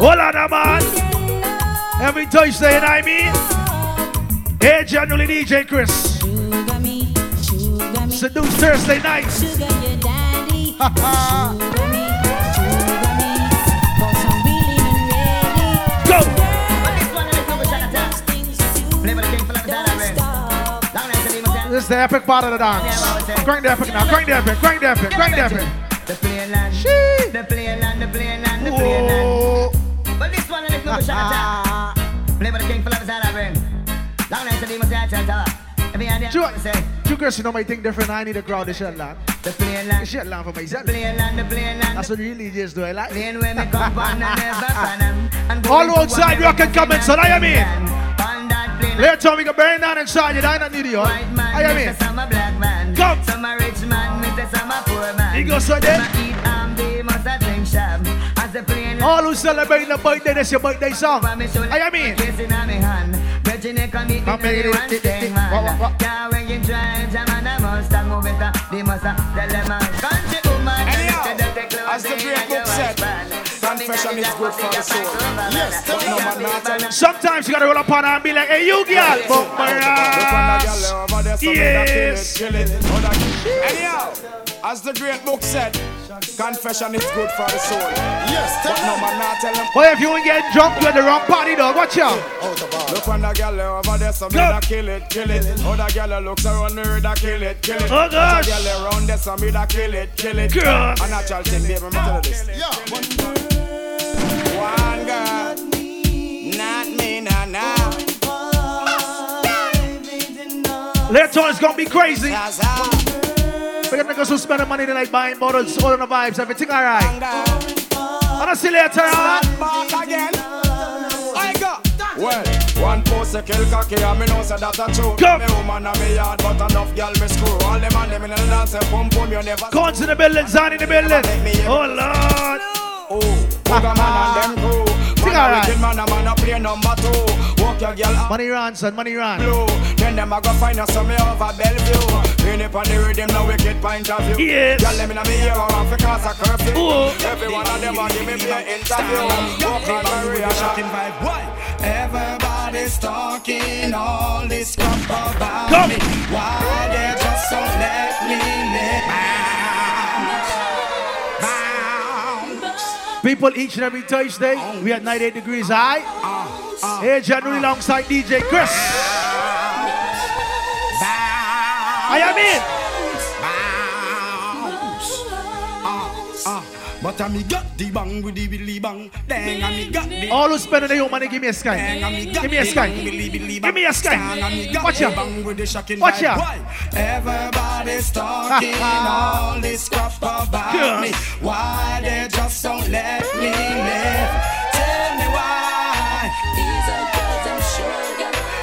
Hold on, man. Every Thursday, you know I mean? Hey, January DJ Chris. Seduce Thursday nights. Go! This is the epic part of the dance. Crank the epic now, crank the epic, crank the epic, crank the epic. The plane land, the the the land. But this one is no shot attack. Play by the king for love is all I bring. Long night to be my center. Every hand Two, two girls, you know my thing different. I need a crowd. The shit land. The plane land. The shit land for myself. The plane land, the plane land. That's what really just do. I like. Plane when me come from and never pan All outside rocket comments, so I mean. Later we can burn down inside you, I don't need you. I am in. Some a black man, Come. some a rich man, me say some a poor man. He goes so there. Some a eat and they must a drink sham. As the plane All who celebrate the birthday, that's your birthday song. I am in. Virginia come meet me I'm making it- one it- it- thing it- what- what- man. what? Yeah, when you drive, jam and a Mustang move it up. They must a tell them a country woman. Anyhow, tell them to as the great book said, confession is good for the soul. Yes, but no man not. Sometimes you gotta roll up on her and be like, hey, you girl. But my ass. Yes. Anyhow, as the great book said, confession is good for the soul. Yes, but no man not tell him. Boy, if you ain't get drunk, you're at the wrong party, dog. Watch out. Look when the girl over there, so me Go. da kill it, kill it. Other girl looks around me, da kill it, kill it. Oh, gosh. Other girl around there, so me da kill it, kill it. Girl. A natural thing, baby, me tell you this. One girl, not me, nah, nah. Later on, it's gonna be crazy. That's how. We got niggas who spending money tonight buying bottles, all the vibes, everything alright. I'll see you later on. Back again. I go. Well, one post a kill cocky and me know say that a true. Go. Me woman a me yard, but enough girl me screw. All them and them in the dance, pum pum, you never. Cones in the building, Zan in the building. Oh Lord. Oh, Booga man and them crew. Sing Man a alright. wicked man, a man a play number two. Walk your girl up Money run, son, money run. blue. Then them a go find us some me over Bellevue. Lean up on the rhythm, no wicked point of view. Yes. Girl, them in a me ear, off because a curfew. Ooh. Every one of them a give me be an interview. Walk on Maria, shocking vibe. Why? Everybody's talking all this crap about Come. me. Why they just don't let me live? People each and every Thursday, we at 98 degrees high. Here, January alongside DJ Chris. I am in. But I me got the bang with the billy bang. Dang, I me got the. All who spending their own money, give me a sky. Dang, I me got Give me a sky. bang billy Give me a sky. Dang, I me got Watch the out. bang with the shocking Watch vibe. out. Everybody's talking all this crap about Yeah. me. Why they just don't let me live? Tell me why.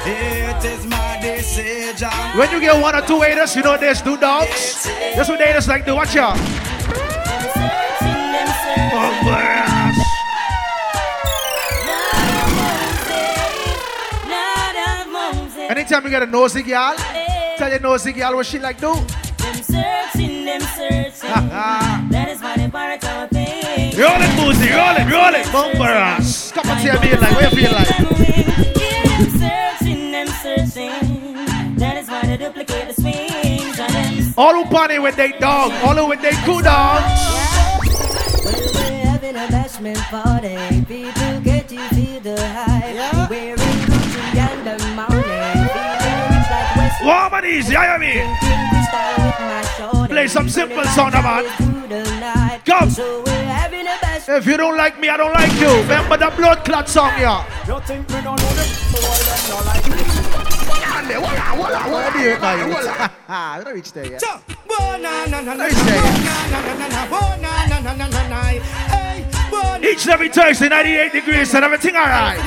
It is my decision. When you get one or two haters, you know there's two dogs. That's what the haters like to watch out. Anytime you get a nosy girl, tell your nosy girl what she like do. That is why they pirate our pain. Roll it, Boozy, roll it, roll it. Bumper ass. Come and see me like, what you feel like? Them searching, them searching. That is why they duplicate the swings. All who party with they dog, all who with they cool dogs. Well, we're having a bashment party. People get to feel the hype. Wearing Gucci and the morning. Feeling rich like West. Warm and easy, I mean. Drinking crystal with my shorty. Play some simple sound, man. Through. Come. So we're having a bash. If you don't like me, I don't like you. Remember the blood clot song, yeah. You think me don't know them? Boy, them not like me. There na, na, na, na. Hey, whoa, na, Each and every Thursday, 98 degrees and everything alright.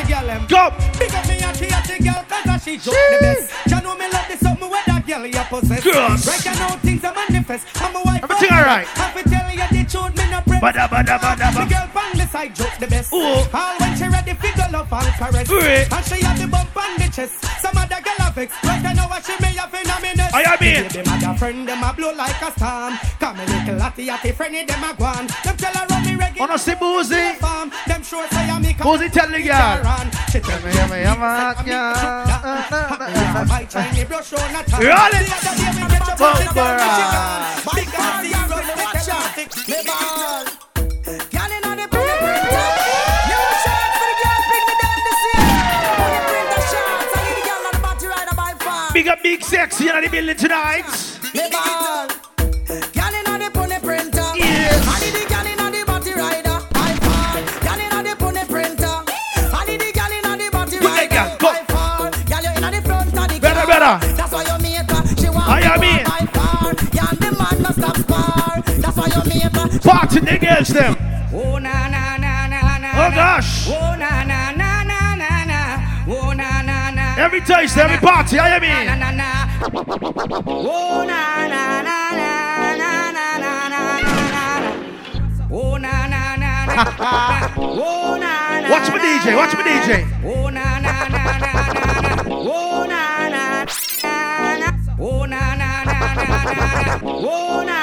Go. Big up me a the girl cause she joke the best. You know me love the something with that girl you possess. Girls. Right you know things are manifest. I'm a wife. Everything alright. Have to tell you the truth, me no prep. Bada, bada, bada, The girl from the side joke the best. Ooh. All when she ready fi go love and caress. Ooh. And she have the bump on the chest. Some other girl I know what she in a minute. I friend, them a blow like a storm. Come a little latty at the friend, them a gone. Them tell her run me reggae. Oh, Honestly, Boozy. Them sure say I make a Boozy tell the girl. She tell me, yeah, yeah, yeah, yeah. I try me brush on a time. Roll it. Bumper. Big ass, big up big sexy in the building tonight. Nepal. Girl inna the pony printer. Yes. I the girl inna the body rider. I fall. Girl inna the pony printer. I the girl inna the body rider. Girl, fall. Girl you inna the front of the car. That's why your mate she want. I am it. I fall. Girl the man no stop spar. That's why your mate. Party the girls them. Oh na na na na na. Oh gosh. Oh na na. Every taste, every party, I am in. Na na na. Oh na na na na na na na na na. Oh na na na na. Oh na na. Watch my DJ. Watch my DJ. Oh na na na na na. Oh na. Oh na na na na na. Oh na na na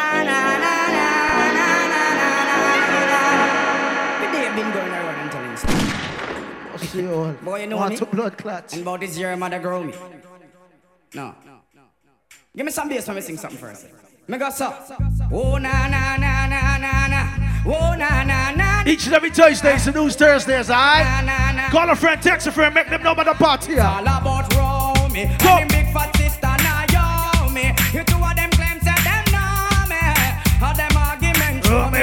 stories. Boy, you know what me? blood clots. And about this year, mother grow me. No. Give me some bass when me sing something first. Me go so. Oh na na na na na na. Oh na na na. Each and every Thursday, it's Seduce Thursdays, alright? Call a friend, text a friend, make them know about the party. It's all about Romy. Go. big fat sister me. You two of them claim say them know me. How them argument show me,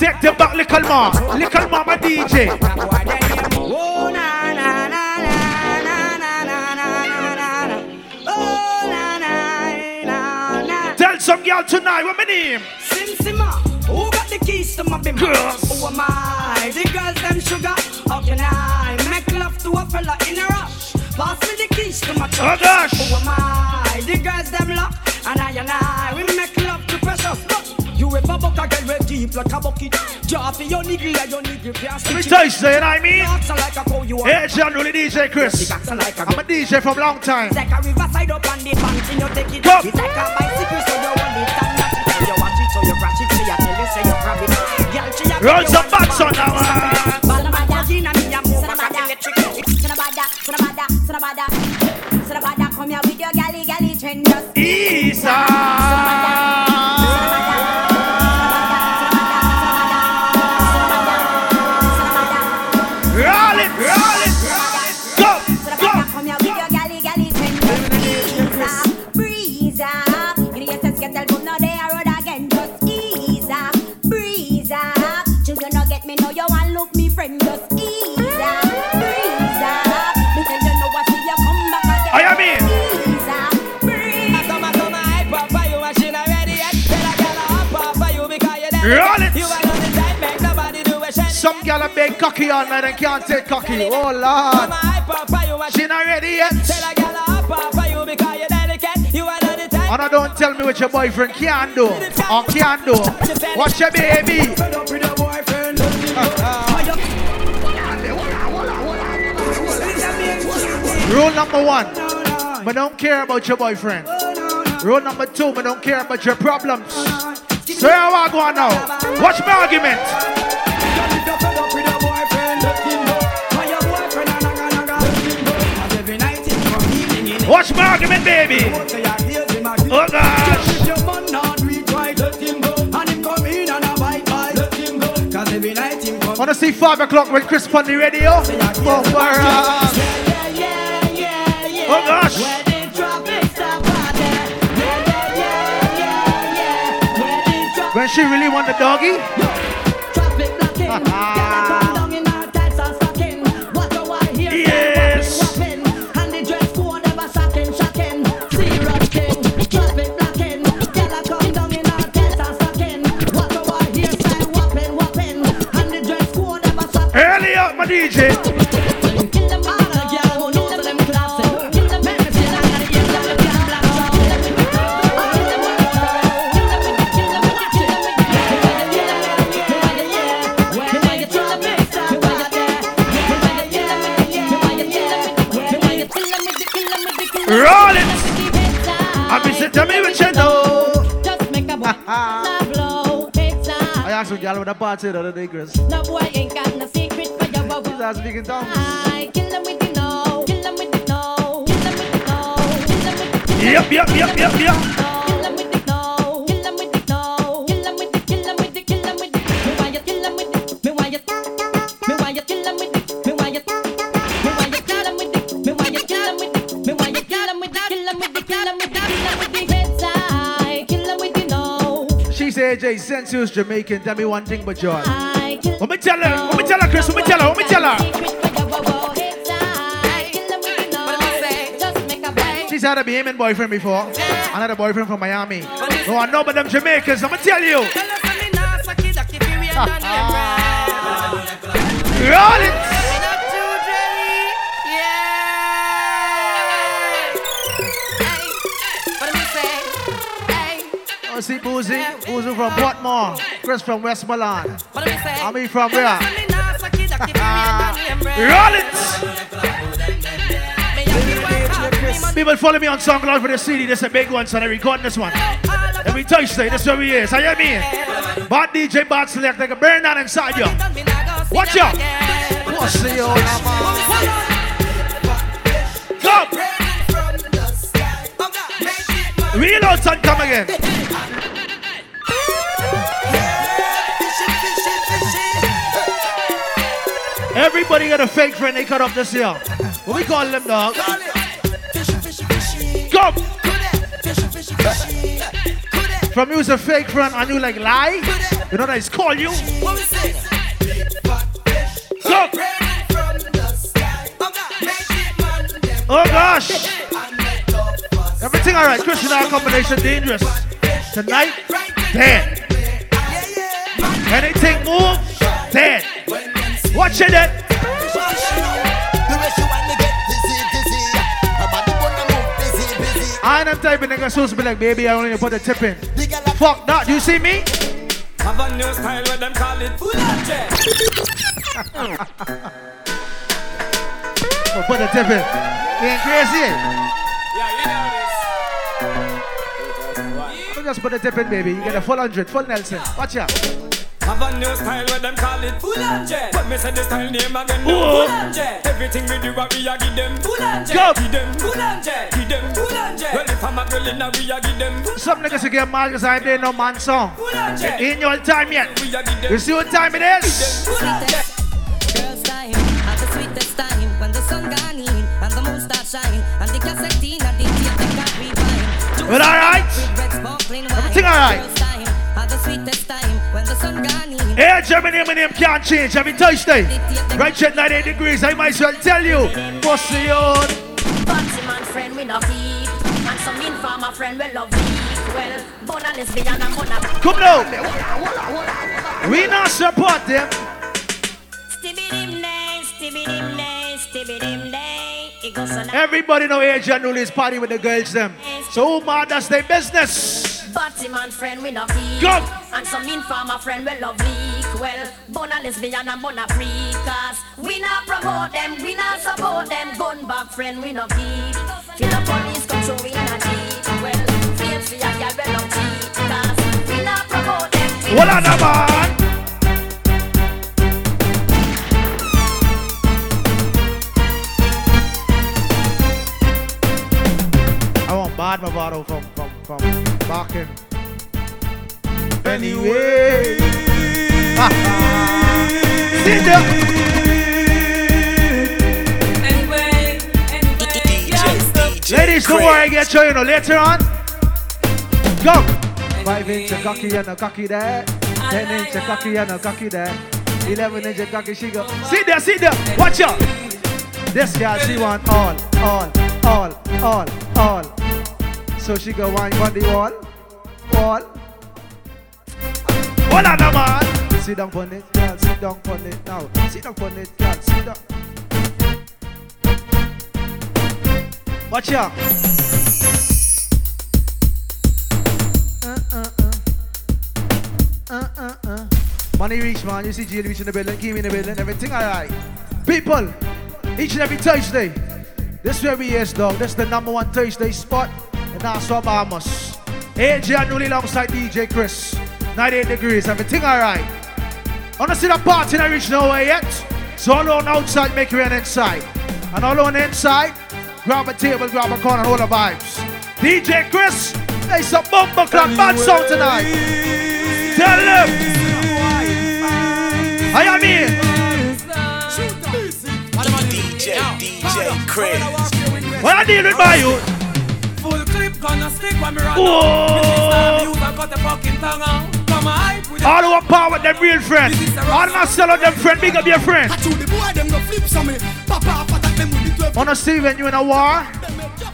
Take the back, little ma, little mama DJ. Tell some girl tonight what my name. Sim Sima, who got the keys to my bim? Girls. Who am I? The girls them sugar. How can I make love to a fella in a rush? Pass me the keys to my truck. Oh gosh. Who am I? The girls them lock. And I and I, we make love to precious. You ever buck a girl with deep like a bucket. Jar for your nigga and your nigga can't Let me tell you say I mean? Like a cow you Hey John really DJ Chris. I'm a DJ from long time. It's like a riverside up on the bank and you take it. It's like a bicycle so you want it and not it. You watch it so you crash it See I tell you say you grab it. Run some backs on now Come here with your galley galley trend just East Roll it. Some gal are big cocky on night and can't take cocky. Oh Lord. She not ready yet. And I don't tell me what your boyfriend can do or can do. Watch your baby. Rule number one, I don't care about your boyfriend. Rule number two, I don't care about your problems. So here I go on now. Watch my argument. Watch my argument, baby. Oh gosh. Wanna see five o'clock with Chris on the radio? Oh, oh gosh. When she really want the doggy? girl with a party the other day, Chris. No boy ain't got no secret for your wow. She's not speaking tongues. I kill them with the no, kill them with the no, kill them with the no, kill them with the Yep, yep, yep, yep, yep. No. She said, AJ, since you was Jamaican, tell me one thing but joy. Let me tell her, let me tell her, Chris, let me tell her, let me tell her. She's had a Bahamian boyfriend before. I had a boyfriend from Miami. No, I know but them Jamaicans, let me tell you. Roll it. See Boozy, Boozy from Portmore, Chris from West Westmoreland. I mean from where? Ah. Roll it. People follow me on SoundCloud for the CD. This is a big one, so I recording this one. Every Thursday, this is where we is. I hear me. Bad DJ, bad select, like a burn down inside you. Watch out. What's the old Come. Reload, son, come again. Everybody got a fake friend they cut off this year. What we call them, dog? Come. From you was a fake friend and you like lie. You know that it's call you. Come. Oh gosh. Everything alright. Christian our combination dangerous. Tonight, dead. Anything move, dead. Watch it then. I ain't type of nigga be like, baby, I only put a tip in. Fuck that. Do you see me? Have a new style where them call it full. Oh, put a tip in. You ain't crazy? Yeah, you know this. Just put a tip in, baby. You get a full hundred, full Nelson. Watch out. Have a new style where them call it full on jet. When me say the style name again, no full on jet. Everything we do, we a give them full on jet. Give them full on jet. Give them full on jet. Well, if I'm a girl in a, we a give them Some niggas will get mad because I ain't playing no man song. full on jet. Ain't your time yet. We a give them You see what time it is? full on jet. Girls time, at the sweetest time when the sun gone in and the moon start shine and the cassette in and the tape they got rewind. Well, alright. With red sparkling wine. Everything alright. Girls time, at the sweetest time when the sun gone in. Hey, Germany, my name can't change every Thursday. Right at 98 degrees, I might as well tell you. Pussy on. Fancy man friend we no feed And some mean farmer friend we love weed Well, lesbian and bona Come now. We not support them. Day, day, day Everybody know Adrian Nulis party with the girls them. So who mad that's their business. Batty man friend we no feed Come. And some mean farmer friend we love leak Well, bona lesbian and bona Cause we not promote them, we not support them. Gun back friend we no keep Till the police come show we not cheat Well, feel free a girl we love cheat we not promote them. We What not man? I want bad Movado from from from Barking. Anyway. Sit down. Ladies, don't worry, I get you, you know, later on. Go! Five inch cocky and a cocky there. Ten inch cocky and a cocky there. Eleven inch cocky, she go. Sit there, sit there. Watch out. This girl, she want all, all, all, all, all. So she go wine on the wall, wall. Hold on, man. Sit down on it, girl. Sit down on it now. Sit down on it, girl. Sit down. Watch out. Uh, uh, uh. Money reach, man. You see Jill reach in the building, Kim in the building, everything alright. People, each and every Thursday, this where we is, dog. This the number one Thursday spot Nassau, Bahamas. AJ Newly alongside DJ Chris. 98 degrees, everything alright. Wanna see the party not reach nowhere yet? So all on outside, make your way inside. And all on inside, grab a table, grab a corner, hold the vibes. DJ Chris, it's a bumper club bad sound tonight. Tell them. I am here. DJ, DJ Chris. What I deal with my youth? Full clip gonna stick when me run Whoa. got the fucking tongue out. On, with All who are power them real friend. All not sell them friend, big up your friend. To the boy, them go flip some me. Papa, attack them with the 12. Wanna see when you in a war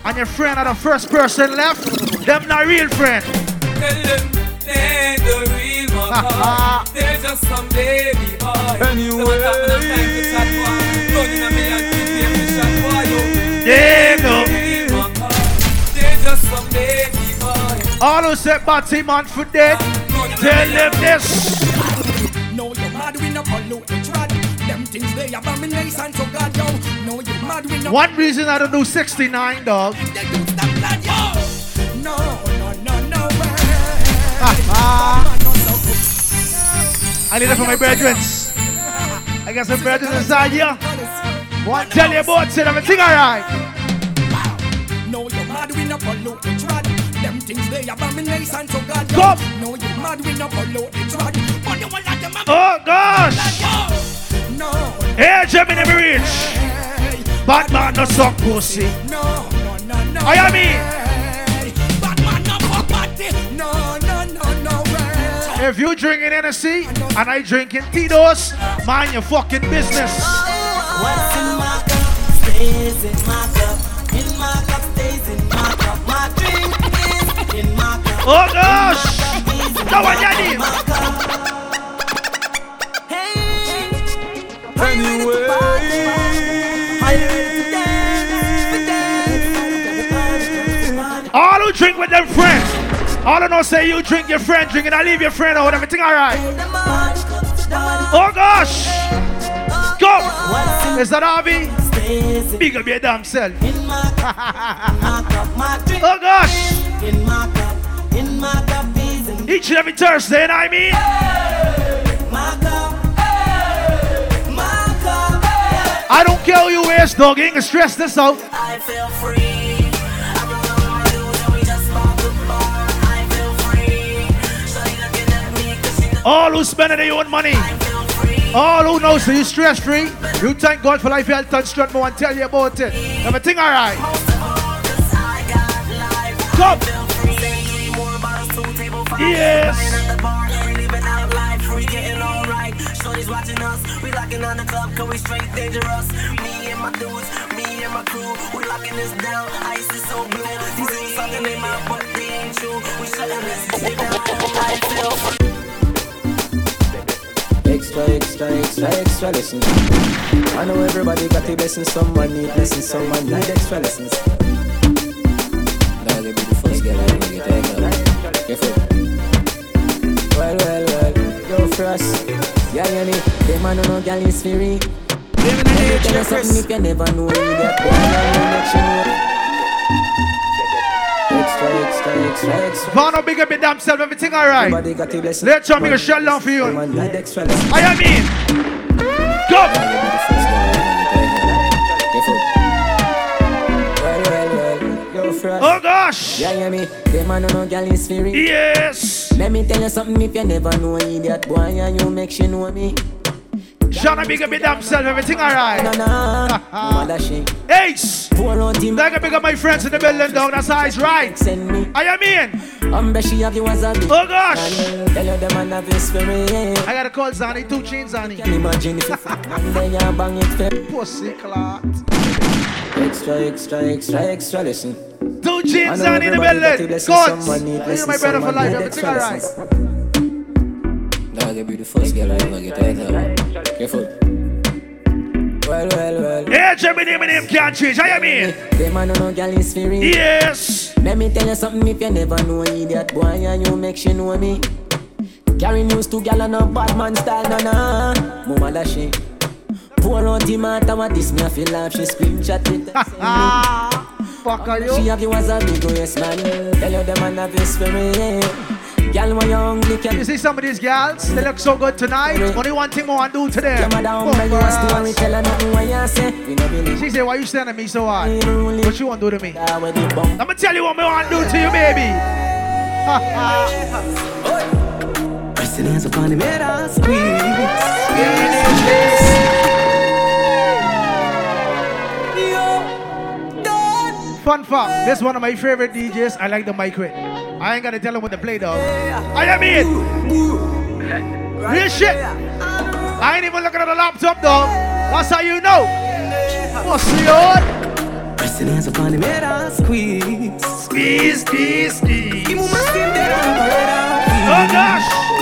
and your friend are the first person left? Them not real friend. Tell them they the real one. They're just some baby boy. Anyway. Got All who said Batty man for dead, tell them this. No, you mad we no pollute the trad. Them things they abomination to God, yo. No, you mad we no. One reason I don't do 69, dog. They do stop blood, yo. No, no, no, no way. Man, no so good. I need it for my brethren. I got some brethren inside here. One tell you about it, everything alright. No, you mad we no pollute the trad. Them things they abomination to God, yo. Come. No, you mad we no pollute the trad. But you want like them Oh gosh! yo. No, Hey, Gemini me reach. hey. Bad man no suck pussy. No, no, no, no. I am me. way. Batman no fuck party. No, no, no, no way. If you drinking Hennessy and I drinking Tito's, mind your fucking business. What's in my cup stays in my cup. In my cup stays in my cup. My drink Hey, I'm ready to Anyway. party. I'm ready to dance. To dance. All who drink with them friends. All who know say you drink your friend drink and I leave your friend out. Everything alright. The money, the money Oh gosh! Go! Is that in Big up your damn self. in my cup. My cup, my drink Oh gosh! Each and every Thursday, what I mean? my cup. My cup. I don't care who you waste, dog. You ain't gonna stress this out. I feel free. I'm alone my dudes and we just bought the bar. I feel free. Shawty looking at me 'cause she knows All who spending their own money. I feel free. All who knows that you stress free. You thank God for life, health, and strength. More and tell you about it. Everything alright. Most of all 'cause I got life. Come. Someone need extra lessons. Be the first girl I take. Careful. Frost. Yeah, you need, them man no gal is free. Let me tell you something if you never know you get make. Extra, extra, extra, extra. Gonna big up your damn self. Everything alright. Everybody got a blessing. Let's show me a shell down for you. Someone need extra lessons. I am in. Go! The. Oh gosh! Yeah, yeah, me. Them man no gal is free. Yes! Let me tell you something if you never know idiot boy and you make she know me. Shana big up damn self. Everything alright. na, mother she. Ace! Pour out him, Like a big up my friends in the building, dog. That's how it's right. send me. I am in. She have you as a. Oh gosh! Tell you the man have his spirit. I gotta call Zani. Two chains, Zani. Can imagine if you fuck and then you bang it. Pussy clot. Extra, extra, extra, extra listen. Two I chains, know Zani in the everybody got a building. God! You're my brother for life. Everything alright. lessons. Now you be the first girl I ever get out of. Careful. Well, well, well. Yeah, Gemini, my name can't change. I am in. Them man no gal is free. Yes! Let me tell you something if you never know an idiot boy and you make she know me. Carry news to gal and a bad man style, na na. Mama da she. Pour out the matter what this me I feel like she screenshot it. Fuck are She you? have you as a big man. Tell you the man have his spirit. Gal when you're hungry, can You see some of these girls, they look so good tonight. Only one thing more I do to them. Come down, you a story, tell her nothing what you say. We no believe She said, why you staring at me so hard? What you want to do to me? that with the bum. Let me tell you what I want to do to you, baby. Press your hands upon the metal squeeze. Fun fact, this is one of my favorite DJs. I like the mic with. I ain't gonna tell him what to play though. I am in. Real shit. I ain't even looking at the laptop though. That's how you know. What's the odd? Press your hands upon the metal squeeze. Squeeze, squeeze, squeeze. Give me my skin there. Oh gosh.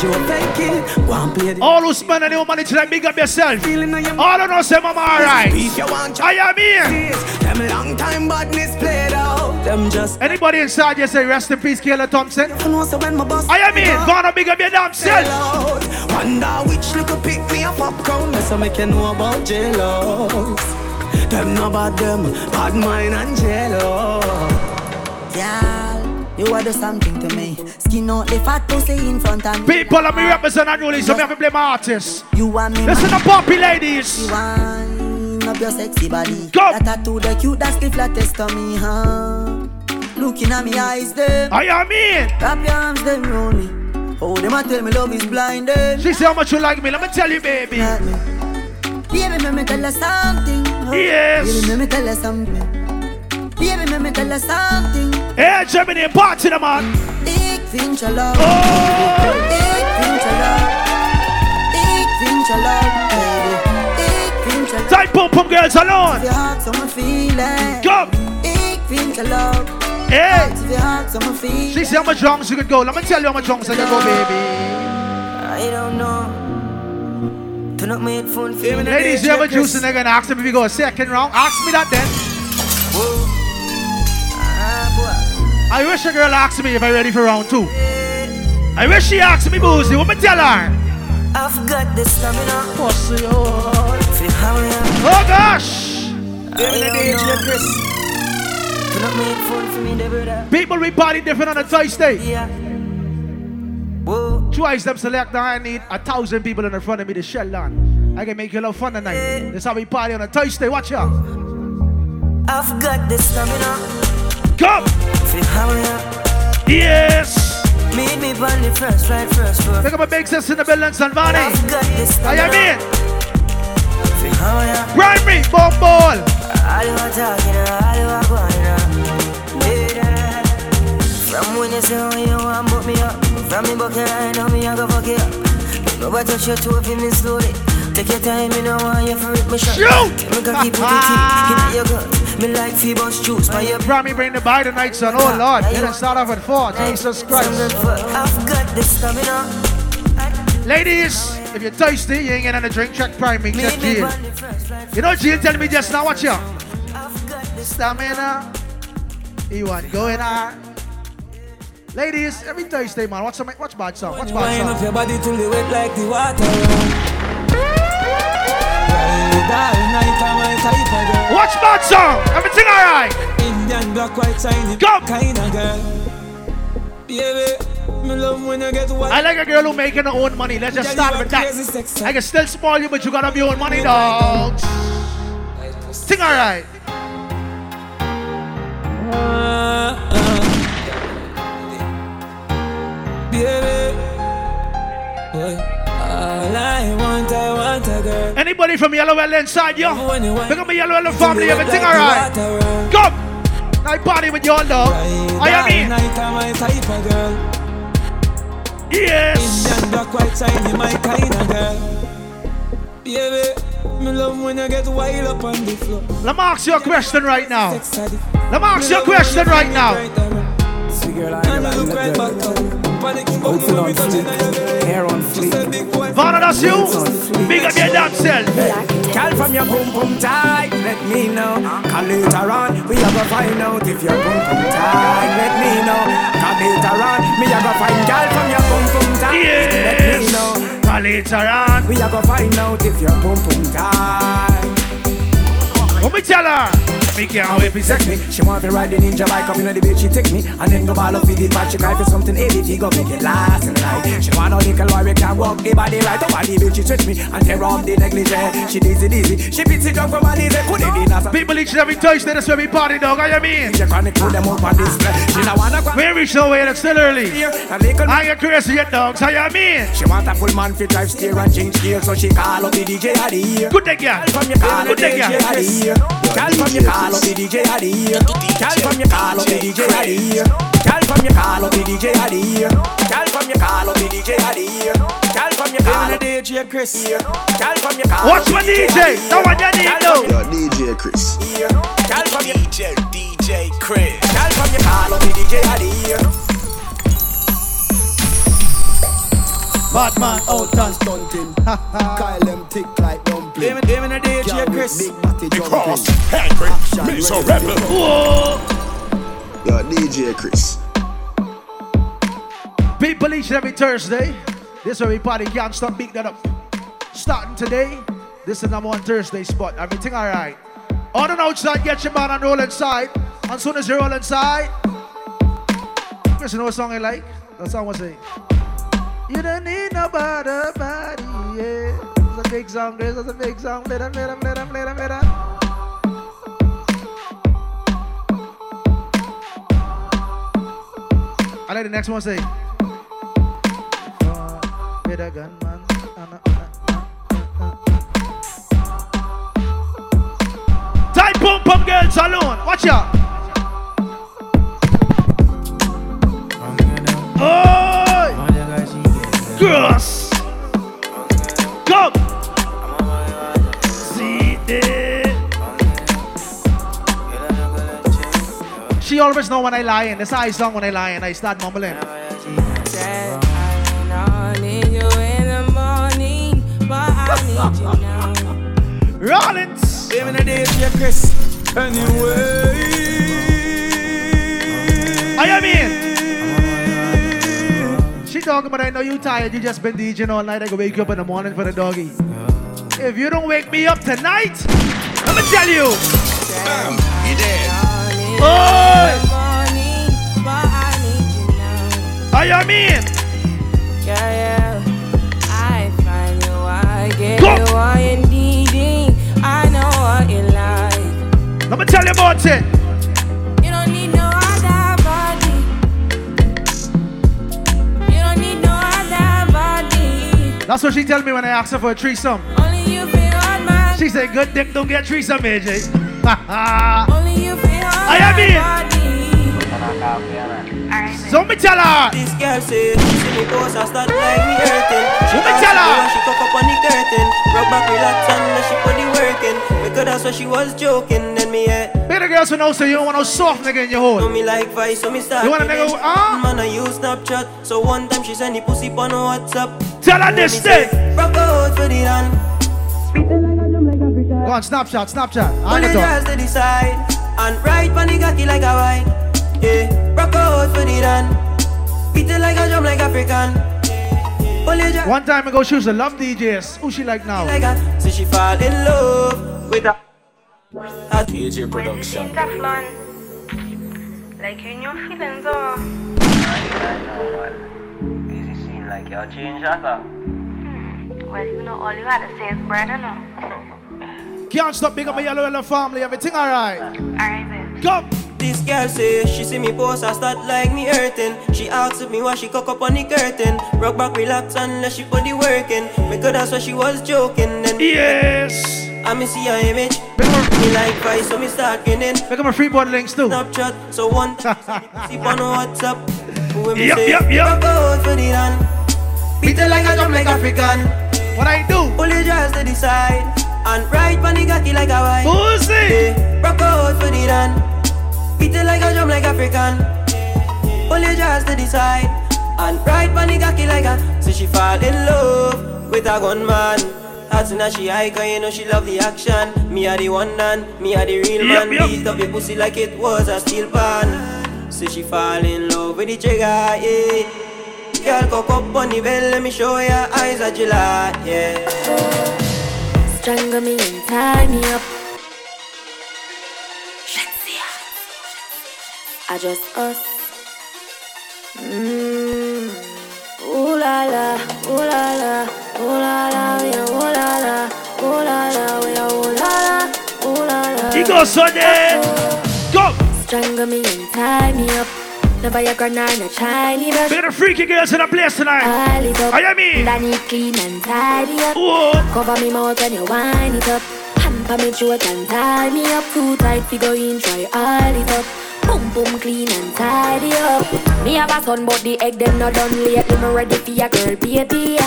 See no bad you fake it. Go and play the All who spend any money tonight, big up yourself. feeling of your All of us say, Mama, alright. If you I am here. Them long time badness played out. Them just Anybody inside you say, rest in peace, Kayla Thompson. I know so when my boss I am here. Gonna big up your damn self. out. Wonder which little pick me a popcorn. That's how make you know about jealous. Them no bad them, bad mind and jealous. Girl, you are do something to me. Skin out the fat pussy in front of me. People me represent unruly, so me have to my artists. You want me Listen to poppy ladies. You wind up your sexy body. Go. That tattoo, the cute, that's the flattest to me, huh? Looking at me eyes, them. I am here. Wrap your arms, them round me. Oh, them a tell me love is blinded. She say how much you like me. Let me tell you, baby. At me. Baby, let me tell you something. Yes. Baby, let me tell you something. Baby, let me tell you something. Hey, Germany, party the man. Ik vind je love. Oh. Ik vind je love. Ik vind je love, baby. Ik vind je love. Type pump pump girls alone. If your heart, so feeling. Come. Ik vind je love. Hey. If your heart, so me feeling. She say how much drums you could go. Let me tell you how much drums I can go, baby. I don't know. Turn up my headphone. Ladies, you ever juice and they're gonna ask them if you go a second round? Ask me that then. I wish a girl asked me if I'm ready for round two. I wish she asked me, Boozy. What me tell her? I've got the stamina. Pussy, oh. For how I am. Oh gosh. I don't know. Turn up my headphone for me, the brother. People we party different on a Thursday. Yeah. Whoa. Twice them select I need a thousand people in the front of me to shell on. I can make you a lot of fun tonight. That's how we party on a Thursday. Watch out. I've got the stamina. Come. For how I am. Yes. Meet me on the first, right first floor. Pick up a big sis in the building, Salvani. I've got the I am in. For how I am. Primary, bomb ball. All you are talking, all you are going. From when you say how you want, put me up. From me bucket, I know me, I go fuck it up. Nobody touch your toe if you miss slowly. Take your time, me no want you for rip me shot. Shoot! Me keep put key in your gut. Me like Phoebus juice, my your Primary bring the bite tonight, son. Oh Lord. Didn't start off at four. Jesus Christ. I've got the stamina. Ladies, if you're thirsty, you ain't getting a drink, check check me Jill. first, right You know Jill tell me just now, watch got the Stamina. You want going on. Ladies, every Thursday, man, watch some, watch bad song, watch Wind bad up song. your body till you wet like the water. Watch bad song. Everything alright. Indian black, white, shiny, Go. kind of girl. Baby, me love when you get wild. I like a girl who making her own money. Let's just start with that. I can still spoil you, but you gotta have your own money, dog. Sing alright. Uh, uh. Baby, boy, all I want, I want a girl. Anybody from Yellow Well inside, yo? When you want- Pick up my Yellow Well family, Till you everything like alright. water run. Come. I party with y'all, dog. Ride I am all in. night, I'm my type of girl. Yes. Indian black, white, shiny, my kind of girl. Baby, me love when you get wild up on the floor. Let me ask you a question right now. Let me ask you a question right now. See girl, I and Oh, you look right back up. Panic, but you know me touching on girl. Hair on She said big that's you. Big up your damn. Girl from your boom boom tight, let me know. Cause later on, we are gonna find out if your boom boom tight. Let me know. Cause later on, me are gonna find girl from your boom boom tight. Let me know. But later on, We are gonna find out if your boom boom tight. We me tell her. Me can't wait for sex me. She want to ride the ninja bike in the bitch, she take me. And then go ball up with the bad, she cry for something heavy, go make it last and the night. She want a little boy, we can walk the body right. The body bitch, she stretch me and tear off the negligee. She dizzy dizzy, she beats it up from her knees, put it in as a People each every Thursday, that's where we party, dog. How you mean? She chronic, put them up on display. She not wanna go. We reach nowhere, it's still early. I get crazy yet, dogs. How you mean? She want a full man fit drive steer and change gear, so she call up the DJ of the year. Good day, girl. From your call up Good the day, DJ of girl. the year. Girl from your call up the DJ of the year. Girl from your call up the DJ of the year. Girl from your call up the DJ of the year. Girl from your call up the DJ of the year. Girl from your call up the DJ Chris. Girl from your call Watch my DJ. That one you need, though. Yo, DJ Chris. Girl from your DJ, DJ Chris. Girl from your call up the DJ of the year. Bad man out and stunting. Kyle them tick like dumpling. Give me, give me the DJ Chris. Big batty jumping. Cross, angry, me rebel. Whoa. Yo, DJ Chris. People each and every Thursday. This where we party can't stop beat that up. Starting today, this is number one Thursday spot. Everything alright. On and outside, get your man and roll inside. As soon as you roll inside, Chris, you know what song I like? That song was say, You don't need nobody, body, yeah. A big song, Chris. It's a big song. Play that, play that, play that, play that, play that. I like the next one say. With a gun, man. Uh. Tight pump pump girls alone. Watch out. Oh, girls. She always know when I lie, lying. That's how I song when I lying. I start mumbling. Rollins. Me the DJ Chris. Anyway. I mean. She talking about I know you tired, you just been DJing all night. I go wake you up in the morning for the doggy. If you don't wake me up tonight, I'ma tell you. Bam, you dead. Oh! I mean. Yeah, yeah. I find you, I get Go. you you needing. I know what you like. Let me tell you about it. You don't need no other body. You don't need no other body. That's what she tell me when I ask her for a threesome. Only you feel on my. She said, good dick don't get threesome, AJ. Only you feel on I my mean. body. So me tell her. This girl say, see me post and start like me hurting. She me tell her? when she cock up on the curtain. Rock back, relax, and then she put the work in. Because that's what she was joking. Then me, yeah. Better girls who know so you don't want no soft nigga in your hole. Know me like vice, so me start. You want a giving. nigga who- ah? Man, I use Snapchat. So one time she send the pussy on WhatsApp. Tell her this thing. Rock out for the land. Go on, Snapchat, Snapchat. I Only can girls to decide. And ride on the cocky like a wine. Yeah, rock out for the land. Beat it like a drum like African. One time ago, she used to love DJs. Who she like now? like a. So she fall in love with a. a DJ production. Like you new feelings, oh. Easy scene like your change that. Well, you know, all you had to say is brother, no. Can't stop big up my yellow yellow family. Everything alright. Alright then. Come. This girl say she see me post I start like me hurting. She asks me why she cock up on the curtain. Rock back, relax, and let she put the work in. Because that's why she was joking. Then Yes. I me see her image. Me like vice, so me start grinning. Make my free board links too. Snapchat, so one see on WhatsApp. When me Yep, say, yep, yep. rock out for the land. Beat it like a drum like African. What I do? Pull your dress to the side. And ride on the cocky like a wine. Pussy. Yeah, rock out for the land. Beat it like a drum like African. Pull your dress to the side. And ride on the cocky like a. So she fall in love with a gunman. As soon as she high, cause you know she love the action. Me are the one man, me are the real Yep, man. yep. Beat up your pussy like it was a steel pan. So she fall in love with the trigger, yeah. Girl, cock up on the bell, let me show your eyes a July, yeah. Strangle me and tie me up. I just us. Mmm. Ooh la la, ooh la la, ooh la la, we are ooh la la, ooh la la, we are ooh la la, ooh la la. Go, Sunday. Go. Strangle me and tie me up. The Viagra shiny brush. Bit of freaky girls in the place tonight. Pile it up. I mean. Then it clean and tidy up. Whoa. Cover me mouth when you wind it up. Hand pa me throat and tie me up. Too tight fi go in, try all it up. Boom boom clean and tidy up. Me have a son but the egg them not done lately. Me ready for your girl baby.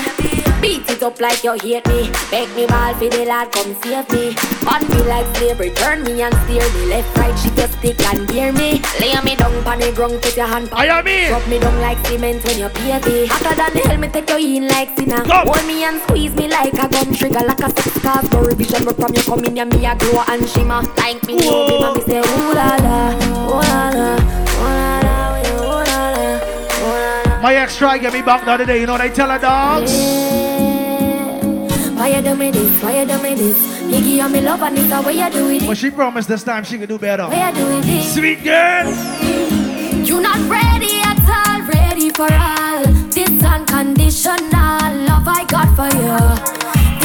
Beat it up like you hate me. Beg me ball for the lad come save me. On me like slavery, turn me and steer me. Left right she just stick and gear me. Lay me down pon the ground, put your hand pon. I me. Drop me down like cement when you pay me. Hotter than the hell, me take you in like sinner. Hold me and squeeze me like a gun trigger, like a No revision, but from you me a glow and shimmer. Like me, know me, mommy say ooh la la, ooh la la, ooh la la, ooh la la, ooh la la. My ex tried to get me back the other day. You know what I tell her, dogs? Why you do me this? Why you do me this? You give me love and it's the way you do it. But she promised this time she could do better. Why you do it? Sweet girl. You not ready at all, ready for all. This unconditional love I got for you.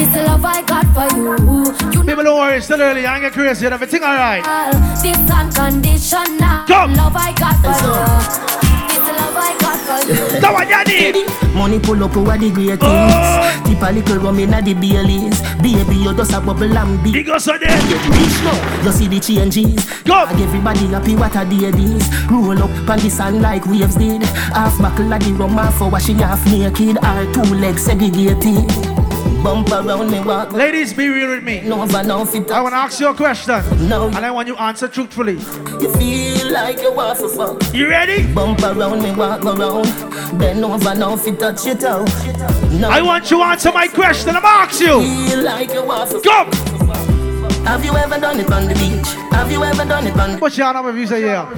This love I got for you. You People don't worry, it's still early. I ain't get crazy. Everything alright. all. This unconditional Come. love I got for you. This love I got for. That one you need. Money pull up over the great things. Oh. Tip a little rum inna the Baileys. Baby, you just a bubble and big. Big us on there. Get rich now. You see the changes. Go. And everybody happy what a day this. Roll up on the sun like waves did. Half buckle of the rum, half for washing half naked. Our two legs segregated. Bump around me walk. Ladies, be real with me. No over no fit. I want to ask you a question. No. And I want you to answer truthfully. You feel like you want to fuck. You ready? Bump around me walk around. Bend over now fit touch it out. No. I want you to answer my question. I'm asking you. Feel like you want to Come. Have you ever done it on the beach? Have you ever done it on the beach? Put your hand up if you say yeah.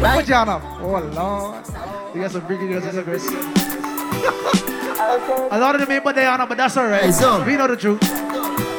Right. Put your hand up. Oh, Lord. You got some freaky girls in the. A lot of them ain't put their hand up, but that's alright. Hey. We know the truth.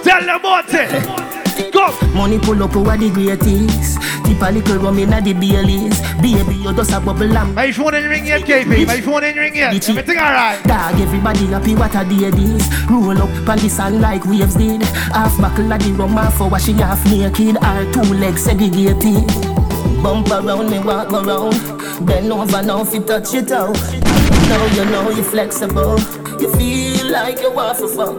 Tell them about it. Go. Money pull up over the greatest. Tip a little rum inna the Baileys. Baby, you just a bubble and My phone ain't ring yet, KP. My phone ain't ring yet. Bitchy. Everything alright. Dog, everybody happy what a day this. Roll up on the sun like waves did. Half buckle of the rum, half for washing half naked. Our two legs segregated. Bump around me, walk around. Bend over now, fit touch it out. Now you know you're flexible. You feel like you want to fuck.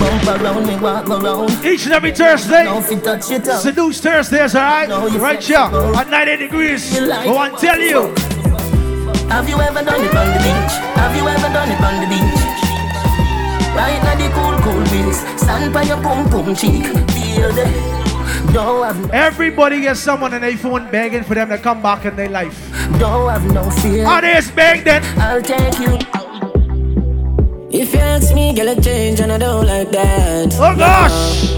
Bump around me, walk around. Each and every Thursday. Now fit touch it out. Seduce Thursdays, alright? You Right here at 90 degrees. You like oh, I want to tell you. Have you ever done it on the beach? Have you ever done it on the beach? Right now the cool, cool breeze. Stand by your pum pum cheek. Feel the. Don't have, Everybody gets someone on their phone begging for them to come back in their life. don't have no fear. How they beg then? I'll take you. If you ask me, girl, I change and I don't like that. Oh gosh!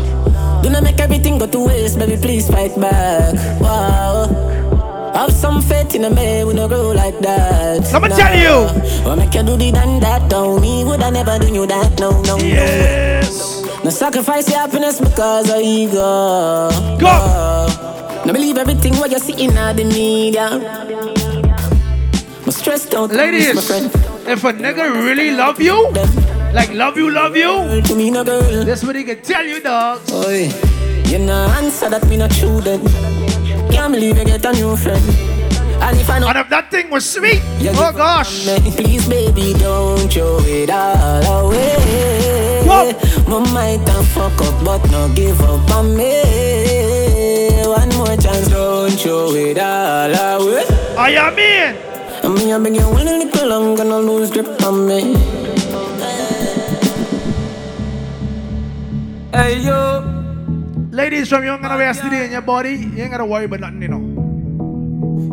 Do not make everything go to waste, baby, please fight back. Wow. Have some faith in a man, we no grow like that. I'ma tell you. What make you do the done that, don't me, would I never do you that, no, no, Yes. no. No sacrifice your happiness because of ego. Go. No believe everything what you see in the media. My stress don't Ladies, my friend. if a nigga really love you, like love you, love you, To me, no girl. this what he can tell you, dog. Oi, you no answer that me not true then. Can't believe you get a new friend. And if I know And if that thing was sweet, you oh gosh. me, please baby don't throw it all away. Whoa. My might have fuck up but no give up on me. One more chance, don't throw it all away. I am in. And me I beg you one little I'm gonna lose grip on me. Hey yo, Ladies from Young and West today in your body, you ain't gotta worry about nothing, you know.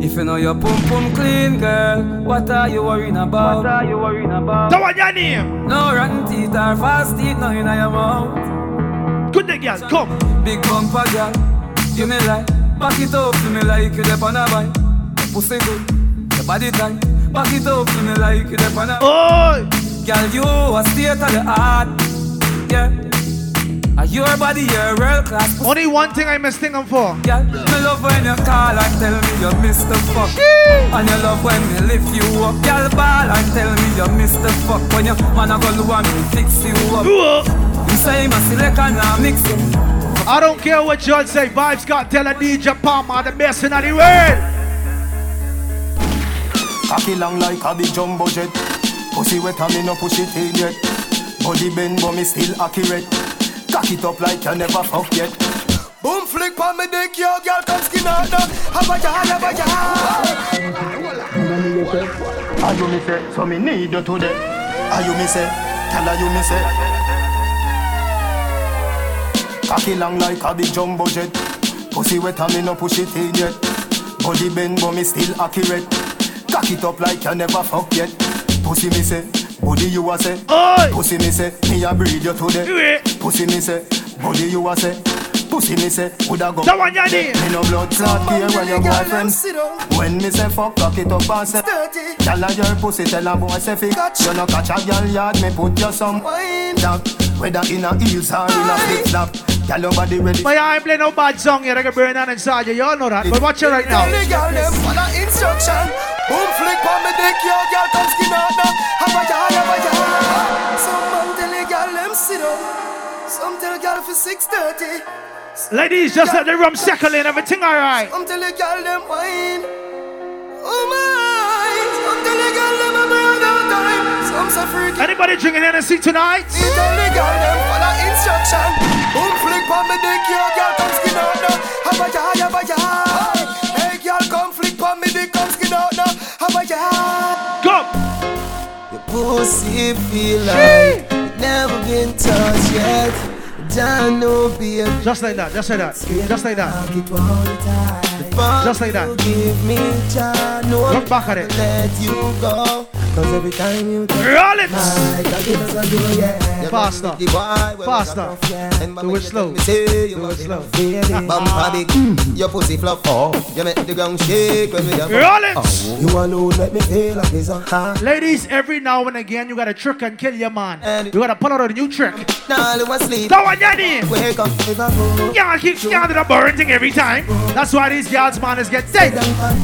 If you know your pum pum clean, girl, what are you worrying about? What are you worrying about? So what your name? No rotten teeth or fast teeth, no in your mouth. Good day, girl, come. Big bumper girl, give me like, back it up to me like you dep on a bike. Pussy good, your body tight, back it up to me like you dep on a Oh, Girl, you a state of the art, yeah. Are your body your world class? Only one thing I must think I'm for. Yeah, me love when you call and tell me you miss the fuck. And you love when me lift you up. Girl ball and tell me you miss the fuck. When you man a go do and me fix you up. You say my select and I mix it. I don't care what John say. Vibes got tell a DJ Palmer the best in the world. Cocky long like a big jumbo jet. Pussy wet and me no push it in yet. Body bend but me still accurate. Cock it up like you never fuck yet. Boom flick on me dick, yo girl come skin out now. Have a jar, have a jar. Are you me say, so me need you today. Are you me say, tell her you me say. Cocky long like a big jumbo jet. Pussy wet and me no push it in yet. Body bend but me still accurate. Cock it up like you never fuck yet. Pussy me say, body you a say. Pussy me say, me a breed you today. Pussy me say, body you a say. Pussy me say, woulda go. That one you need. Me no blood clot here when your boyfriend. When me say fuck, cock it up and say. Tell her your pussy, tell her boy say fi. You no catch a girl yard, me put you some. That whether in a heels or in a flip flop. Tell your body ready. But I ain't play no bad song yet. I can burn on inside you. You all know that. But watch it right now. The girl them follow instruction. Boom flick on me dick, yo girl come skin out now. Have a jar, have a jar. Some man tell the girl them sit up. Some tell girl for six thirty. Ladies, just let the rum settle in. Everything alright. Some tell the girl them wine. Oh my. Some tell the girl them a burn out time. Some freaky. Anybody drinking Hennessy tonight? Me tell the girl them follow instruction. Boom on me dick, yo girl come skin out now. Have a jar, have a jar. Hey girl come flick on me dick, come skin out now. Have a jar. Go. Your pussy feel like it never been touched yet. Don't know, baby. Just like that. Just like that. Just like that. Just like that. Give me chance, Look back at it. let you go. Cause every time you Roll it. my cocky doesn't. You Faster. run with the boy, well, Faster. And Do it slow. touch me, say Do it slow. Bumper big, mm. your pussy fluff. Oh, you make the ground shake when we Roll it. Oh, you alone make me feel like it's a. Ladies, every now and again, you gotta trick and kill your man. You gotta pull out a new trick. Now you sleep. That one need. Wake up I. Y'all keep y'all do the boring thing every time. That's why these girls man is get dead.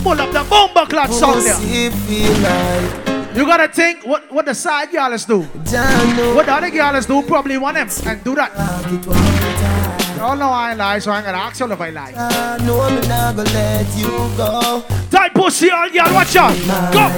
Pull up the bomber clock song there. Pussy feel like You gotta think what, what the side girls do. What the other girls do probably want them and do that. Y'all know I ain't lie, so I ain't gonna ask y'all if I lie. I know I'm not gonna let you go. Tight pussy all y'all, watch out. Go.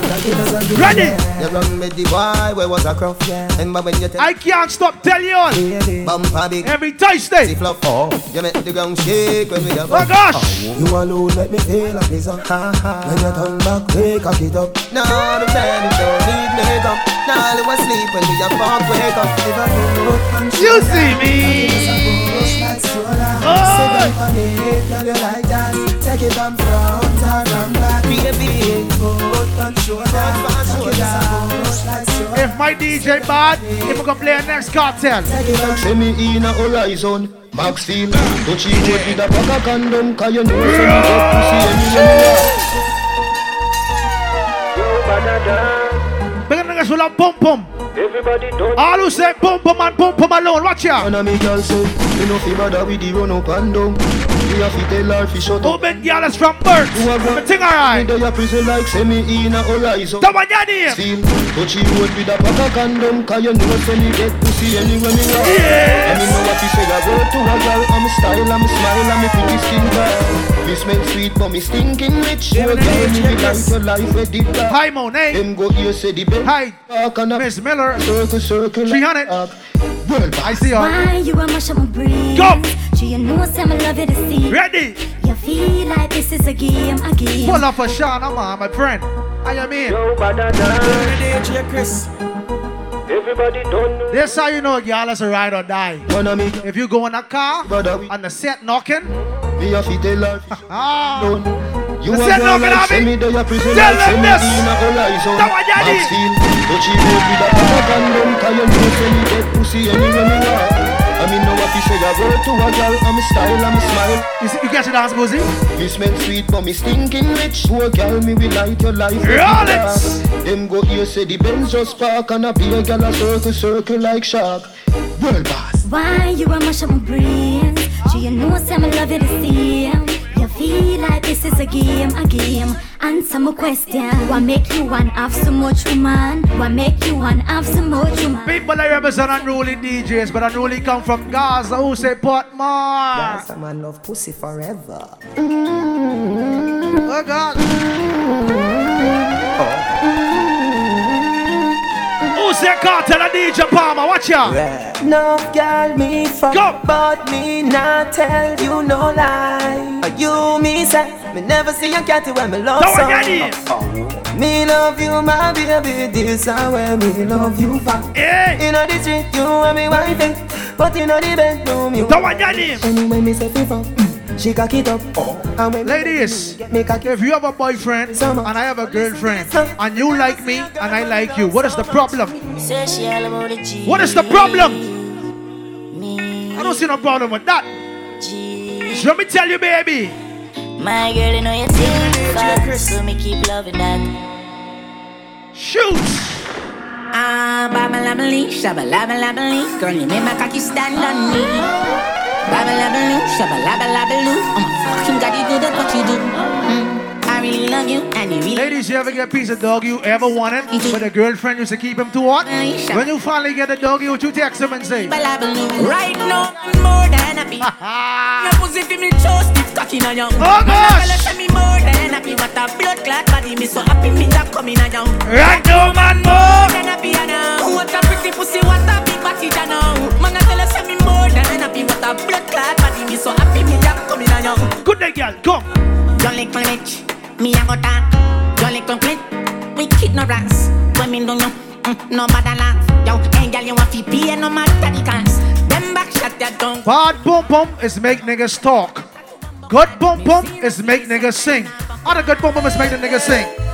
Ready. You run with the boy where was a crow. And when you tell I can't stop telling you all. bumper big. Every Thursday. Fluff. Oh, you make the ground shake when we have Oh gosh. You alone make me feel like it's a ha ha. When you turn back, wake up it up. Now the man don't need makeup. Now you sleep when we have fuck, wake up. If I go, You see me. Take it from front or from back. Baby, foot and. If my DJ bad, if we gonna play a next cartel. Say me in a horizon, Maxfield Touchy boat with a pack of condom Cause you know say me get pussy anywhere Big niggas will have pum pum. Everybody done All who say pum pum and pum pum alone, watch out. One of me girl say Me no fi bother with the run up and down Me a fi tell her fi shut Who up been girls from birth? Everything alright. Me dey a prison like say me in a horizon That one your name. Still Touchy boat with a pack of condom Cause you know say me get pussy anywhere me want Yes. And me know what fi say a word to a girl I'm style, I'm smile, I'm pretty skin girl Me smell sweet but me stinking rich You a girl me be like your life where deep dark Hi Monet. Them go here say the bed Hi. Talk and a Miss Miller. circle circle 300. Well, I see her. Why you a mash up my brain? Go. Do you know some love you to see? Ready. You feel like this is a game, a game. Pull up for Sean, I'm my friend. How you mean? DJ Chris Everybody don't know This how you know girl is a ride or die. One of me If you go in a car Brother we and the set knocking, Me a fi tell her ah, You The a set knocking like on me. me dey a prison Tell like them say me this. in a horizon That one you need. Maxfield Touchy boat with a pack of condom Cause you know say me get pussy anywhere me want I mean know what fi say a word to a girl I'm style, I'm smile you, see, you catch the dance, Boozy? Me smell sweet but me stinking rich Poor girl me will light your life with Roll it. Them go here say the Benz just park And a be a girl a circle circle like shark World boss Why you a mash up my brains? Do you know some love you the same? You feel like this is a game, a game. Answer my question. What make you want have so much woman? What make you want have so much woman? People I represent unruly DJs, but unruly come from Gaza. Who say Portmore? Yes, a man love pussy forever. Oh God. Who say Kartel and DJ Palmer? Watch ya. No girl me fuck, but me not tell you no lie. You me say me never see a cat when me love Now some. Me love you, my baby. This is where me love you back. In the street, you and me wifey, but in the bedroom, you. Now what your name? Anyway, me say fuck. She cock it up. And when Ladies, if you have a boyfriend and I have a girlfriend and you like me and I like you, what is the problem? What is the problem? I don't see no problem with that. So let me tell you, baby. My girl, you know you think fast, so me keep loving that. Shoot! Ah, babalabali, shabalabalabaloo. Girl, you make my cocky stand on me. Babalabaloo, shabalabalabaloo. I'm a fucking god, you good at what you do. Mm. Really love you, and you really. Ladies, you ever get a piece of dog you ever wanted, but a girlfriend used to keep him to what? When you finally get a doggy, what you text him and say? Right now, I'm more than happy. Your pussy fi me chose, stiff cocky na young. Oh, gosh. Say me more than happy. What a blood clot body, me so happy me that coming na young. Right now, man, more. than happy I know. What a pretty pussy, what a big body I know. Man, I tell say me more than happy. What a blood clot body, me so happy me that coming na young. Good day, girl, come. Lick my bitch, me a go talk. Don't lick we kid no rats. Don't mm, no bother laugh. Yo, hey girl, you fi pay no matter the cost. Them back tongue. Bad boom boom is make niggas talk. Good boom boom is make niggas sing. Other good boom boom is make the niggas sing.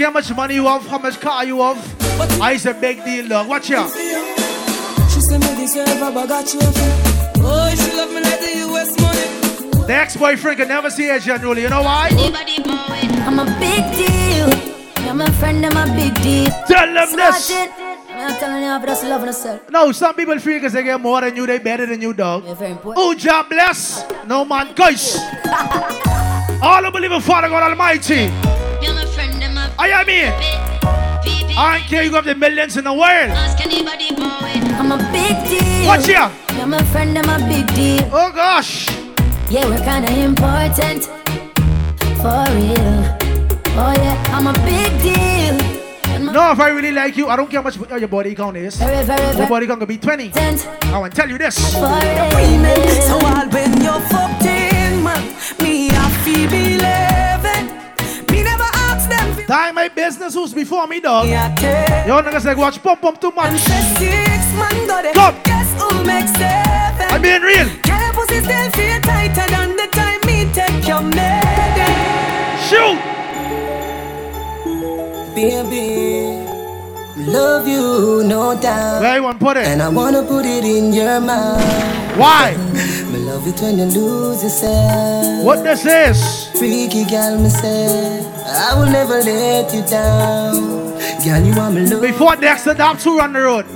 Care how much money you have, how much car you have. I is a big deal, dog. Watch ya. She said me deserve a bag of trophy. Oh, she love me like the US money. The ex-boyfriend can never see her generally. You know why? I'm a big deal. You're my friend, I'm a big deal. Tell them this. It. I'm telling you, I'm just loving yourself. No, some people feel because they get more than you, they better than you, dog. Oh, God bless. No man, guys. All who believe in Father God Almighty. I am here. I don't care you got the millions in the world. I'm a big deal. Watch ya. You're my friend, I'm a big deal. Oh gosh. Yeah, we're kinda important. For real. Oh yeah, I'm a big deal. No, if I really like you, I don't care how much your body count is. Very, very, Your body count could be 20. I want to tell you this. So all when you're my who's before me, dog. Yeah, okay. Yo, niggas like watch pump pump too much. Six man got it. Come. Guess who makes seven? I'm being real. Girl, your pussy still feel tighter than the time me take your maiden. Shoot. Baby, love you, no doubt. Where you want to put it? And I wanna put it in your mouth. Why? Love it when you lose yourself. What this is? Freaky girl, me say I will never let you down. Girl, you want me love. Before Dexter Dap 2 on the road.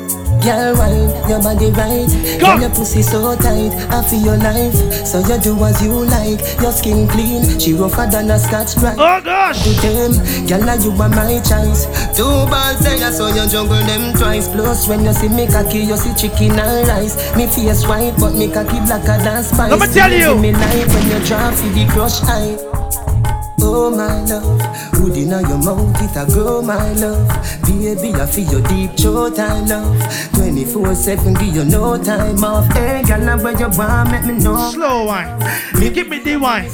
Girl, wine, your body right. Girl, your pussy so tight. I feel your life, so you do as you like. Your skin clean, she rougher than a scotch bride. Oh gosh. To them, girl, now you are my choice. Two balls say I saw you jungle them twice. Plus, when you see me cocky, you see chicken and rice. Me face white, but me cocky blacker than spice. Let me tell you. Me life when you drop see the crush eye. Oh my love, good in your mouth, it a grow my love. Baby, I feel your deep throat, I love. 24 7, give you no time off. Hey, girl, now where you want, make me know. Slow wine. me Give me the wine.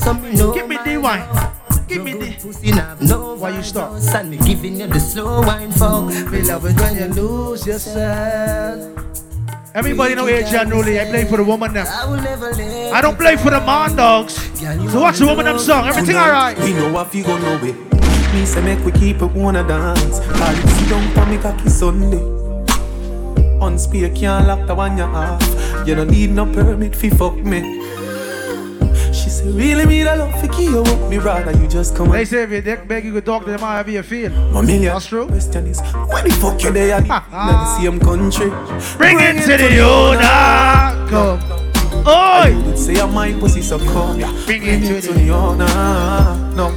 Give me the wine. Give me the. Pussy now, no Why you stop? And me giving you the slow wine fuck. Me love it when you lose yourself. Everybody know Adrian Newley. I play for the woman them. I will never let I don't play for the man dogs. So watch the woman them song. Everything alright. We know what you gonna know it. Me say make we keep it wanna dance. Call it sit down for me cocky Sunday. On spear can't lock the one you off. You don't need no permit fi fuck me. Say really me the love fi keep you up. Me rather you just come They say if you dick beg, you could talk to them however you feel. My million That's true. question is When the fuck you there in the same country Bring it to the owner. Come. Oi! You would say I'm my pussy so come Bring it to to the owner No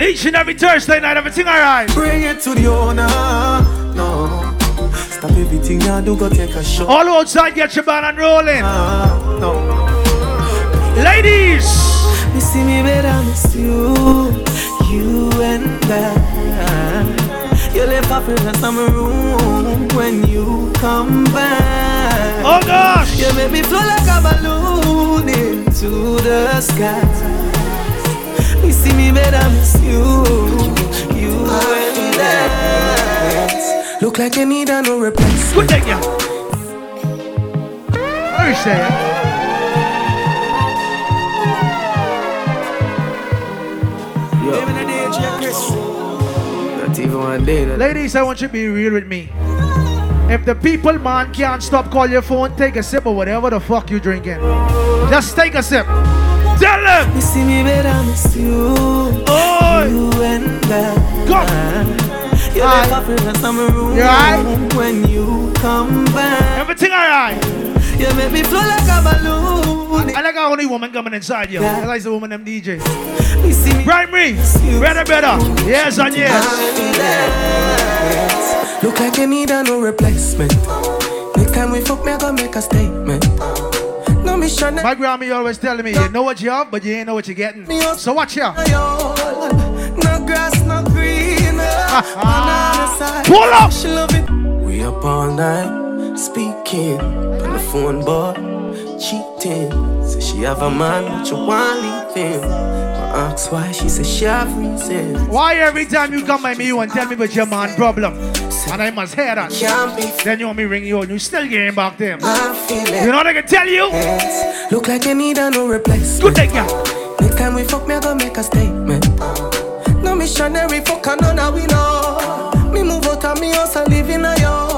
Each and every Thursday night, everything alright. Bring it to the owner No Stop everything you do go take a shot All outside, get your band and rolling. Ah, no Ladies! You see me better miss you You and I You left presence in my room When you come back Oh gosh! You make me flow like a balloon into the sky. You see me better miss you, you and that. Look like you need a no replacement. Good day, yeah. What you say? Not even one day. that- Ladies, I want you to be real with me. If the people man can't stop call your phone, take a sip of whatever the fuck you drinking. Just take a sip. Tell them. You see me better miss you, Oi. you and that. Go. You left a presence in my room You when you come back. Everything alright. You make me flow like a balloon. I like how only woman coming inside you. Yeah. I like the woman them DJ. You see me Primary. Brother, brother. Yes and yes. Look like you need a no replacement. Next time we fuck me, I gonna make a statement. No mission. My grandma always telling me, you know what you have, but you ain't know what you're getting. So watch ya. No grass, no green. Pull up. She love it. We up all night speaking on the phone, boy. Cheating. Say she have a man, but you want leave him. I ask why, she say she have reason. Why every time you come by me, you want to tell me about your man problem? And I must hear that. Can't Then you want me ring you and you still getting back them. I feel it. You know what I can tell you? Yes. Look like you need a no replacement. Good day, girl. Next time we fuck, me I gonna make a statement. No missionary fuck and none of we know. Me move out of me house and live in a yard.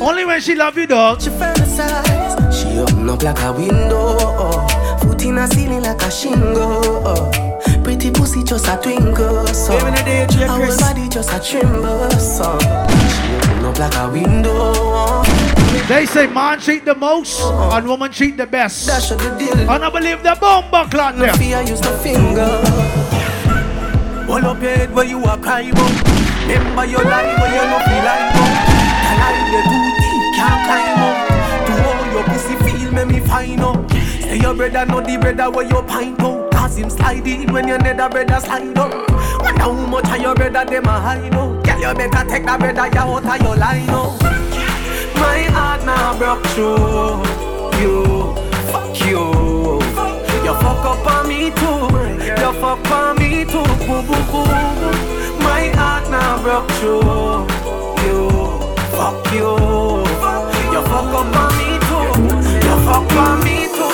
Only when she love you, dog. she fantasize. She open up like a window. oh. Foot in a ceiling like a shingle. oh. Pretty pussy just a twinkle. So whole body just a tremble. So she open up like a window. oh. They say man cheat the most and woman cheat the best. Dash of the deal. And I believe the bomb No there. fear, use the finger. Hold up your head where you are crying. Remember your life where you no feel like pussy make me find out. Oh. Say your brother know the brother where you pint out. Cause him slide in when your nether brother slide up. Wonder how much of your brother them a hide out. Girl, you better take that brother you out of your line out. My heart now broke through you. Fuck you. You fuck up on me too. You fuck on me too. Boo boo boo. My heart now broke through you. Fuck you. You fuck up on me fuck on me too.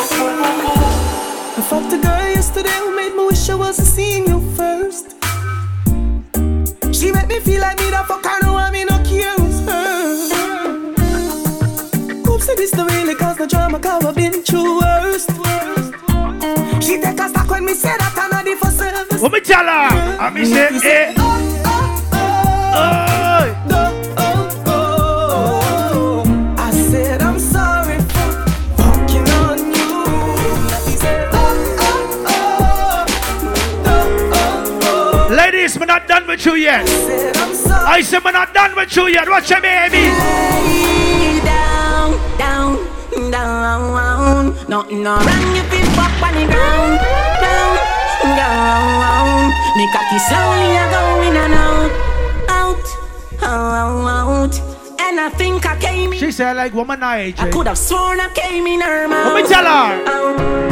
I fucked a girl yesterday who made me wish I wasn't seeing you first. She made me feel like me the fuck I know I me no care who's her. Hope say this the really cause the drama cause I've been through worst. She take a stock when me say that I'm not for service. What me tell her? I me say, eh. Not done with you yet. I'm. I said we're not done with you yet. Watch your baby. down, down, down. Nothing no wrong if you fuck on the ground, down, down. Me cocky slowly a go in and out, out, out, out. I think I came in. She said like woman I I could have sworn I came in her mouth. Let me tell her. Oh.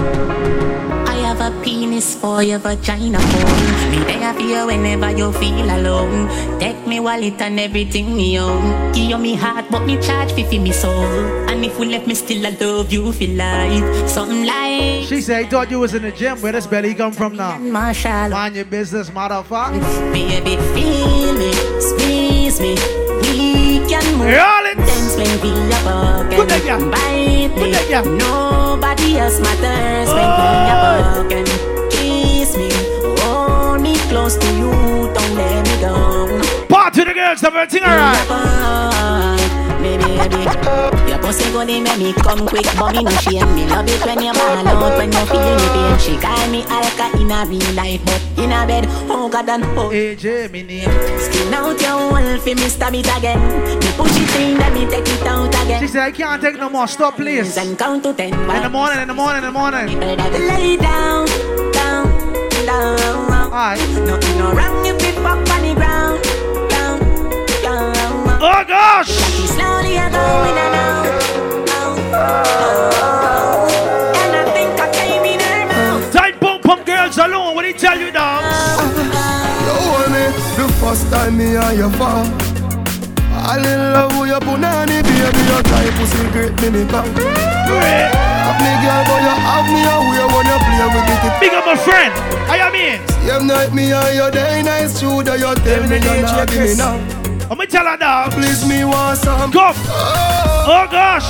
A penis for your vagina hole. Me there for you whenever you feel alone. Take me wallet and everything me own. Give you me heart, but me charge fi fi me soul. And if we left me still, I love you for life. Something like She said, thought you was in the gym. Where does belly come from now? Marshall. Mind your business, motherfucker. Baby, feel me, squeeze me. We can move. Dance when we are Good day, yeah. broken. Bite Good day, yeah. me. Nobody else matters when we are oh. broken. Kiss me, hold me close to you. Don't let me go. Part to the girls, everything alright. Baby, baby, your pussy go dey make me come quick, but me no shame. Me love it when you ball out, when you feel me pain. She call me Alka in a real life, but in a bed, oh God and oh. AJ, me name. Skin out your hole fi me stab it again. Me push it in, then me take it out again. She said, I can't take no more. Stop, please. And count to ten. In the morning, in the morning, in the morning. Lay down, down, down. Alright. Nothing no wrong if it fuck on the ground. Oh gosh! Slowly I go in and out. And I think I came in her mouth. Tight pump pump girls alone. What he tell you, dogs? You hold me the first time me and you fall. All in love with your punani, baby. Your type pussy great me come. Have me girl, but you have me away when you play with it. Big up my friend. I am mean. Same night me and you day nice that you tell me you not me now. Let me tell her now. Please me want some. Go. Oh gosh.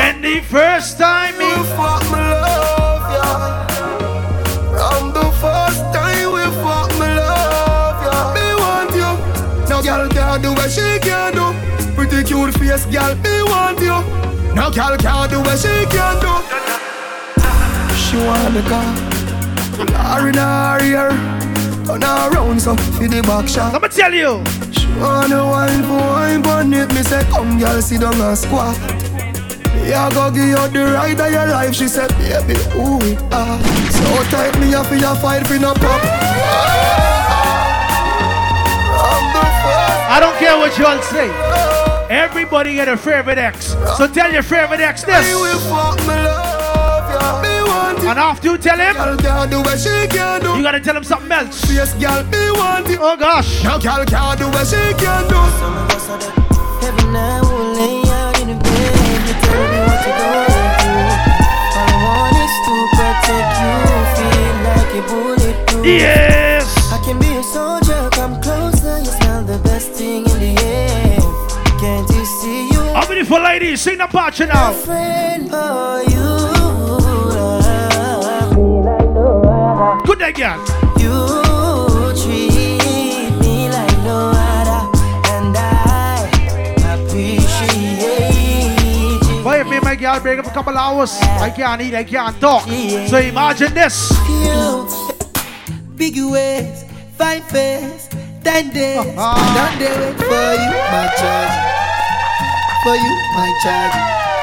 And the first time me. You fuck me love ya. From the first time we fuck me love ya. Me want you. Now girl can't do what she can do. Pretty cute face girl, me want you. Now girl can't do what she can do. She want the car. Larry in her ear. Turn around so for the back shot. I'ma tell you. She the wine for wine. Me say come girl sit down and squat. Yeah, go give you the ride of your life. She said, baby, ooh, it ah. So tight me up for your fight for no pop. I'm the first. I don't care what y'all say. Everybody get a favorite ex. So tell your favorite ex this. Me will fuck me love ya. Me want you. And after you tell him, Girl can't do what she can do. you gotta tell him something else. Yes, girl, me want you. Oh gosh. Now, girl can't do what she can do. Every night we'll lay out in the bed. You tell me what you're going through. All I want is to protect you. Feel like a bulletproof. Yes. I can be a soldier. Come closer. You smell the best thing in the air. Can't you see you? How many for ladies? Sing the part you now. Good girl. You treat me like no other, and I appreciate you. But if me and my girl break up a couple hours, I can't eat, I can't talk. So imagine this. You, big ways, fine face, ten days. Ah. Don't they wait for you, my child. For you, my child.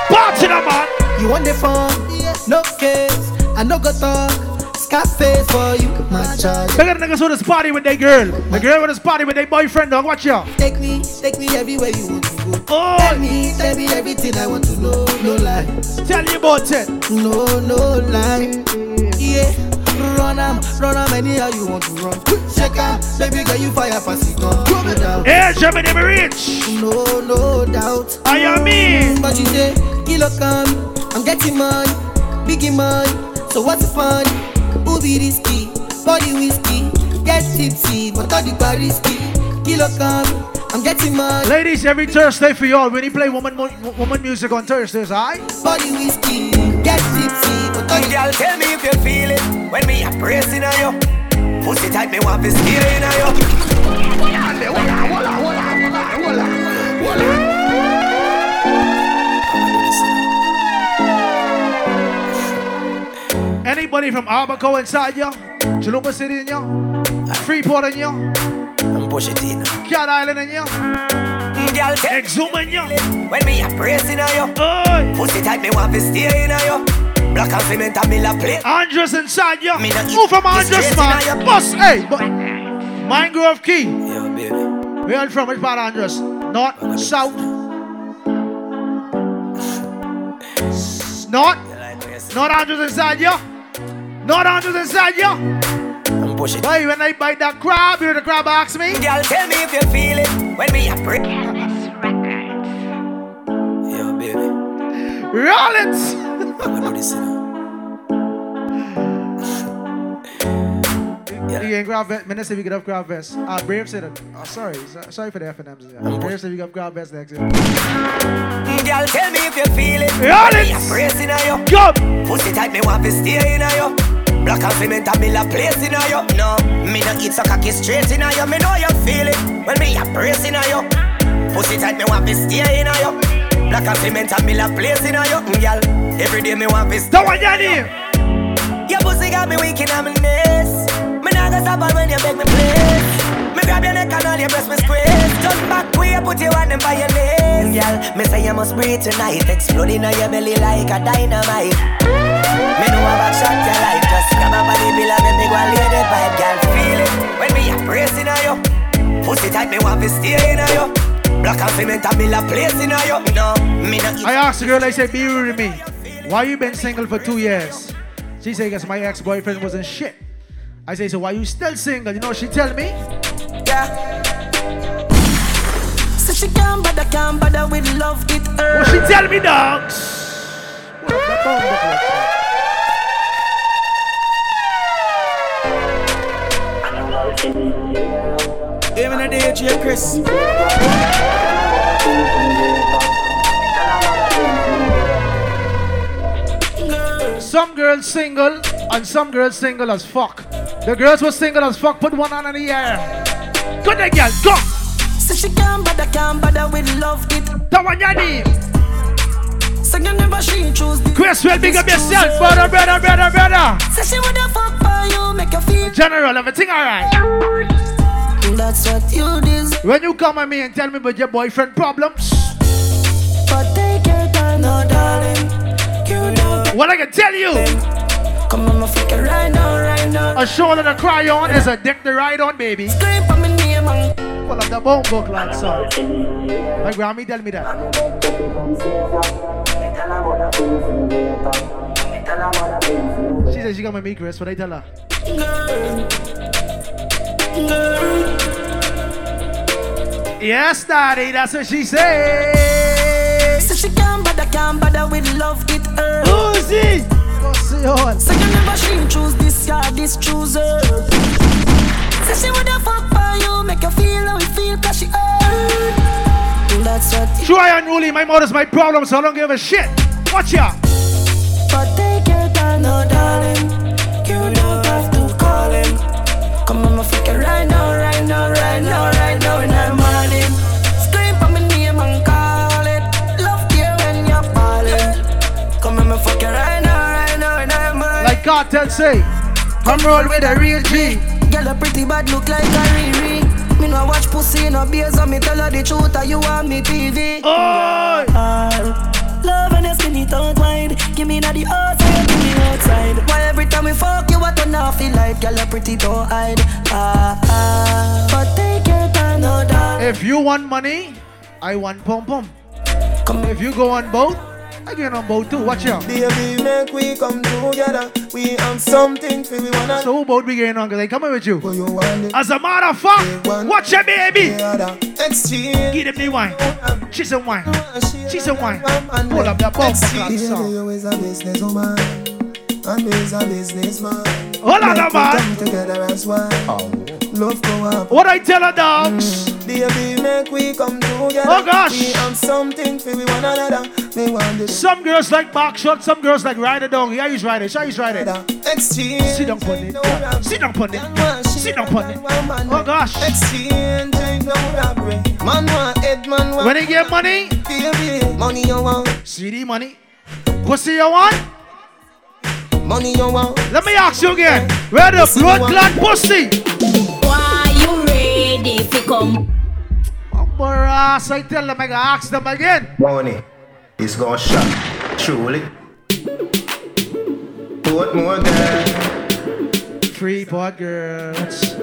Party the man. You want the phone? No case, I no go talk. Scarface for you, my charge. Look at the niggas with this party with their girl. The girl with this party with their boyfriend, dog. Watch out. Take me, take me everywhere you want to go. Oh. Tell me, tell me everything I want to know. No lie. Tell you about it. No, no lie. Yeah. Run am, run am anyhow you want to run. Check am, baby girl you fire it on. No doubt. Hey, Germany, me rich. No, no doubt. I am me. But you say, kilo come, I'm getting money, biggie money. So what's the fun? Who be risky? Body whiskey, get tipsy, but all the bar risky. Kilo come, I'm getting money. Ladies, every Thursday for y'all, when you play woman woman music on Thursdays, alright? Body whiskey, get tipsy, but all the Girl, tell me if you feel it when me a pressing on you. Pussy tight, me want to steal in on you. Anybody from Abaco inside you? Chalupa City in you? Freeport in you? And push it in. Cat Island in you? Girl, Exuma in you? when me a pressing on you. Oi! Pussy tight, me want to steal in on you. Black and cement and me la plate. Andros inside you? Me not Who from Andros, man? Boss, hey, but Mangrove Cay. Yeah, baby. Where you from? Which part of Andros? North, south. North. North Andros inside you. North Andros inside you. Push it. Why when I bite that crab, you know the crab ask me? Girl, tell me if you feel it when me a break. Yo, baby. Roll it. I'm gonna do this. You. You ain't Crab Fest. Minister, we could have Crab Fest. Uh, Brave said it. Oh, sorry. So- Sorry for the FNMs. Yeah. Brave said we got Crab Fest next year. Girl, tell me if you feel it. Roll when it. Me a brace in you. Go. Pussy tight, me want to stay in you. Black and cement and build a place in you. No, me no eat so cocky straight in you. Me know you feel it when me a brace in you. Pussy tight, me want to stay in you. Black and cement and build a place in you. Mm, Girl, every day me want to stay. Don't want you Your pussy got me weak in my knees. Me nah go stop when you make me please. Me grab your neck and all your breast me squeeze. Turn back way, put you on them by your knees. Mm, Girl, me say you must breathe tonight. Exploding on your belly like a dynamite. Me know about shot your life. Just grab my body, bill and make me go and lay the vibe. Girl, feel it when me a bracing on you. Pussy tight, me want to stay in on you. Black and cement and build a place in on you. No, me no eat. I asked the girl, I said, be real with me. Why you been single for two years? She said, because my ex-boyfriend wasn't shit. I say, so why you still single? You know she tell me? Yeah. So she can't bother, can't bother with love, it her. What she tell me, dogs? What up, that bomb look like? Even a DJ Chris. Some girls single and some girls single as fuck. The girls were single as fuck, put one hand in the air. Good day, girl, go! So she can't bother, can't bother with love, it That one your name. So you never she choose the Chris, well, big up yourself, brother, brother, brother, brother. So she woulda fuck for you, make you feel General, everything alright. That's what you deserve When you come at me and tell me about your boyfriend problems, But take your time, no darling You know what I can tell you, Come on, my fuck it right now, right now a shoulder to cry on is a dick to ride on, baby. Scream for me name and Full of the bone book, lad, son. My Grammy tell me that. She said she got my me, Chris, what I tell her? Yes, daddy, that's what she said. So she can't bother, can't bother with love, it her! Pussy on. So you never she choose this guy, this chooser So she woulda fuck for you, make you feel how you feel cause she earned That's what Try unruly, my mother's my problem, so I don't give a shit. Watch ya. But take your time, no darling Come on, my fuck it right now, right now, right now, right now in the morning. Scream for me name and call it. Love you when you're falling. Come on, my fuck it right now, right now in the morning. Like Kartel say, I'm roll with a real G. Girl, a pretty bad look like a Riri. Me no watch pussy no beers and me tell her the truth that you want me TV Oh! Love and your skinny tongue wide. Give me na the outside, me outside Why every time we fuck you what turn off feel like Girl, a pretty don't hide ah, ah. But take your time, no doubt If you want money, I want pom pom. If you go on both, I get on both too. Watch out. Baby, make we come together. We have something for we wanna. So who both be getting on? Cause they coming with you. But you want it. As a matter of fact, watch your baby. Exchange. Give them the wine. She's some wine. She's some wine. Pull up that bomb clock Baby, song. you is a businesswoman. And me is a businessman. Hold on, Make we man. come together as one. Oh. Love go up. What I tell her, dogs? Mm. Baby, make we come together. Oh, gosh. We have something for we one another. Me want it. Some girls like back shot, some girls like ride it down. Yeah, he's ride it. Show he's ride it. Exchange. Sit down, pon it. Sit down, pon it. Sit down, pon it. Oh gosh. Exchange ain't no robbery. Eh. Man want head, man want. When he get money, Baby, money you want. CD money. Pussy you want? Money you want. Let me ask you again. Where the blood clot pussy? Why you ready fi come? Brass, I tell them I gotta ask them again. Money is gonna shot. Truly. Put more girl. Freeport girls.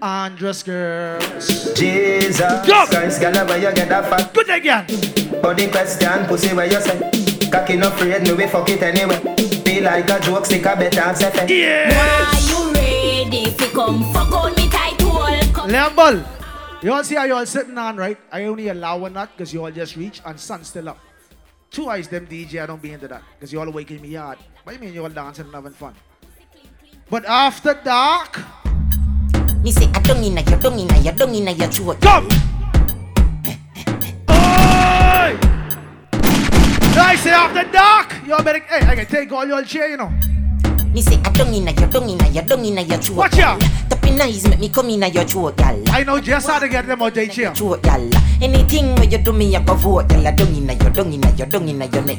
Andros girls. Jesus Go. Christ, girl, where you get that fat? Good again. But the question, pussy, where you say? Cocky no afraid, me we fuck it anyway. Feel like a joke, stick a better and say Are you ready fi come fuck on me tight hole? Come you all see how you all sitting on, right? I only allow one that because you all just reach and sun still up. Two eyes, them DJ, I don't be into that because you all waking me hard. What you mean you all dancing and having fun? But after dark, Me say, I don't inna your, don't inna your, don't inna your throat. Come! Oi! I say after dark, you better, hey, I can take all your chair, you know. Me say, I don't inna your, don't inna your, don't inna your throat. Watch out. Tapping eyes make me come inna your throat, gal. I know just how to get them out their chair. Throat, gal. Anything where you do me, I go vote, gal. I don't inna your, don't inna your, don't inna your neck.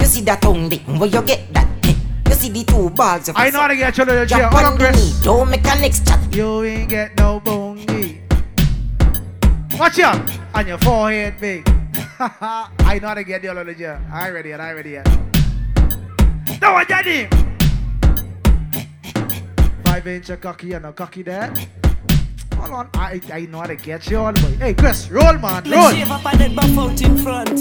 You see that tongue, dick, where you get that? You see the two balls of I know how to get you to the chair. Hold on, Chris. don't make a next chat. You ain't get no bongy. Watch out. On your forehead, big. I know how to get you out of the chair. I ready yet, I ready yet. No, I got him. Five inch of cocky and a cocky there. Hold on, I, I know how to get you all, boy. Hey, Chris, roll, man, roll. Let's shave up and then buff out in front.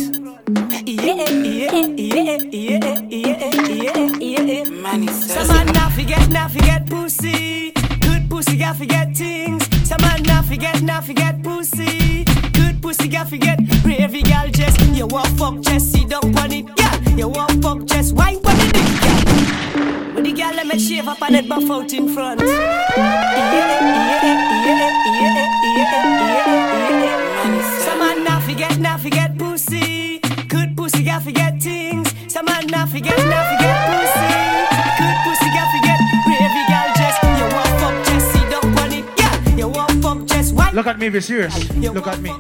Yeah, yeah, yeah, yeah, yeah, yeah, yeah. Man, Some man not forget, not forget pussy. Good pussy, got forget things. Some man not forget, not forget pussy. Pussy, forget. Ravy gal just, you want fuck just down on it, yeah. You want fuck just wine on it, yeah. When the gal let me shave up and then buff out in front. Yeah, yeah, yeah. Some man not forget, not forget pussy. Good pussy, got forget things. Some man not forget, not forget pussy. Good pussy, got forget. Ravy gal just, you want fuck just sit down on it, yeah. You want fuck just wine. Look at me, be serious. Look at me.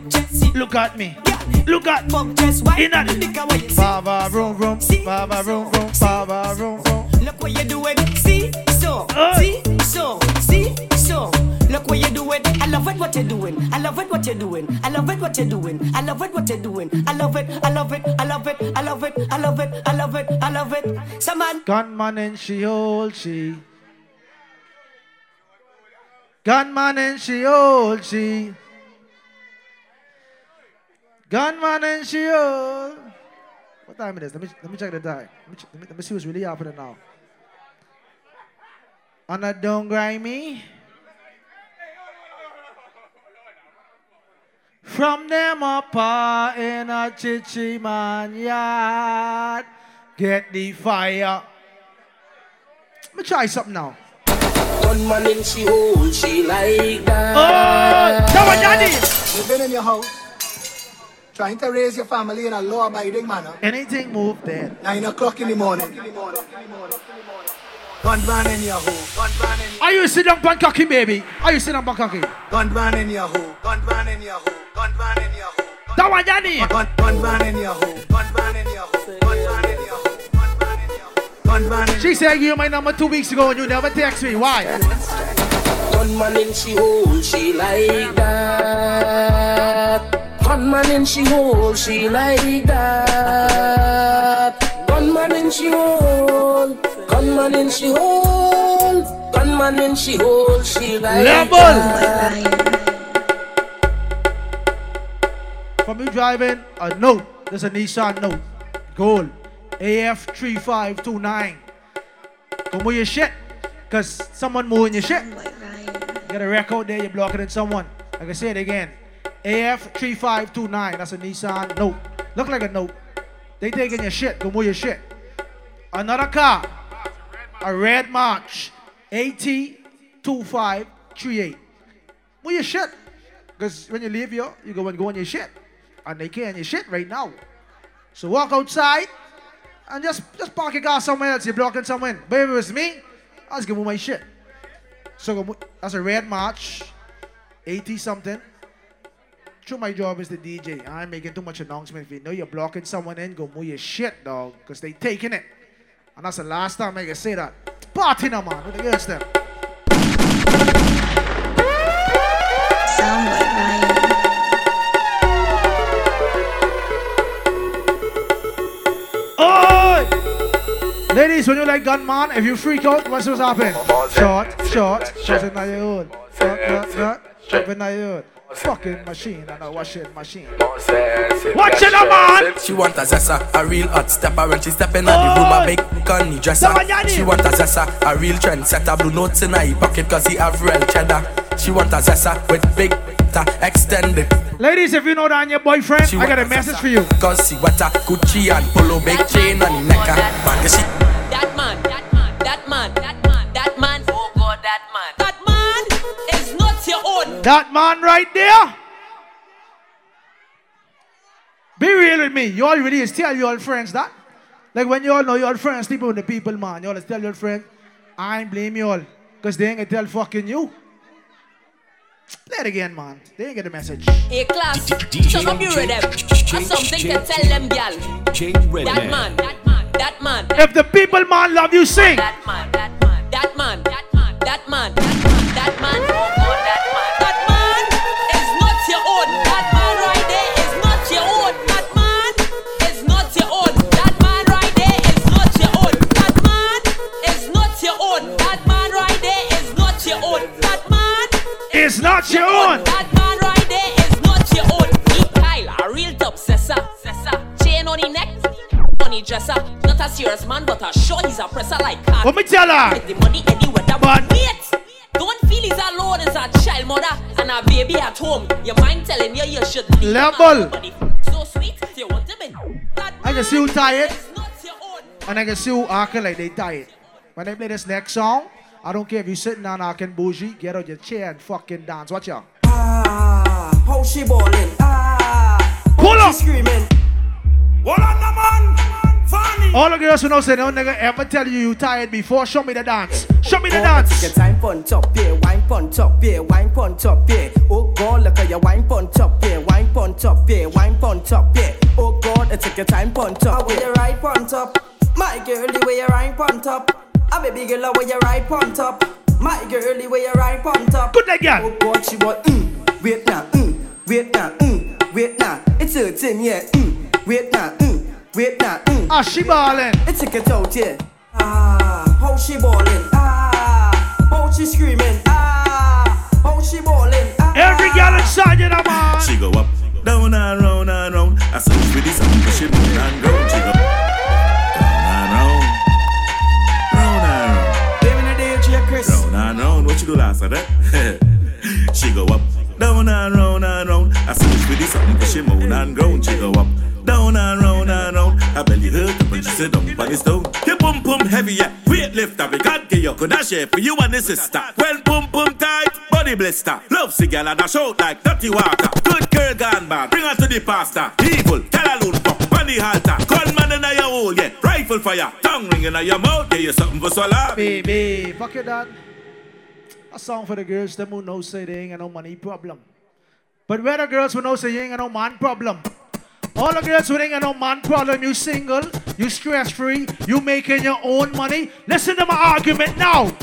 Look at me. Look at fuck just wine. in that. Baba room room. Baba room room. Baba room room. Look what you doing. See so, see so, see so. Look what you doing. I love it what you're doing. I love it what you're doing. I love it what you're doing. I love it what you're doing. I love it. I love it. I love it. I love it. I love it. I love it. I love it. Some man. Gunman and she hold she. Gunman and she hold she. Gunman and she hold. What time it is? Let me let me check the time. Let me, let me, let me see what's really happening now. On a don't grind me. From them apart uh, in a chichi man yard. Get the fire. Let me try something now. One man in she hole, she like that. Oh, come on, Daddy. You've been in your house, trying to raise your family in a law-abiding manner. Anything move there. Nine o'clock in the morning. Gun man in your hole. Gun man in Are you sit down Bangkoki, baby? Are you sit down Bangkoki? Gun man in your hole. Gun man in your hole. Gun man in your hole. That one, Daddy. Gun, gun man in your hole. Gun man in your hole. Gun man in your hole. Gun man in your hole. Gun man in She said you my number two weeks ago and you never text me. Why? One man in she hole, she like that. One man in she hole, she like that. Gunman in she hole, gunman in she hole, gunman in she hole, she like Level. that. From you driving a note. There's a Nissan note. Gold. AF3529. Go move your shit. Cause someone moving your shit. Get a record there, you're blocking in someone. Like I say it again. AF3529. That's a Nissan note. Look like a note. They taking your shit. Go move your shit. Another car. A red march. AT2538. Move your shit. Because when you leave here, you go and go on your shit. And they can't your shit right now. So walk outside and just just park your car somewhere else. You're blocking someone. But if it was me, I was gonna move my shit. So that's a red march, 80 something. True, my job is the DJ. I'm making too much announcement. If you know you're blocking someone in, go move your shit, dog. Because they taking it. And that's the last time I can say that. Party now, man. With the girls them. Sound like Ryan. Oi! Ladies, when you like gunman, if you freak out, what's what's happening? Short, short, short in your own. Fuck, fuck, fuck. Jumping on your fucking machine and a washing machine. Watch it, man. She want a zessa, a real hot stepper when she step in the oh. room. A big conny dresser. She want a zessa, a real trendsetter. Blue notes in her pocket cause he have real cheddar. She want a zessa with big ta extended. Ladies, if you know that I'm your boyfriend, I got a message for you. Cause see what a Gucci and polo big chain on the neck. Uh, man, That man, that man, that man, that man, that man, oh God, that man. That man is not your own. That man right there. Be real with me. You all really is tell your friends that. Like when you all know your friends sleeping with the people, man. You always tell your friends, I ain't blame you all. Because they ain't gonna tell fucking you. Play it again, man. They ain't get the message. Hey class, shut up you with them. Have something to tell them, gal. That man, that man, that man. If the people, man, love you, sing. That man, that man, that man, that man, that man, that man, It's not your own. That man right there is not your own. He Kyle, a real top sessa, sessa. Chain on the neck, on the dresser. Not a serious man, but a sure he's a presser like car. What me tell her? Get the money anywhere that But- wait. Don't feel he's alone as a child mother and a baby at home. Your mind telling you you should leave Level. so sweet, you want to be I can see you tired. not your own. And I can see you acting like they tired. When they play this next song, I don't care if you're sitting down acting bougie, get out your chair and fucking dance. Watch out. Ah, how she ballin'? Ah, Pull how up. she screaming? Hold on, no man. Funny. All the girls who know say no nigga ever tell you you tired before, show me the dance. Show me the Oh, dance. Take your time pon top, yeah, wine pon top, yeah, wine pon top, yeah. Oh God, look at your wine pon top, yeah, wine pon top, yeah, wine pon top, yeah. Oh God, I take your time pon top, I yeah. you right pon top, my girlie, where you right pon top. I'm a baby girl, where you right pon top, my girlie, where you right pon top. Good like girl. Oh God, she want mm, wait now, mm, wait now, mm, wait now. It's hurting, yeah, mm, wait now, mm, wait now, mm. Ah, she ballin'. It's a it out, yeah. Ah, how she ballin'? Ah, how she screaming? Ah, how she ballin'? Ah, Every girl inside you, know, man. She go up, down and round and round. I saw with this song, she moon and ground. She go and you do last of that? she go up, down and round and round. I saw with this song, she moon and ground. She go up, down and round and round. Her belly hurt up when she sit down on the stone. Your boom boom heavy, yeah. Weight lifter, we can't get you. Could I share for you and the sister? Well, boom boom tight, body blister. Love cigar and a shout like dirty water. Good girl gone bad, bring her to the pastor. Evil, tell her loot fuck, the halter. Gunman in your hole, yeah. Rifle fire, tongue ring in your mouth, yeah. You something for swallow. Baby, fuck your dad. A song for the girls that who know say they ain't got no money problem. But where the girls who know say you ain't got no man problem. All the girls who ain't got no man problem, you single, you stress free, you making your own money. Listen to my argument now.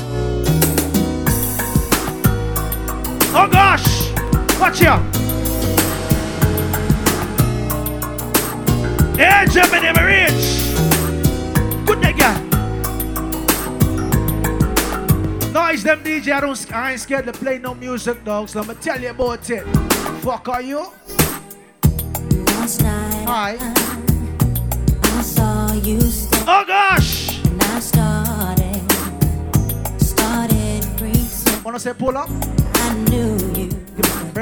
Oh gosh, watch out. Yeah, Germany, I'm rich. Noise them DJ, I, don't, I ain't scared to play no music, dogs. Let me tell you about it. Fuck are you? Last night Hi. I saw you step Oh gosh! and I started, started. Wanna say pull up? I knew you.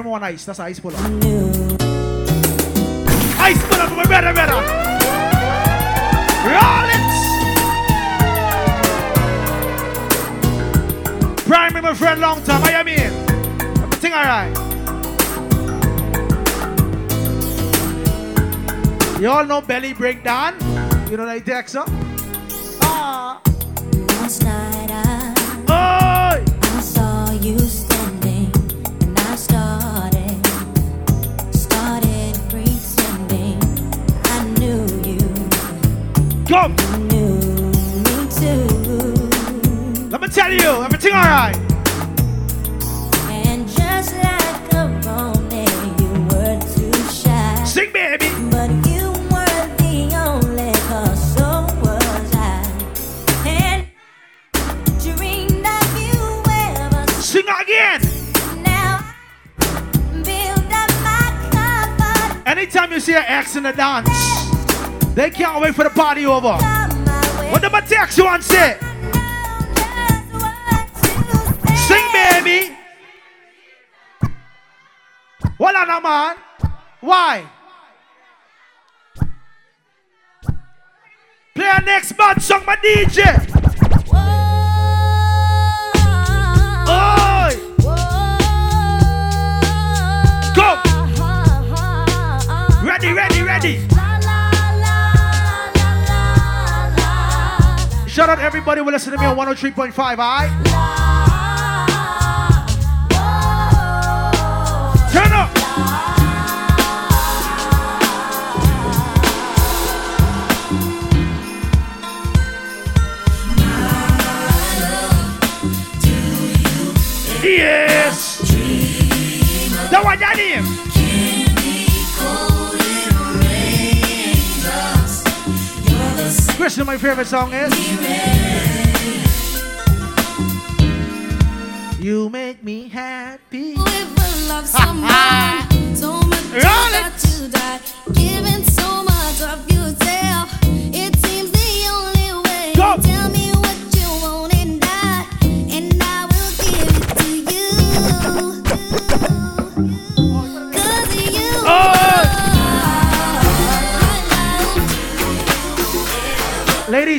One ice. That's ice pull up. knew. Ice pull up, my brother, brother. Roll Prime me, my friend, long time. How you mean? Everything alright? You all know belly breakdown? You know that text, huh? Ah. Last night I, Oi! I saw you standing and I started, started pretending I knew you. Come! I'ma tell you, everything alright. And just like a morning, you were too shy. Sing, baby. But you were the only cause, so was I. And dreamed of you ever. Sing again. Now, build up my comfort. Anytime you see an ex in the dance, they can't wait for the party over. What the text you want say? Sing, baby. What on, man? Why? Play our next bad song, my DJ. Oi! Go! Ready, ready, ready. Shout out everybody who listen to me on 103.5, alright? Yes! That one, that name! Question, my favorite song is? You make me happy. love someone so much you got to die giving so much of yourself it seems the only way tell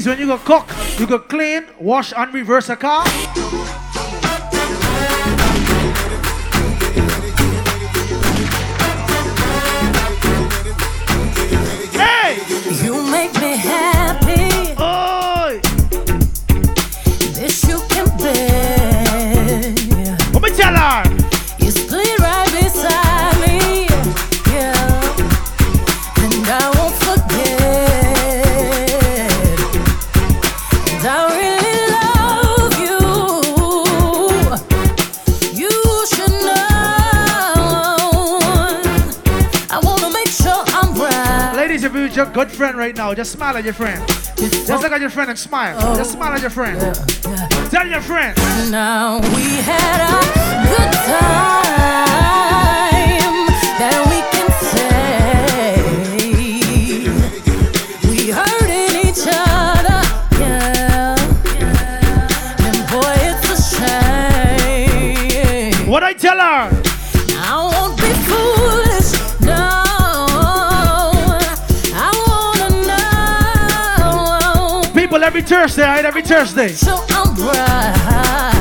When you go cook, you go clean, wash, and reverse a car. Your good friend right now, just smile at your friend. Just look at your friend and smile. Oh. Just smile at your friend. Tell your friend. Now we had a good time every Thursday, right? Every Thursday. So I'm right,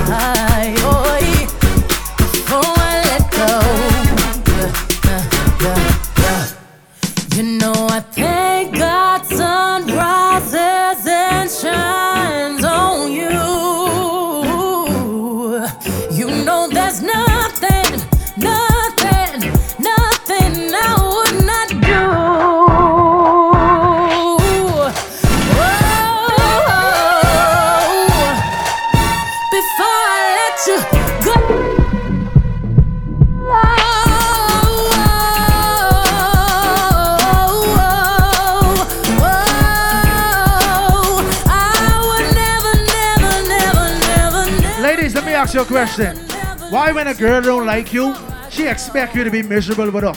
Ladies, let me ask you a question. Why when a girl don't like you, she expect you to be miserable with her?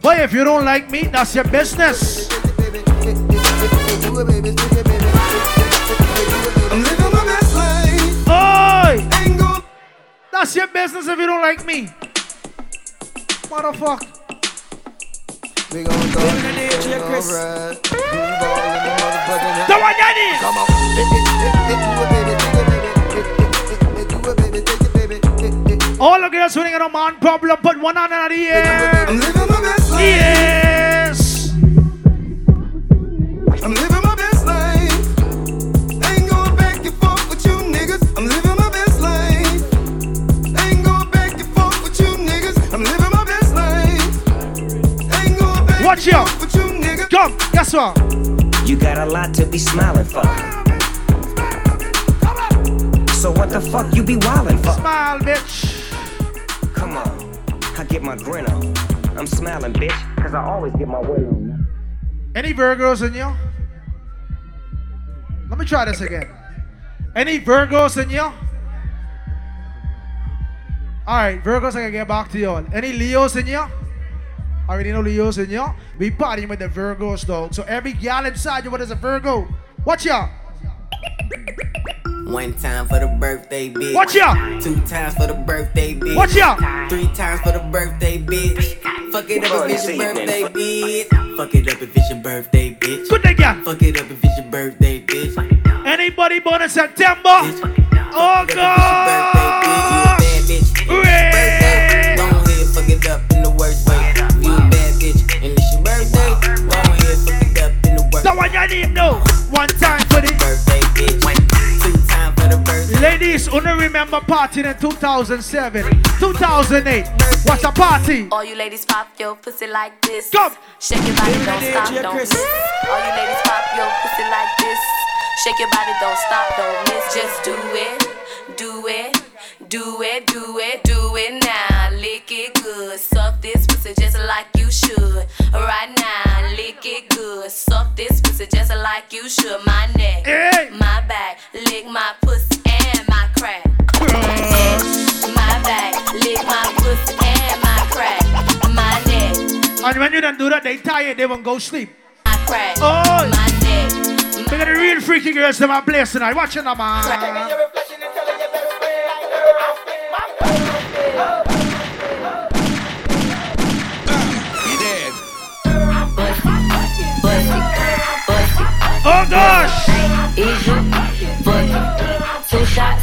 But if you don't like me, that's your business. Oi! That's your business if you don't like me. Motherfucker. We gon' go DJ Chris. The one that is. Come on. All the girls winning a man problem, put one hand in the air. I'm living my best life. Yes. I'm living my best life. Ain't going back and forth with you niggas. I'm living my best life. Ain't going back and forth with you niggas. I'm living my best life. Ain't going back Watch and out. forth with you niggas. Come, guess what? You got a lot to be smiling for. So what the fuck you be wildin' for? Smile, bitch. I get my grin on. I'm smiling, bitch, cause I always get my win on. Any Virgos in you? Let me try this again. Any Virgos in you? Alright, Virgos, I can get back to you all. Any Leos in you? Already know the in y'all. We partying with the Virgos, dog. So every gal inside you, what is a Virgo? Watch y'all. One time for the birthday bitch. Watch ya. Two times for the birthday bitch. Watch ya. Three times for the birthday bitch. Fuck it up if it's your birthday bitch. Fuck it up if it's your birthday bitch. Good again. Fuck it up if it's your birthday bitch. Anybody born in September? Oh God! Birthday, go ahead, fuck it up in the worst way. You a bad bitch, and it's your birthday. Go ahead, fuck it up in the worst So what your name know? One time for the birthday bitch. Ladies. Only remember partying in 2007, 2008. What's a party? All you ladies pop your pussy like this. Come. Shake your body, don't stop, don't miss. All you ladies pop your pussy like this. Shake your body, don't stop, don't miss. Just do it, do it, do it, do it, do it now. Lick it good, suck this pussy just like you should. Right now, lick it good, suck this pussy just like you should. My neck, my back, lick my pussy and my crack. Uh. My back, lick my pussy and my crack. My neck, And when you don't do that, they tired. They won't go sleep. my crack. Oh, my neck. Look at the real freaky girls in my place tonight. Watch it now, man. Oh gosh! You? Two shots,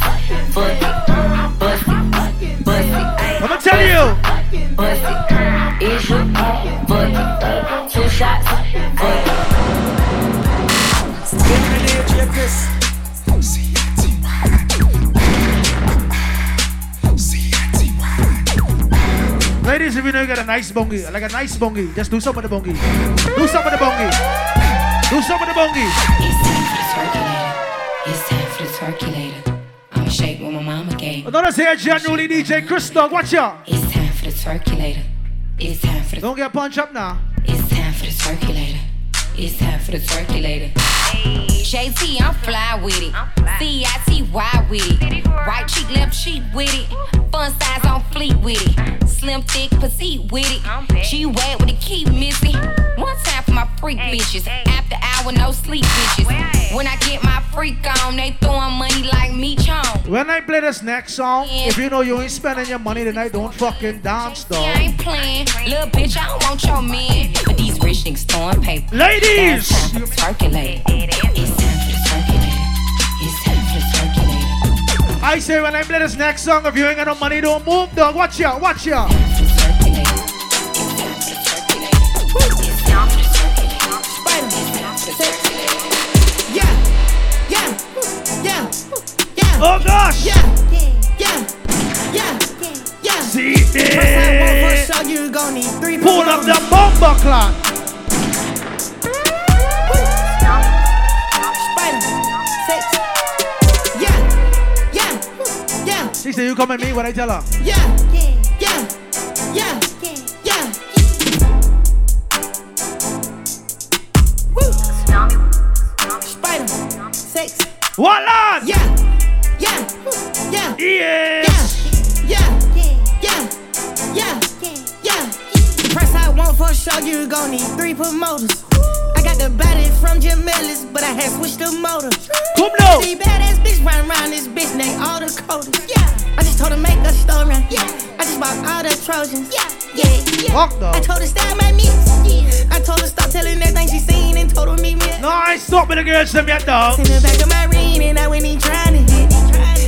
busty. I'ma tell you. You? Two shots. Ladies, if you know you got a nice bongi, like a nice bongi, just do some of the bongi. Do some of the bongi. Do some of the bongi. It's time for the circulator. I'ma shake what my mama gave. Another say genuinely DJ Chris Dog. Watch out. It's time for the circulator. It's time for the Don't get punched up now. It's time for the circulator. It's time for the circulator. JT, I'm fly with it. C-I-T-Y with it. Right cheek, left cheek with it. Fun size on fleet with it. Slim, thick, petite with it. G wet with the key missing. One time for my freak bitches. After hour, no sleep bitches. When I get my freak on, they throwing money like me chong. When I play this next song, if you know you ain't spending your money tonight, don't fucking dance, I dog. ain't playing. Little bitch, I don't want your man. But these rich niggas throwing paper. Ladies! Now It's time for the circulator. It's time for the circulator. It's time for the circulator. I say when I play this next song, if you ain't got no money, don't move, dog. Watch out, watch out. Yeah, yeah, yeah, yeah. Oh gosh! Yeah, yeah, yeah, yeah. See First I want it. for sure you gon' need three Pull up the bomber clock. She say you come at me when I tell her. yeah, yeah, yeah, yeah. Woo. Spider, six. What lad? Yeah, yeah, yeah. Yes. Yeah, yeah, yeah, yeah. Yeah. Press I want for sure you gon' need three promoters. I got the body from Jim Ellis, but I had switched the motor. Come now. See badass bitch run around this Trojans. Yeah, yeah, yeah. Fuck though. I told her style my mix. Yeah, I told her stop telling everything she seen and told her meet me. No, I ain't stop with the girls them yet, dog. In the back of my ring and I went in trying to hit.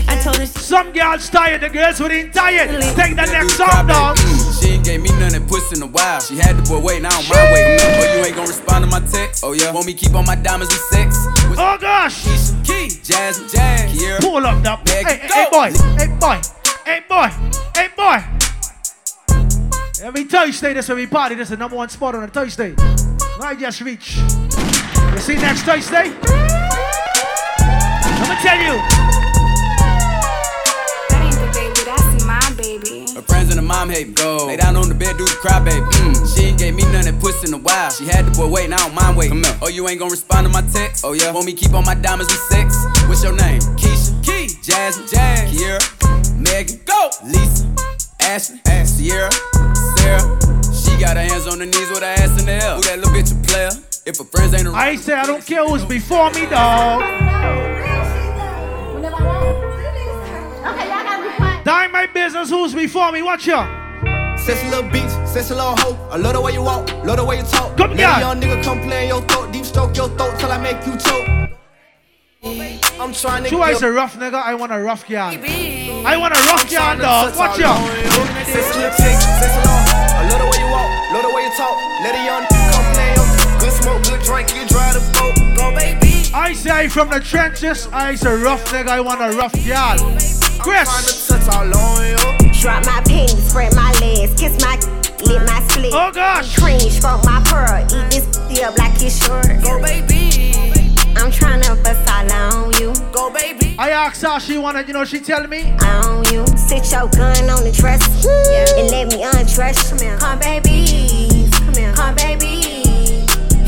I told her Some girls tired, the girls who ain't tired. Take the next song, dog. She ain't gave me none that puss in a while. She had the boy waiting, I don't mind waiting. Oh, you ain't gonna respond to my text? Oh, yeah. Want me keep on my diamonds with sex? With Oh gosh. Keisha, Key, Jazz, Jazz, Kiera. Pull up the. Hey, hey, hey, boy. Hey, boy. Hey, boy. Hey, boy. Every Thursday, this every party. This is the number one spot on a Thursday. I just reach. You see next Thursday? I'ma tell you. That ain't the baby, that's my baby. Her friends and her mom hate me. Go. Lay down on the bed, do the cry, baby. Mm. She ain't gave me none that puss in a while. She had the boy waiting, I don't mind waiting. Oh, you ain't gonna respond to my text? Oh, yeah. Want me keep on my diamonds with sex? What's your name? Keisha, Key, Jazz, Jazz, Kiera, Megan, go. Lisa, Ashley, Sierra, Sarah, she She got her hands on her knees with her ass in the air. Who that little bitch a player? If her friends ain't around. I ain't say I don't care who's before me, dog. Dime my business who's before me. Watch ya. Sexy little bitch, sexy little hoe. I love the way you walk, love the way you talk. Come Let a here. young nigga come play in your throat, deep stroke your throat till I make you choke. I'm trying to Two eyes a rough nigga. I want a rough girl. I want a rough girl, dog. Watch ya. Sexy little chick, sexy little hoe. I love the way you walk, love the way you talk. Let a young nigga come play in your good smoke, good drink, you drive the boat. Go baby. I say from the trenches. I say rough nigga. I want a rough girl. Chris. Drop my panties, spread my legs, kiss my lit my split. Oh gosh. Cream, stroke my pearl, eat this pussy up like it's yours. Go baby. I'm tryna bust all on you. Go baby. I asked her she wanted, you know, she tell me. On you. Sit your gun on the dresser and let me undress. Come here. Come baby. Come here. Come baby.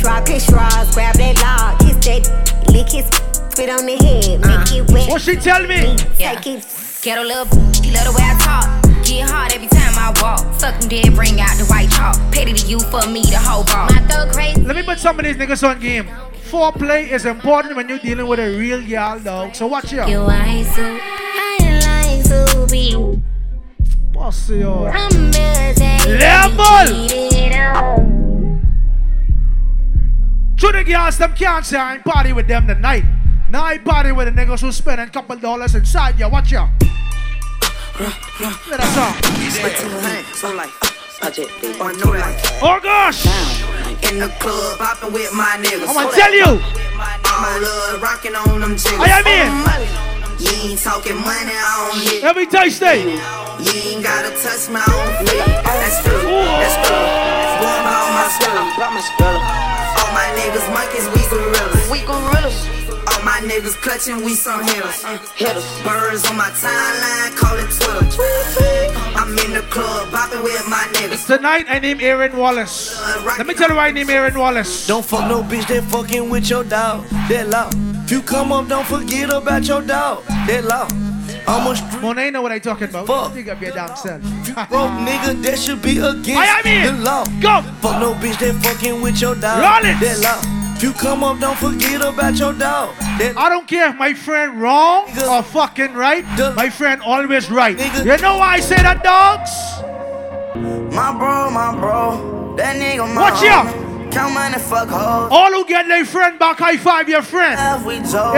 Drop his straws, grab that log, kiss that, lick his spit on the head, make uh-huh. it wet. What she tell me? Take it. Ghetto love, he love the way I talk. Get hard every time I walk. Suck him dead, bring out the white chalk. Petty to you for me, the whole ball. My thug crazy. Let me put some of these niggas on game. Foreplay is important when you're dealing with a real girl, dog. So watch ya. Your eyes so I like to be. Boss yo. Level. To the girls, them can't say I ain't party with them tonight. Now I party with the niggas who spending a couple dollars inside ya. Watch ya. Let us on. Oh gosh! In the club, popping with my niggas. I'ma tell you. My love, rocking on them jiggers. I am in. You ain't talking money, I don't hit. Every Thursday. You ain't gotta touch my own feet. That's true, that's true. Boy, about my spiller. All my niggas monkeys, we gorillas. We gorillas. All my niggas clutching, we some hitters. Hitters. Birds on my timeline, call it Twitter. I'm in the club, popping with my niggas. Tonight I name Aaron Wallace. Let me tell you why I name Aaron Wallace. Don't fuck no bitch that fucking with your dog. That law. If you come up, don't forget about your dog. That law. I'm a street Monet know what I talking about. Fuck. Think of your damn self. broke nigga that should be against I am in. the law. Go. Fuck no bitch that fucking with your dog. Rollins. That law. If you come up, don't forget about your dog. That I don't care if my friend wrong or fucking right. My friend always right. You know why I say that, dogs? My bro, my bro. That nigga, my Watch homie. Count money, fuck hoes. All who get their friend back, high five your friend.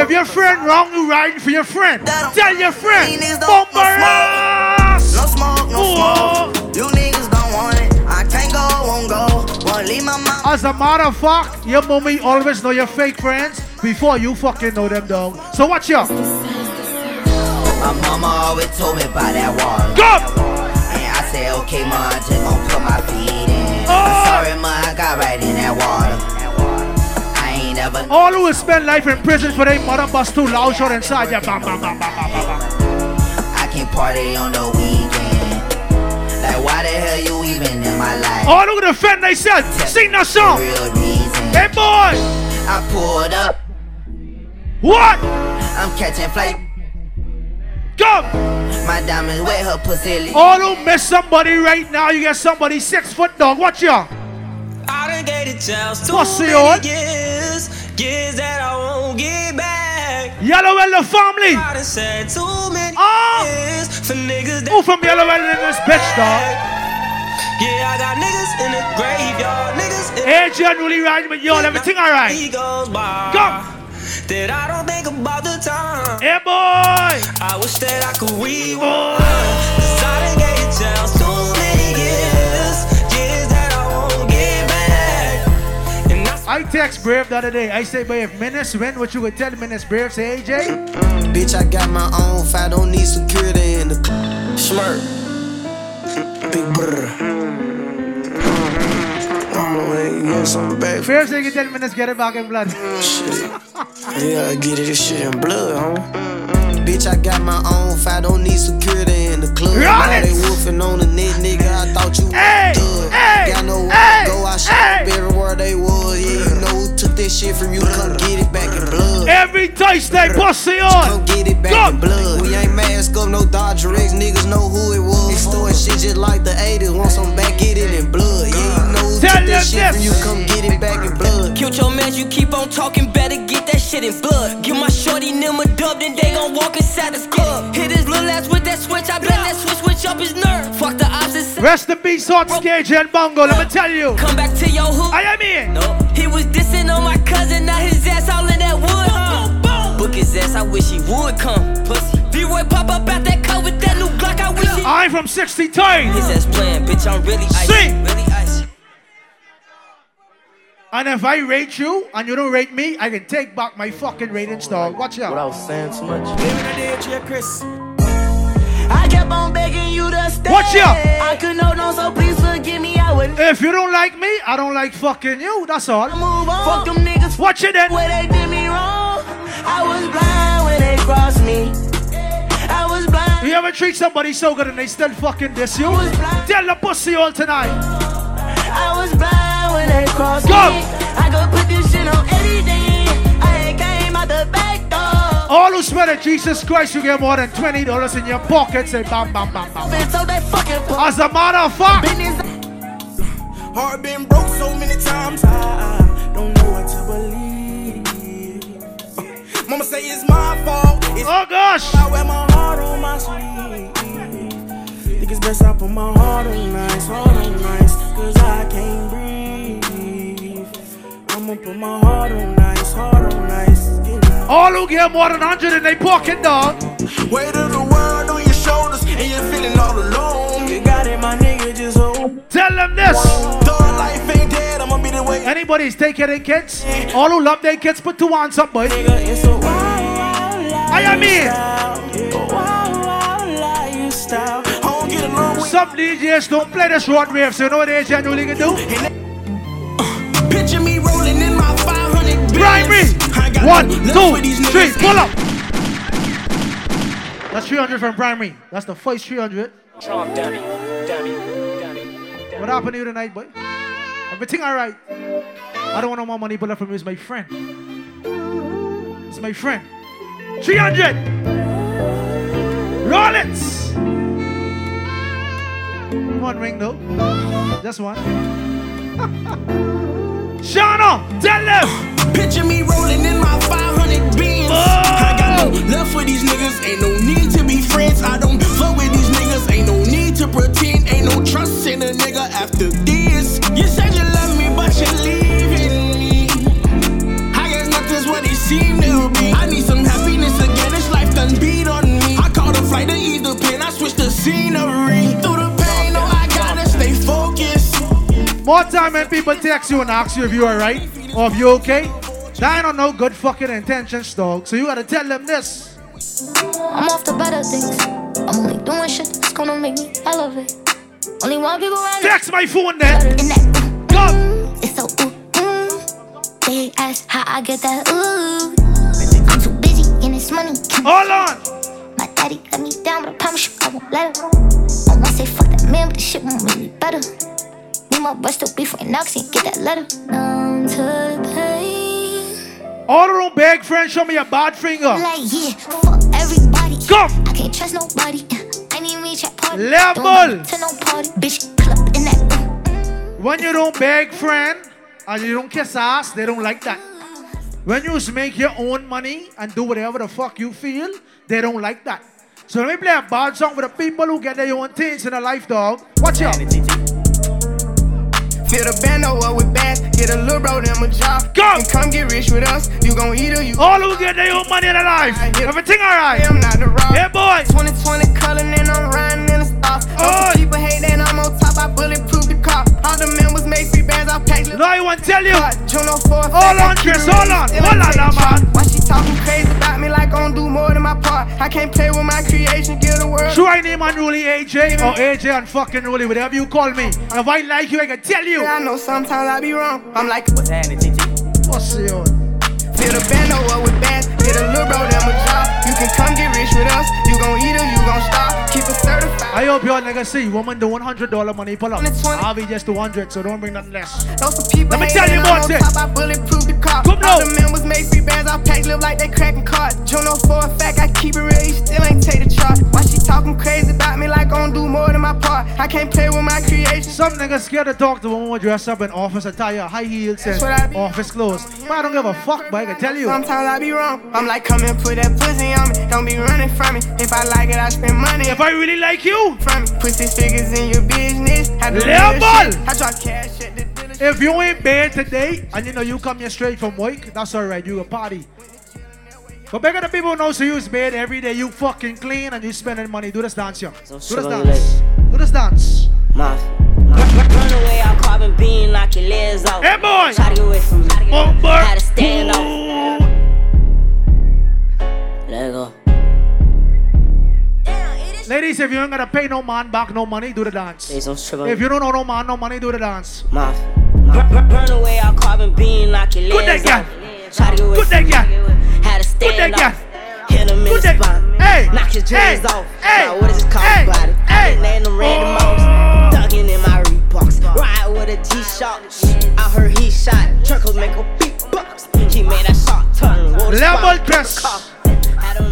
If your friend wrong, you riding for your friend. Tell your friend. Don't No smoke, no smoke. You niggas don't want it. I can't go, won't go. As a matter of fact, your mommy always know your fake friends before you fucking know them, though. So watch ya. My mama always told me about that water. Go! And I said, okay, ma, I just gon' put my feet in. Oh. I'm sorry, ma, I got right in that water. I ain't ever. All who will spend life in prison for their mother bust too loud shot inside ya. Bam, bam, bam, bam, bam, bam, bam. I can't party on the weekend. Like, why the hell you even in my life? All defend themselves, sing that song. Hey boy, I pulled up. what? I'm catching flight. Go! My diamonds wet, her pussy lit. All who miss somebody right now, you got somebody six foot dog. Watch ya. I done gave the chance too What's many your- years, years that I won't get back. Yellow Well family. I done said too many ah. years for niggas that Who from Yellow Well in this bitch, dog? Yeah, I got niggas in the graveyard, niggas in Hey, generally riding with y'all, everything alright. He goes by. Go! That I don't think about the time. Hey boy! I wish that I could rewind. Cause I done gave the chance too many years, years that I won't get back. And that's I text Brave the other day. I say, but if Menace win, what you would tell Menace Brave? Say, AJ? Bitch, I got my own fight, don't need security in the smirk. Big brr. Get some back. Brave say, you tell Menace get it back in blood. Shit. Yeah, get it, this shit in blood, huh? Bitch, I got my own fight, don't need security in the club. Run Now it! they wolfing on the net, nigga. I thought you Hey, was a thug. hey, Got no hey, go, I shot hey. up everywhere they was. Yeah, you know who took that shit from you, come get it back in blood. Every Thursday, pussy on. Come get it back Go. in blood. We ain't mask up, no Dodger X, niggas know who it was. Extorting shit just like the 80s, want some back, get it in blood. Yeah, you Took that shit from you, come get it back in blood. Killed your man, you keep on talking, better get that shit in blood. Give my shorty them a dub, then they gon' walk inside the club. Hit his little ass with that switch, I bet that switch switch up his nerve. Fuck the opposite. Rest in peace, Hot Skage and Bongo. Let me tell you. Come back to your hood. I am here. No, he was dissing on my cousin, now his ass all in that wood. Uh. Book his ass, I wish he would come. Pussy. D-Roy pop up out that car with that new Glock, I wish he. I'm from 60 times. His ass playing, bitch, I'm really icy. Really. And if I rate you and you don't rate me, I can take back my fucking rating star. Watch out. Without saying too much. I kept on begging you to stay. Watch out. I could know no, so please forgive me. I would If you don't like me, I don't like fucking you. That's all. move on. Fuck them niggas. Watch it then. Where they did me wrong. I was blind when they crossed me. I was blind. You ever treat somebody so good and they still fucking diss you? Tell the pussy all tonight. I was blind when they crossed Go. me. I could put this shit on anything. I came out the back door. All who swear of Jesus Christ, you get more than twenty dollars in your pocket. Say bam, bam, bam, bam. Been so they fucking As a matter of fact, Heart been broke so many times, I don't know what to believe. Mama say it's my fault. It's oh gosh. I wear my heart on my sleeve. Think it's best I put my heart on nice, heart on nice, cause I can't breathe. I'ma put my heart on nice, heart on nice. all who get more than hundred in their pocket, dog. Weight of the world on your shoulders, and you're feeling all alone. You got it, my nigga, just hold. Tell them this. Though life ain't dead, I'ma be the way. Anybody's taking their kids? All who love their kids, put two hands up, boy. I am here. Some DJs don't play the short wave, so you know what they genuinely can do? Picture me rolling in my 500 Primary. One, two, three, pull up. That's 300 from primary. That's the first 300. What happened to you tonight, boy? Everything all right? I don't want no more money, but from you is my friend. It's my friend. 300. Roll it. One ring though. Just one. Shano, tell them. Picture me rolling in my 500 beams. I got no love for these niggas. Ain't no need to be friends. I don't fuck with these niggas. More time when people text you and ask you if you alright or if you okay. That ain't on no good fucking intentions, dog. So you gotta tell them this. I'm off the better things. I'm only doing shit that's gonna make me elevate. Only one people around Text my phone then. Go. It's so ooh, mm. They ask how I get that ooh. I'm too busy and it's money. Hold on. My daddy let me down, but I promise you I won't let him. I won't say fuck that man, but the shit won't me better. Me and my boy still beef right now, cause get that letter. Numb to the pain. All the room beg friends, show me a bad finger. Like, yeah, fuck everybody. Come. I can't trust nobody. I need me chat party. Level. Don't to no party. Bitch, club in that. When you don't beg friend and you don't kiss ass, they don't like that. When you just make your own money and do whatever the fuck you feel, they don't like that. So let me play a bad song for the people who get their own things in their life, dog. Watch out. Feel the band over with bands, get a little bro them a job. Go! And come get rich with us. You gon' eat or you. All who get their own money in their life. Everything alright. I'm not the rock. Yeah, boy. 2020 color and I'm riding stars. Most people hate that I'm on top. I bulletproof the car. All the members make free bands. I pack. No, I want to tell you. Juno for Hold on, Chris. Hold on. Hold on, now, man. Why she talking crazy about me like I'm do more than my part? I can't play with my creation. Give the world. Should I name unruly AJ or AJ and fucking Ruly, whatever you call me? And if I like you, I can tell you. I know sometimes I be wrong. I'm like, what's happening, GG? What's your Feel the band over with bands, get a little bro them a job. You can come get rich with us. You gon' eat or you gon' stop. Keep it certified. I hope y'all niggas see woman do $100 money pull up. I'll be just 200, so don't bring nothing less. Know some people Let me tell you about this. I bulletproof the car. Come All the members make free bands. I pack live like they cracking cards. Juno for a fact, I keep it real. You still ain't take the chart. Why she talking crazy about me like I'm do more than my part? I can't play with my creation. Some niggas scared to talk to women who dress up in office attire, high heels, and That's what I be- office clothes. But I don't give a fuck, but I can tell you. Sometimes I be wrong. I'm like, come and put that pussy on me. Don't be running from me. If I like it, I spend money. If I really like you, from. Put six figures in your business. Have to do Little your ball. shit. I drop cash at the. If you ain't bad today, and you know you come here straight from work, that's alright, you a party. But bigger the people who know so you's bad every day, you fucking clean and you spending money. Do this dance, yo. Do this dance. Do this dance. Mouth. Run away, I'll carbon beam, knock your legs off. Hey, boy. Try to get away from me. Had to stand off. Let go. Ladies, if you ain't gonna pay no man back no money, do the dance. Say some sugar. If you don't know no man no money, do the dance. Mouth. Run, run away, I'll carbon beam, knock your Good legs that off. Try to get away Good from that guy. Had to Good stand that off. Hit him in the Good spine. Hey. Knock his dreads Hey. off. Hey. Now, what is this called Hey. about it? I Hey. name them random oh. mouse. Ducking in my Reeboks. Ride with a G-Shock. I heard he shot. Truckles make a beatbox. He made that shot turn. Level spot, dress. car. Had a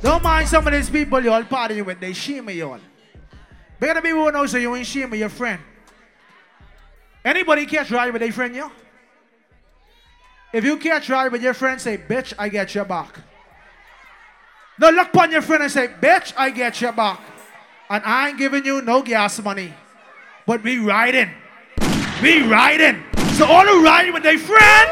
Don't mind some of these people you all partying with, they shame you all. Bigger the people who know so you ain't shame your friend. Anybody catch ride with their friend, yo? If you catch ride with your friend, say, bitch, I get your back. No, look upon your friend and say, bitch, I get your back. And I ain't giving you no gas money. But we riding. We riding. So all who riding with their friend,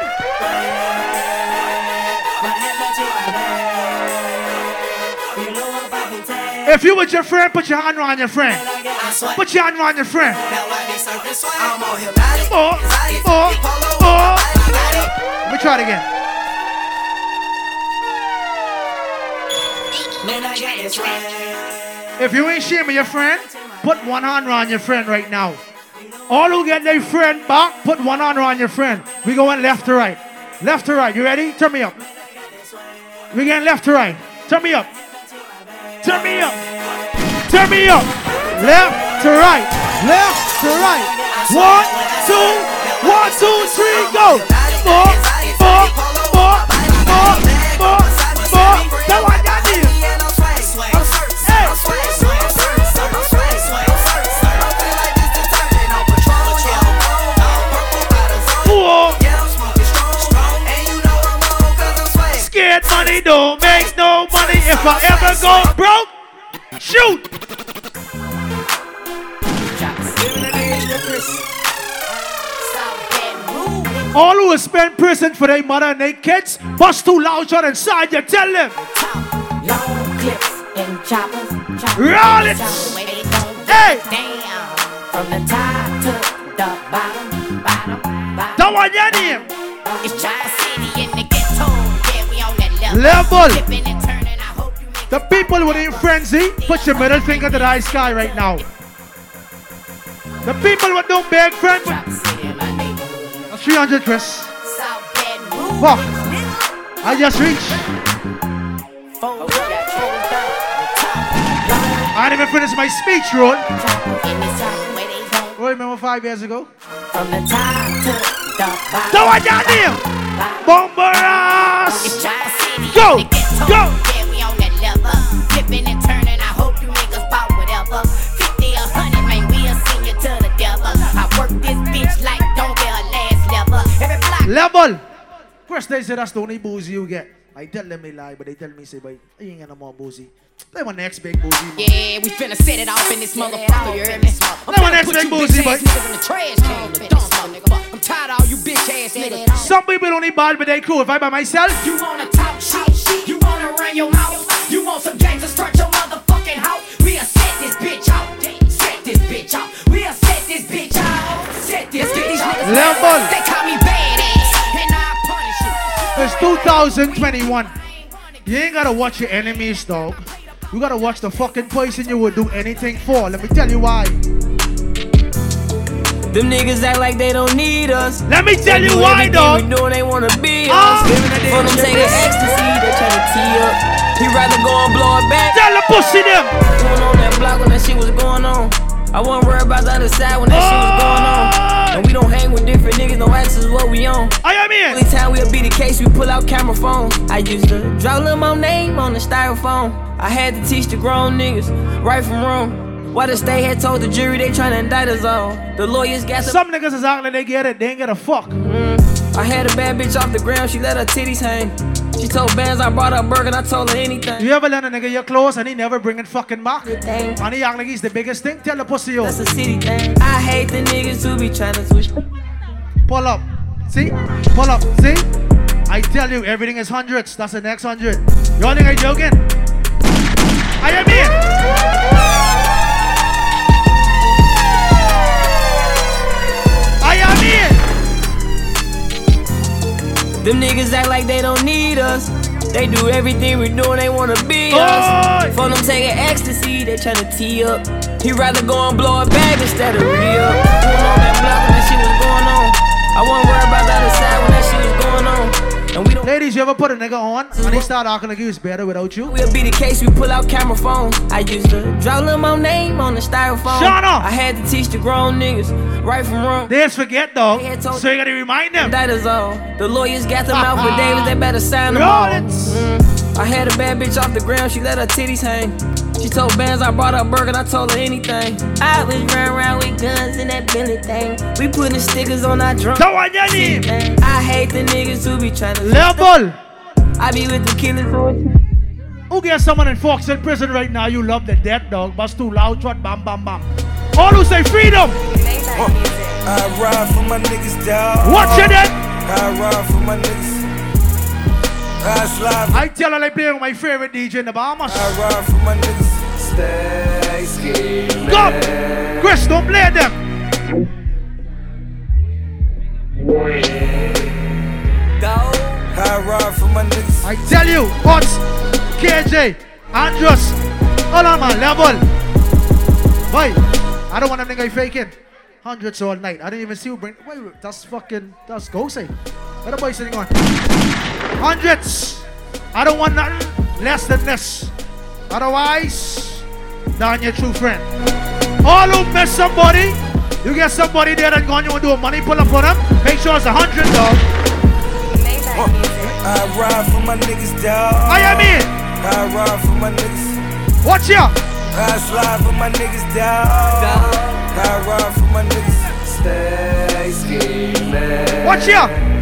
if you with your friend, put your hand around your friend. Put your hand around your friend. Oh, oh, oh. Let me try it again. If you ain't shaming your friend, put one hand around your friend right now. All who get their friend back, put one hand around your friend. We going left to right. Left to right. You ready? Turn me up. We going left to right. Turn me up. Turn me up. Turn me up. Left to right. Left to right. One, two, one, two, three, go. Four, four, money don't make no money. If I ever go broke, shoot. All who spend prison for their mother and their kids, bust too loud shot inside you, tell them. Roll it. Hey. From the top to the bottom, bottom, bottom. That one your name. It's Level. Flipping and turning, I hope The people within frenzy, put your middle finger to the high sky right now. The people with no big friend. That's 300, Chris. Fuck. I just reached. I didn't even finish my speech, Ron. Remember five years ago? From the top to the bottom. What y'all name? Bomberas! Go! Go! Yeah, we on that level. Flipping and turning, I hope you niggas bought whatever. 50 or 100, man, we'll send you to the devil. I work this bitch like don't get a last level. Every block. Level! First they say that's the only boozy you get. I tell them they lie, but they tell me say, boy, I ain't got no more boozy. They want next big boozy. man. Yeah, we finna set it off in this motherfucker, you hear me? I'm That one next big boozy, bitch boy. niggas in the trash can, dumb. I'm tired of all you bitch ass niggas. Some people only bad but they cool. If I by myself, You wanna talk shit, you wanna run your mouth, you want some gangs to start your motherfucking house. We'll set this bitch out, set this bitch out, we'll set this bitch out, set this bitch these niggas. Level. They call me badass, it's 2021. You ain't gotta watch your enemies, dog. You gotta watch the fucking person you would do anything for. Let me tell you why. Them niggas act like they don't need us. Let me tell you why, everything dog. We doing, they wanna be Ah. us. For them taking ecstasy, they tryna tee up. He rather go and blow it back. Tell the pussy them. Going on that block when that shit was going on. I wasn't worried about the other side when that shit was going on. And we don't hang with different niggas, no ask us what we on. I am here. Only time we'll be the case, we pull out camera phone. I used to draw little my name on the styrofoam. I had to teach the grown niggas right from wrong. Why the state had told the jury they tryna indict us all? The lawyers got some niggas is out like they get it, they ain't get a fuck. Mm. I had a bad bitch off the ground, she let her titties hang. She told Bands I brought her burger and I told her anything. You ever let a nigga your clothes and he never bring it fucking back? And he act like he's the biggest thing? Tell the pussy yo. That's a city thing. I hate the niggas who be tryna switch. Pull up. See? Pull up. See? I tell you, everything is hundreds. That's the next hundred. Y'all think I joking? I am here. Them niggas act like they don't need us. They do everything we do and they wanna be us. For them taking ecstasy, they tryna tee up. He'd rather go and blow a bag instead of real. up. On that block when that shit was going on. I wasn't worried about the other side Ladies, you ever put a nigga on and he start acting like he was better without you? We'll be the case, we pull out camera phones. I used to draw little my name on the styrofoam. Shut up! I had to teach the grown niggas right from wrong. They forget though, so you gotta remind them. That is all. The lawyers got them out for Davis, they better sign them all. Mm. It. I had a bad bitch off the ground, she let her titties hang. She told Bands I brought her burger I told her anything. I was running around with guns in that Billy thing. We putting stickers on our drum. So what your name? I hate the niggas who be trying to Level. I be with the killers for Who get someone in Fox in prison right now? You love the death dog, but too loud, what bam bam bam. All who say freedom. I ride for my niggas, dog. Watch it then. I ride for my niggas. I tell her I play with my favorite DJ in the Bahamas. I ride for my niggas. Stay scheming. Go! Chris, don't play them. I ride for my niggas. I tell you, what KJ, Andros, all on my level. Boy, I don't want them nigga faking. Hundreds all night. I didn't even see who bring. Wait, wait, that's fucking. That's ghosting. Eh? What the boy sitting on? Hundreds. I don't want nothing less than this. Otherwise, down your true friend. All who miss somebody, you get somebody there that going you want to do a money pull up on them. Make sure it's a hundred dog. I ride for my niggas, dog. I am in. I ride for my niggas. Watch ya. I slide for my niggas, dog. I ride for my niggas. Stay scheming. Watch ya.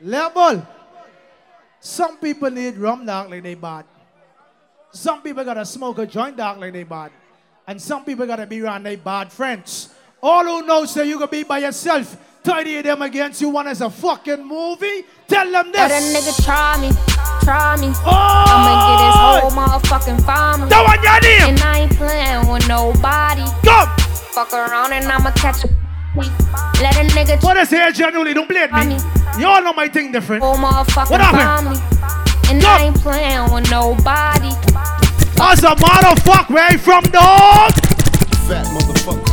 Level. Some people need rum dark like they bad. Some people gotta smoke a joint dark like they bad. And some people gotta be around their bad friends. All who know say you can be by yourself. 30 of them against you one as a fucking movie. Tell them Let a this. nigga try me, try me. Oh! I'ma get his oh! whole motherfucking family. That one your name. And I ain't playing with nobody. Go! Fuck around and I'ma catch a. Let a nigga What I say genuinely, don't blame me. You all know my thing different. whole motherfucking What happened? family. And I ain't playing with nobody. As a motherfucker, where you from, dog? Fat motherfucker.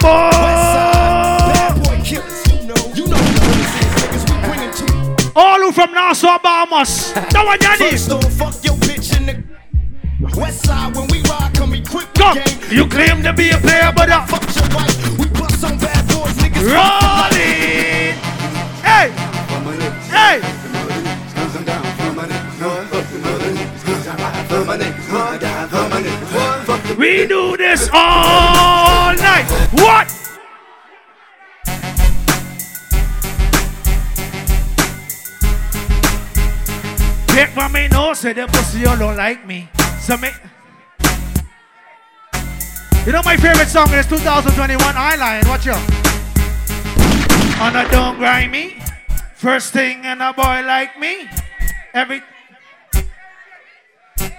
Boy. boy killers. You know, you know who the is, niggas. We bring to. All who from Nassau, Bahamas. That one your. First don't fuck your bitch in the West side when we ride, come equipped Come. You claim to be a player, but uh, Fuck your wife, we bust on bad boys, niggas. Roll it. Hey, hey. We do this all night. What? Pick from me nose, say the pussy you don't like me. So me. You know my favorite song is 2021 Eyeline. Watch out. On a don't grind me. First thing and a boy like me. Every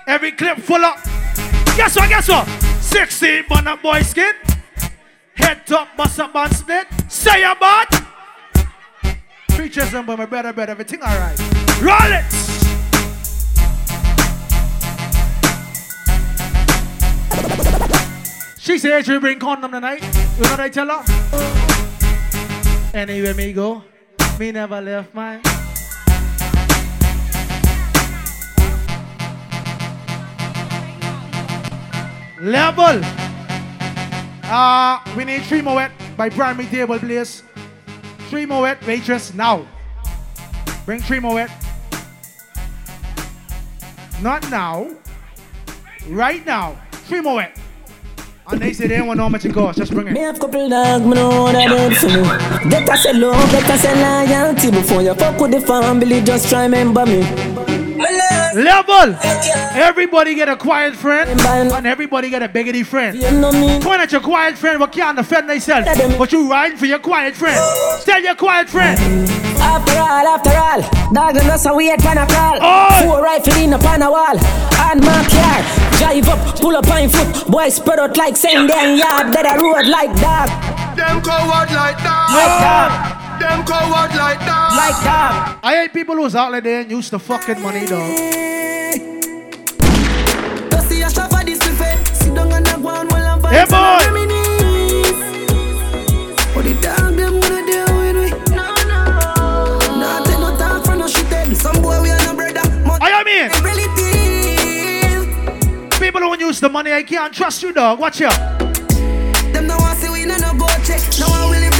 every clip full of Guess what, guess what? 16 on a boy skin. Head top, bust up and split. Say a bud. Preachers and my brother, brother, everything alright. Roll it! She said she bring condom tonight. You know what I tell her? Anywhere me go, me never left mine. Level. Uh, we need three more wet by primary table, please. Three more wet, waitress, now. Bring three more wet. Not now. Right now. Three more wet. And they say they want no much it cost. Just bring it. Me have couple dog, me know what I did for me. Better say love, better say loyalty before you fuck with the family. Just try remember me. Level. Everybody get a quiet friend, and everybody get a biggity friend. Point at your quiet friend, but can't defend themselves. But you riding for your quiet friend. Tell your quiet friend. After all, after all, dog and us a wait pan a crawl. Four rifle in upon a wall. And my car, drive up, pull up on foot. Boy spread out like same damn yard. That a road like dog. Them coward like that. Like dog. Them coward like that. Like dog. I hate people who's out like there and use the fucking money, though. Don't see a shop for this buffet. Sit down on the ground while I'm Hey, boy. What the dog them gonna do with me? No, no. Nah, take no talk for no shit. Some boy we are no brother. I mean. People who use the money, I can't trust you, dog. Watch out. Them no want see we no no go check. No one will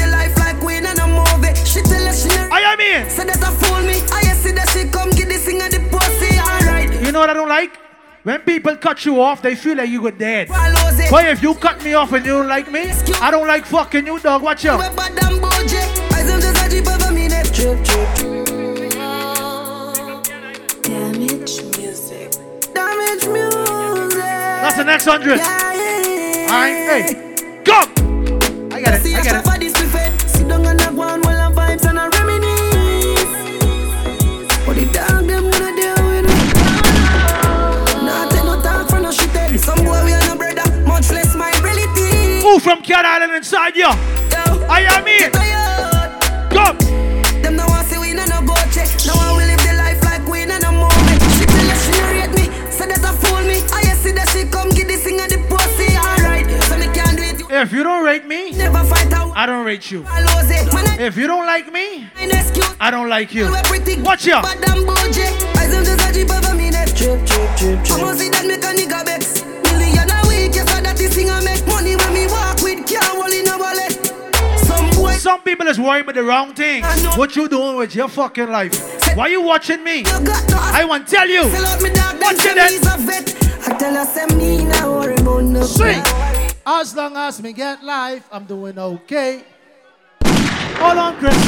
us she. I mean. Say that a fool me. I see that she come get this thing and the pussy. Alright. You know what I don't like? When people cut you off, they feel like you were dead. But if you cut me off and you don't like me, I don't like fucking you, dog. Watch out. Damage music. Damage music. That's the next hundred. Alright, hey, go! I got it, I got it. From Cat Island inside you? I am here. Go! Them no want see we no no go check. No one will live the life like we no no movie. She tell us she rate me, say that a fool me. I see that she come get this thing and the pussy alright. So me can't do it. If you don't rate me, Never fight out. I don't rate you. I lose it. Man, I If you don't like me. I don't like you. Watch out. Bad and bougie. I them just a jeep over me neck. Trip, trip, trip, trip. I'ma see that make a nigga vex. Million a week, yes, I that this thing I make. Some people is worried with the wrong thing. What you doing with your fucking life? Why you watching me? I want to tell you. Sell out me Watch it me then. is. I tell her, say me nah worry about no Sing. As long as me get life, I'm doing okay. Hold on, Chris.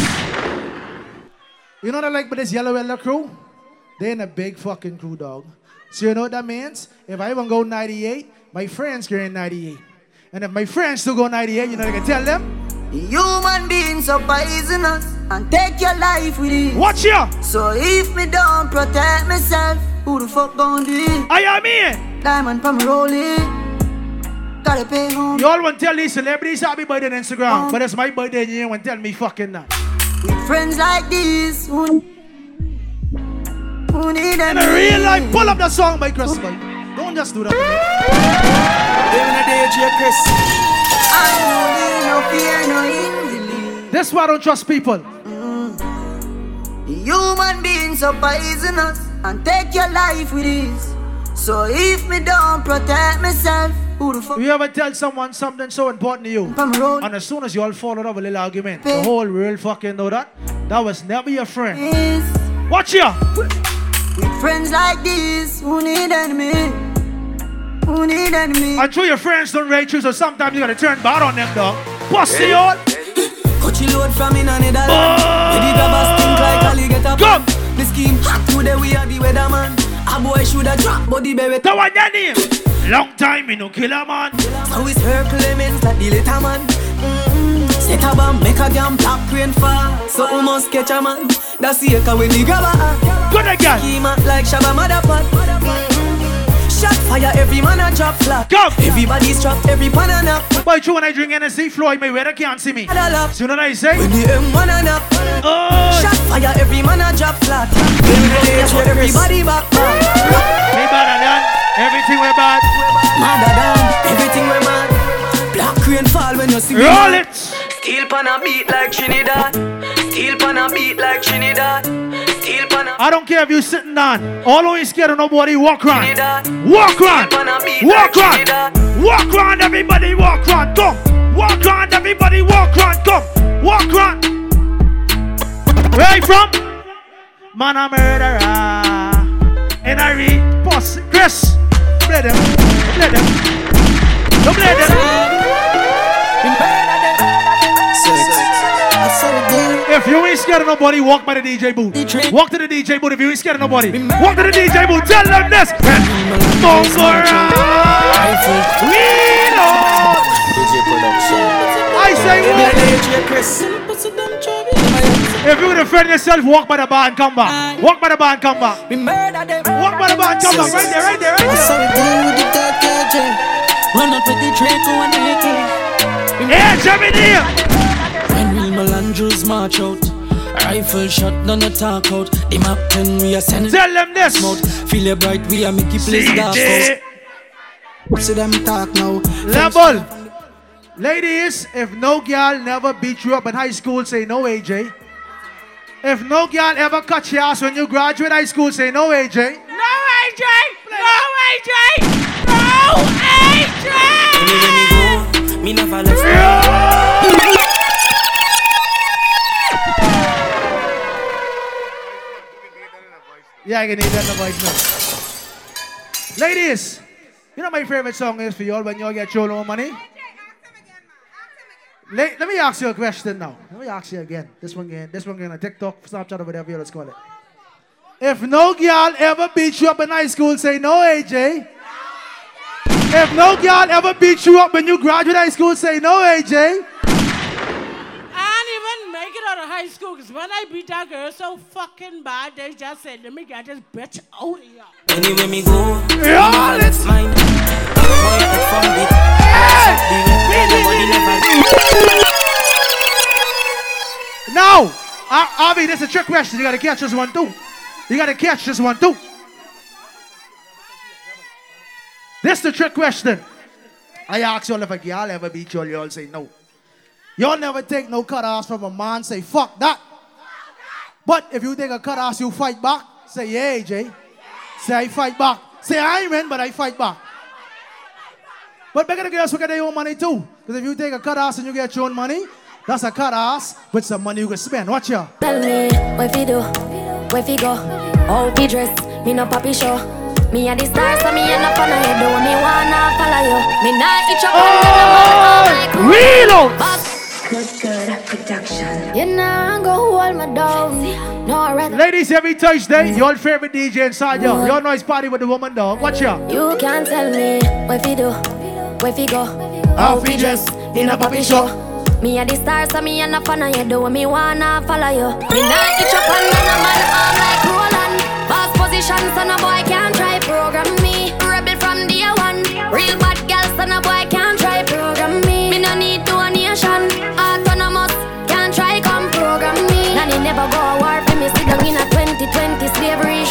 You know what I like with this yellow yellow crew? They in a big fucking crew, dog. So you know what that means? If I even go 98, my friends get in 98. And if my friends still go 98, you know what I can tell them? Human beings are poisonous and take your life with it. Watch ya! So if me don't protect myself, who the fuck gon' do it? I am here. Diamond from rolling. Gotta pay home. You all want to tell these celebrities happy birthday on Instagram, um, but it's my birthday and you ain't want to tell me fucking that. With friends like this, who, who need In a real life, pull up the song by Chris, boy. Don't just do that. Living a day, J. Chris. I know no fear, no. That's why I don't trust people. Mm. Human beings are poisonous and take your life with ease. So if me don't protect myself, who the fuck? You ever tell someone something so important to you, and as soon as you all fall out of a little argument, the whole world fucking know that? That was never your friend. Watch ya! With friends like this, who need enemy? Who need enemy? I'm sure your friends don't rate you, so sometimes you gotta turn bad on them, dog. Pussy all. Cut you load from in another land. Ready grab a stink like Ali get a Go. The scheme hot today we are the weatherman. A boy shoulda drop, but the baby. That one your name. Long time me no killer man. So it's her Clemens like the little man. Mm-mm. Set a bomb, make a damn black rain fall. So we must catch a man. That's the echo when the grabber. Good again. Scheme hot like Shabba Motherpot. Shot fire, every man a drop flat. Come. Everybody's trapped, every pan a knock. Boy, true when I drink NSC, Floyd Mayweather can't see me. Know what I say? When the M1 a knock. Oh. Shot fire, every man a drop flat. Everybody back back. Me better than everything we bad. Madder than everything we mad. Black rain fall when you see me. Roll it. Steel pan a beat like Trinidad. Steel pan a beat like Trinidad. Steel pan a I don't care if you sitting down. All of you scared of nobody, walk round. Walk round. Steel pan a beat Walk like round. Walk round, everybody, walk round. Come. Walk round, everybody, walk round. Come. Walk round. Where you from? Man, a murderer. And I read, boss, Chris. Play them. Play them. Don't play them. If you ain't scared of nobody, walk by the DJ booth. Walk to the DJ booth if you ain't scared of nobody. Walk to the DJ booth. Tell them this. Bongora. Reload. I say? If you defend yourself, walk by the bar and come back. Walk by the bar and come back. Walk by the bar and come back. Right there, right there, right we there. Yeah, Gemini. When real Melandros march out. Rifle shot, none a talk out. The map 10, we are sending. Tell them this. Feel it bright, we are making place dark CJ. out. See them talk now. Level. Ladies, if no girl never beat you up in high school, say no, AJ. If no girl ever cut your ass when you graduate high school, say no, AJ. No AJ! No AJ! No AJ! Anywhere me go, me never left. Yeah, I can hear that in the voice now. Ladies, you know my favorite song is for y'all when y'all get your own money? Let, let me ask you a question now. Let me ask you again. This one again. This one again on TikTok, Snapchat, or whatever you let's call it. If no girl ever beat you up in high school, say no, AJ. If no girl ever beat you up when you graduate high school, say no, AJ. I didn't make it out of high school because when I beat that girl so fucking bad, they just said, let me get this bitch out of here. Anywhere me go, Yeah, let's mine. Boy, I found it. Nobody never. Now, Ar- Avi, this is a trick question. You gotta catch this one too. You gotta catch this one too. This is the trick question. I ask y'all if a girl ever beat y'all, y'all say no. Y'all never take no cut ass from a man, say fuck that. But if you take a cut ass, you fight back, say yeah, AJ. Say I fight back. Say I win, but I fight back. But bigger the girls will get their own money too. Because if you take a cut ass and you get your own money, that's a cut ass with some money you can spend. Watch ya. Tell me, where fi do, where fi go, how fi dress, me no papi show. Me a the star, so me a no follow you. Do me wanna follow you. Me not itch up on the man, Reload. Good, good production. You know, go hold me down. No red. Ladies, every Thursday, your favorite DJ inside you. Your noise party with the woman dog. Watch ya. You can't tell me where fi do, where fi go, How fi dress, in a papi show. Me a the star, so me a no follow you. Do me wanna follow you. Me not itch up on the man, arm like Roland. Boss position, so no boy can't try program me. Rebel from day one. Real bad girl, so no boy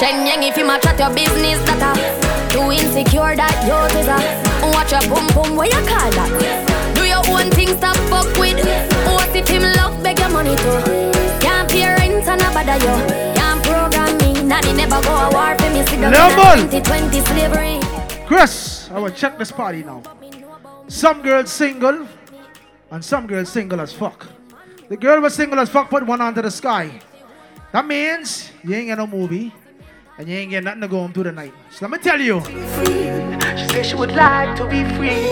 Shen Yang, if you match at your business, that a too insecure that you is a watch your boom boom. What you call that? Do your own fuck with. What if him love beg your money too? Can't pay rent and a bother you. Can't program me. Nanny never go a war for me. Sit down in 2020 slavery. Chris, I will check this party now. Some girls single, and some girls single as fuck. The girl was single as fuck, put one under the sky. That means you ain't get no movie, and you ain't get nothing to go home to tonight. So let me tell you. She said she would like to be free.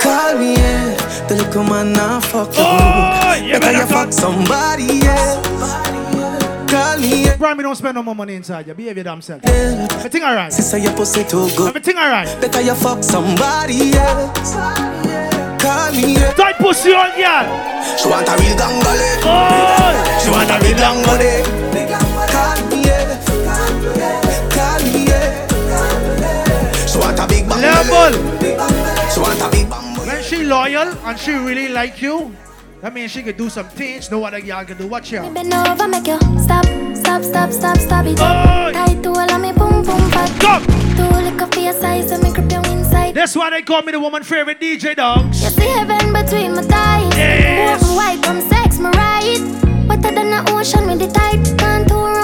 Call me, yeah. The little man now fuck you. Oh, you Better better you fuck somebody else. Call me, yeah. Brian, me don't spend no more money inside you. Behave your damn self. Everything alright. Sister, your pussy too good. Everything alright. Better you fuck somebody else. Call me, yeah. Tight pussy on, girl. She want a real gangale. Oh, She want a real gangale. Call me, Level. She want a big bang. When she loyal and she really like you, that means she can do some things no other girl can do. Watch out. Bend over, make you stop, stop, stop, stop, stop it. Tight to all of me, boom, boom, fat. Come. Two lick up for your size, and me grip you inside. That's why they call me the woman favorite DJ dogs. You see heaven between my thighs. Yes. Open wide from sex, my right. Wetter than the ocean with the tide. Can't turn around, I me never.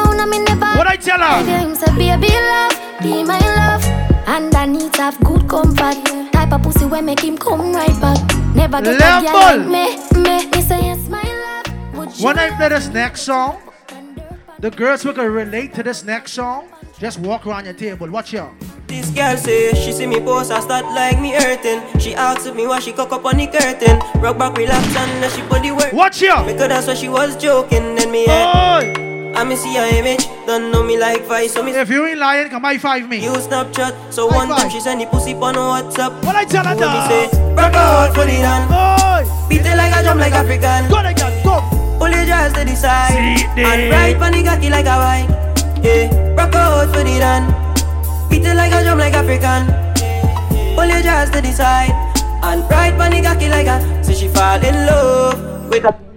What I tell her? Give him say, baby love, be my love. And I need to have good comfort. Type of pussy where make him come right back. Never get a girl like me, me. Me say yes, my love. Would you When I play this next song, the girls who can relate to this next song, just walk around your table. Watch out. This girl say she see me post, I start like me hurting. She asks me why she cock up on the curtain. Rock back, relax, and then she body work. Watch ya. Because that's why she was joking. Then me eh, head. I me see her image, don't know me like vice. So me if you ain't lying, come high five me. You Snapchat, so one time she send the pussy on WhatsApp. What I tell her that? say, rock out for the hand. Beat it like a drum like African. Go again, go. Pull your dress to the side. And ride pon the cocky like a wine. Yeah, rock out for the hand. Beat it like a drum like African. Pull your dress to the side. And ride pon the cocky like a. So she fall in love with a.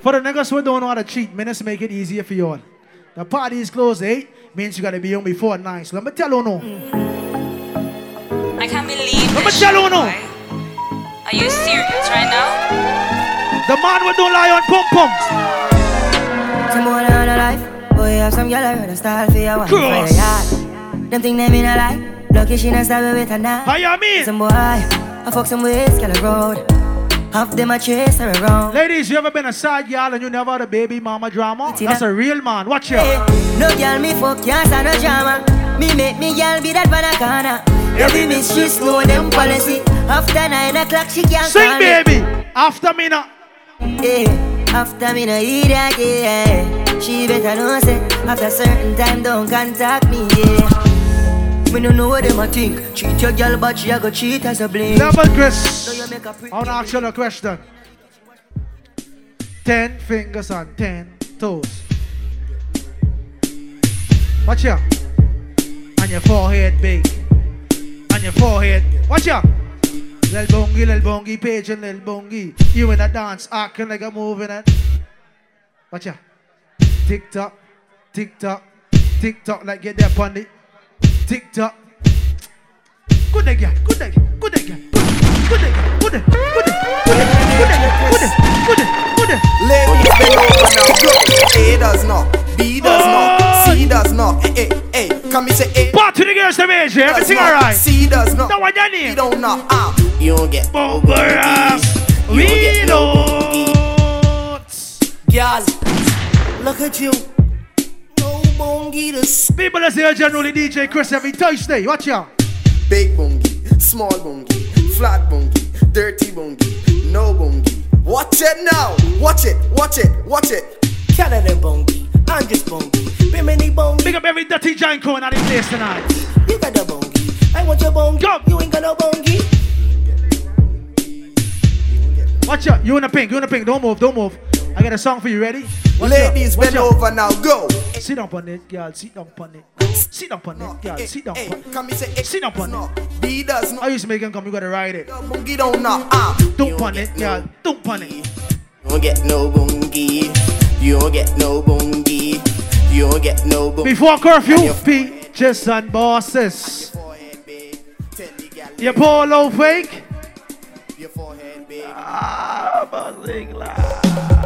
For the niggas who don't know how to cheat, minutes make it easier for you all. The party is closed 8, means you gotta be home before 9. So let me tell you no. I can't believe Let me this tell you shit, no. Are you serious right now? The man who don't lie on pum pum. Some boy on a life. Boy, have some girl I run a style for your one for your Cross. yard. Them think they mean a lie. Lucky she not stab with a knife. How you mean? Some boy, I fuck some ways, girl a road. Half them a chase her around. Ladies, you ever been a side girl and you never had a baby mama drama? That's a real man. Watch you. No girl me fuck can't stand no drama. Me make me girl be that banana. Every miss she know them policy. After nine o'clock she can't Sing, call me. baby. After me now. Yeah, after me no eat yeah. She better know say after certain time don't contact me, yeah. Me no know what them a think. Cheat your girl, but she a go cheat as a blame. Level Chris. So you make a pretty I want to ask you a question. Ten fingers on ten toes. Watch ya. On your forehead big. On your forehead. Watch ya. Lil Bongi, Lil Bongi, Page and Lil Bongi. You in a dance, acting like a moving it. Watch ya. Tick tock, tick tock, tick tock like get there on it. Tick tock. Good again, good again, good again, good again, good again, good again, good again, good again, good again, good again, good again. Ladies, bend over now. Go. A does not. B does not. C does not. A, A, A. Come me say A. Part to the girls, the major. does Everything not. alright. C does not. Now what your name? B don't not. Ah. You don't get. Bumper We Girl, look at you. No bongi the People that say generally DJ Chris every Thursday. Watch out. Big bongi, small bongi, flat bongi, dirty bongi, no bongi. Watch it now. Watch it. Watch it. Watch it. Canada bongi, I'm just bongi. Bimini bongi. Big up every dirty giant cone on the place tonight. You got the bongi. I want your bongi. You ain't got no bongi. Watch out. You in the pink. You in the pink. Don't move. Don't move. I got a song for you. Ready? Watch Ladies, out. Bend out. over now. Go. Sit down on it, girl. Sit down on it. Sit down on it, girl. Sit down eh, on it. Come say A. Sit down on it. B does not. I used to make him come. You gotta ride it. Bongi don't not. Ah. Don't on it, girl. Don't on it. You don't get no bongi. You don't get no bongi. You don't get no bongi. Before curfew, peaches and bosses. You poor low fake? Your polo fake.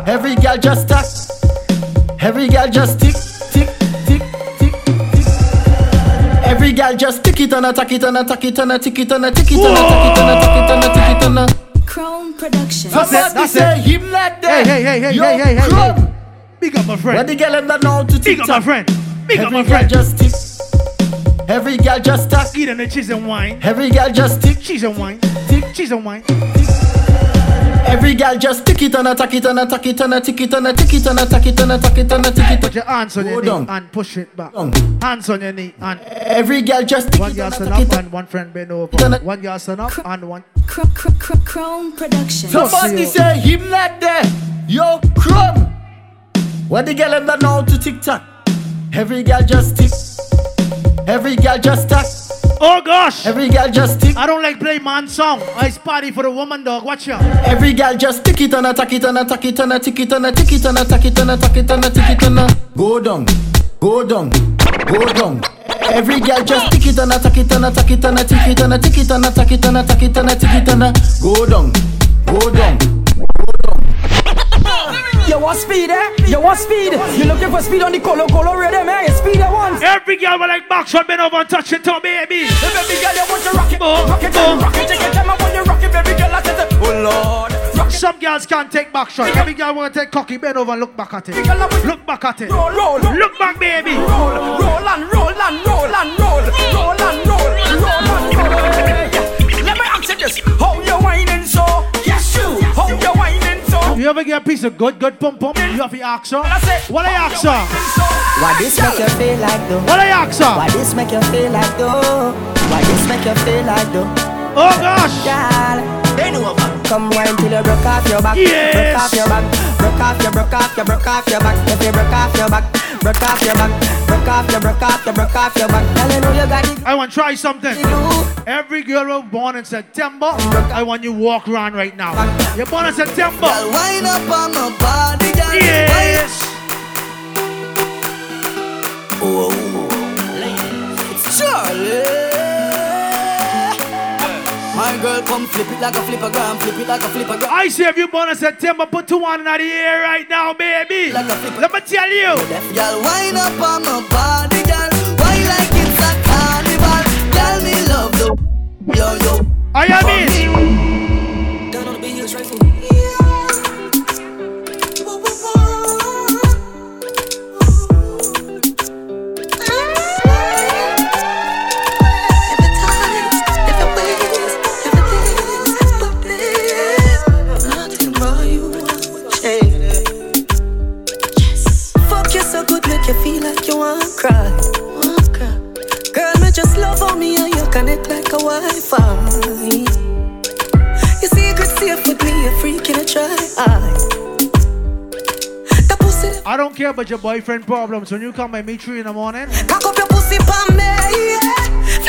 Every girl just tack. Every girl just tick, tick, tick, tick, tick. Every girl just tick it and a tack it and a tack it and a tick it and a tick it and a tack it and a tack it and a tick it and a. Crown Production. That's it, Somebody that's say it. him like that. Hey, hey, hey, hey, Yo, hey, hey, hey, crumb. hey. Big up my friend. When the girl them that know to tick Big up my friend. Big up Every my girl friend. just tick. Every girl just tack. Eat them the cheese and wine. Every girl just tick. Cheese and wine. Tick. Cheese and wine. Every girl just tick it and a tack it and a tack it and a tick it and a tick it and a tack it and a tack it and a tick it. Put your hands on your knee and push it back. Hands on your knee and Every girl just tick one it girl and a stand tack up it. and one friend bend over. One girl stand up and one. Crown Production. Somebody say him like that. Yo, crumb. When the girl them that know to tick tock. Every girl just tick. Every girl just tack. Oh gosh. Every girl just tick. I don't like play man song. It's party for the woman dog. Watch out. Every girl just tick it and a tack it and a tack it and a tick it and a tick it and a tack it and a tack it and a tick it and go down, go down, go down. Every girl just tick it and a tack it and a tack it and a tick it and a tick it and a tack it and a tack it and a tick it and go down, go down, go down. You want speed, eh? You want speed? You looking for speed on the color, color red? eh? You speed at once. Every girl will like box up, bend over and touch it, tummy, baby. Every girl you want to rock it, oh, rock it, oh. rock it, take your time when you rock it, baby girl, I said, oh lord. Some girls can't take back shots. Every girl want to take cocky, bend over and look back at it. Look back at it. Roll, roll, roll. Look back, baby. Roll, roll and roll and roll and roll, roll and roll, roll and roll. Yeah. Let me answer this. How you want? Ever get a piece of good, good pum pum? You have to ask her. What I ask her? Why this make you feel like though? What I ask her? Why this make you feel like though? Why this make you feel like though? Oh gosh! Girl, they know about. Come wine till you broke off your back. Yes. Broke off your back. Broke off your, broke off your, broke off your back. If you broke off your back, broke off your back. Off your, off your, off your back. Girl, you know you got it. I want to try something. Every girl who born in September, I want you walk around right now. You're born in September. Girl, wind up on my body, girl. Yes. Oh, it's Charlie. Girl, come flip it like a flipper gram, flip it like a flipper gram. I see if you born in September, put two on in the air right now, baby. Let me tell you. Girl, wind up on my body, girl. Why like it's a carnival? Girl, me love you. Yo, yo. I am in. Wi-Fi. Your safe with me, a freak in a try. I don't care about your boyfriend problems. When you come by me three in the morning, cock up your pussy pa me, yeah.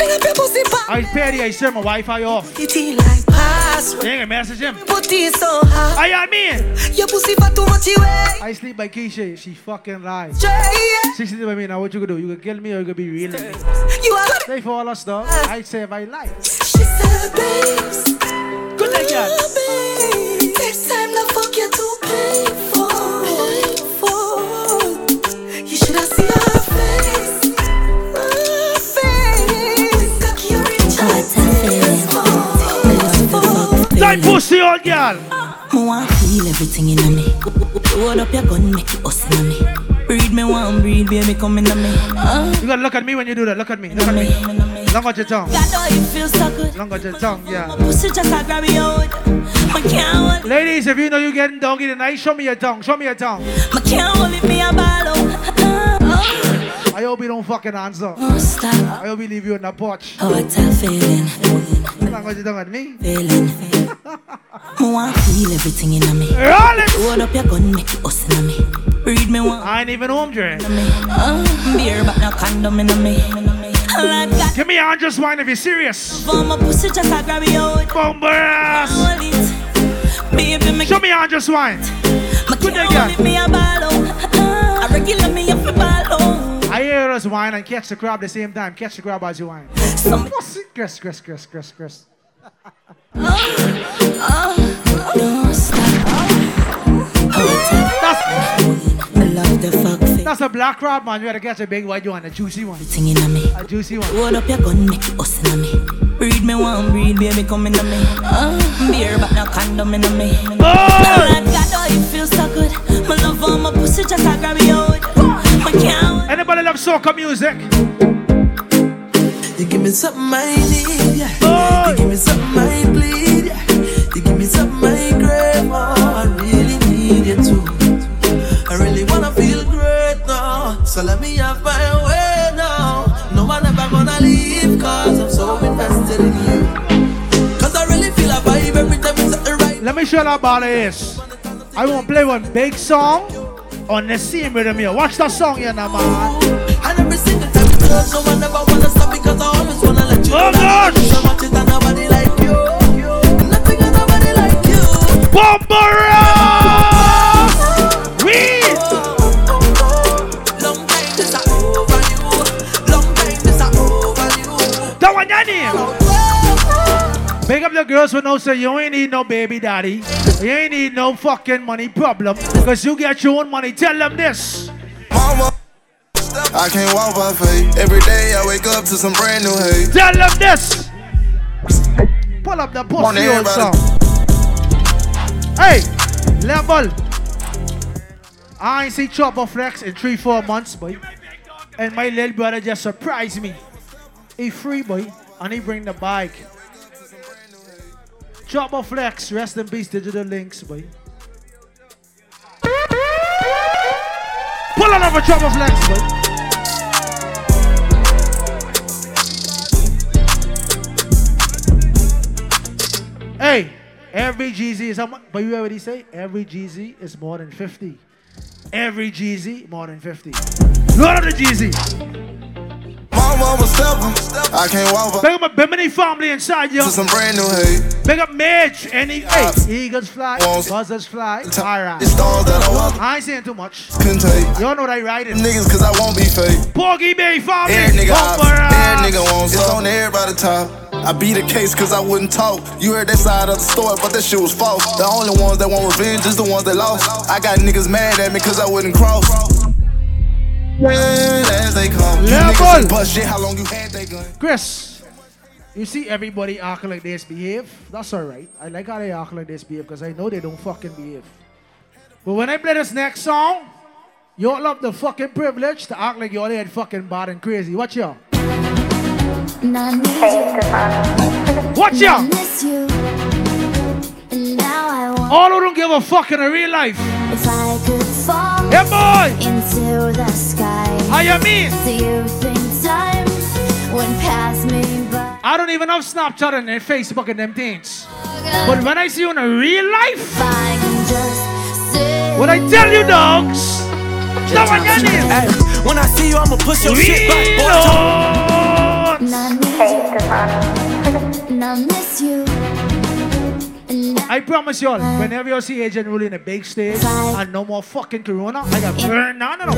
Fling up your pussy pa I pay I turn my Wi-Fi off. It in like password. You ain't gonna message him. Put it so hard. I am in. Your pussy for too much. Eh. I sleep by Keisha. She fucking lies. She sleep by me. Now what you gonna do? You gonna kill me or you gonna be real? with? You are Stay for all us though. I say I lie. She said, babes. Good night, babe. Next time rich. That pussy old girl. Me want feel everything in me. Hold up your gun, make it us in me. Breathe me one, breathe, baby, come in me. Uh, You gotta look at me when you do that. Look at me. Look at me. Long out your tongue. God, know it feels so good. Long out your tongue. Yeah. Pussy just a grab me out. I can't hold, Ladies, if you know you're getting doggy tonight, show me your tongue. Show me your tongue. I can't hold it, me a ball out. I hope you don't fucking answer. I hope you leave you in the porch. Oh, it's a feeling, out your tongue at me. feeling. Me want feel everything in me. Roll it. Hold up your gun, make it us in me. Breathe me one. I ain't even home, Dre. Beer, but no condom in me. Give me a hundred wine if you're serious. For Show me a hundred wine. Good can't day, hold me a ball. I regular me up a ball out. I hear us wine and catch the crab at the same time. Catch the crab as you wine. Pussy. Chris, Chris, Chris, Chris, Chris. That's, I love the fuck face. that's a black crab, man. You gotta catch a big white one, a juicy one. Thing in me. A juicy one. Hold up your gun, make it us in me. Breathe me one, breathe, baby, come in me. Uh, beer, but no condom in me. Oh! Like God, oh, it feels so good. My love on my pussy just a love soca music? You give me something I need, yeah. You give me something I bleed, yeah. You give me something I crave, oh, I really need you too. I really wanna feel great now, so let me have my way now. No one ever gonna leave, cause I'm so invested in you. Cause I really feel a vibe every time it's at the right. Let me show you how bad it is. I won't play one big song on the same rhythm here. Watch that song here now, man. And every single time it goes, no one ever wanna stop because I always wanna let you Oh, know gosh. I so much it nobody like you. Nothing and nobody like you. Bumper Read! Long time this a over you. Long time this a over you. That one, your name. Big up the girls who know say you ain't need no baby daddy. You ain't need no fucking money problem. Cause you get your own money. Tell them this. I can't walk by faith. Every day I wake up to some brand new hate. Tell them this. Pull up the pussy on song. Hey, level. I ain't seen Chopper Flex in three, four months, boy. And my little brother just surprised me. He free, boy, and he bring the bike. Chopper Flex, rest in peace, digital links, boy. Pull another Chopper Flex, boy. Hey, every GZ is how much? But you already say every GZ is more than 50. Every GZ more than 50. Look at the GZ. Mama was stepping, I can't walk Big up my Bimini family inside yo. to some brand new hate. Big up Midge. Any hey, eagles fly, buzzers fly. Alright. stars that I walk. I ain't saying too much. Couldn't take Y'all know they riding. niggas cause I won't be fake. Porgy Bay family. Every nigga ops, Bumper ass. every nigga wants It's on everybody top. I beat the case cause I wouldn't talk. You heard that side of the story, but that shit was false. The only ones that want revenge is the ones that lost. I got niggas mad at me cause I wouldn't cross. As they come, Level. bust shit. How long you had that gun? Chris, you see everybody acting like they behave. That's alright. I like how they act like they behave because I know they don't fucking behave. But when I play this next song, you all love the fucking privilege to act like you all ain't fucking bad and crazy. Watch y'all. Watch y'all. Miss you. And now I want All who don't give a fuck in a real life. if I could fall Yeah, boy. into the sky. How you mean? Do you think time would pass me by? I don't even have Snapchat and Facebook and them things. But when I see you in a real life, what I tell you, dogs, that one your name. When I see you, I'ma push your shit back, boy. And I. I promise y'all, whenever you see Agent Rule in a big stage and no more fucking Corona, I got burned down. No, no.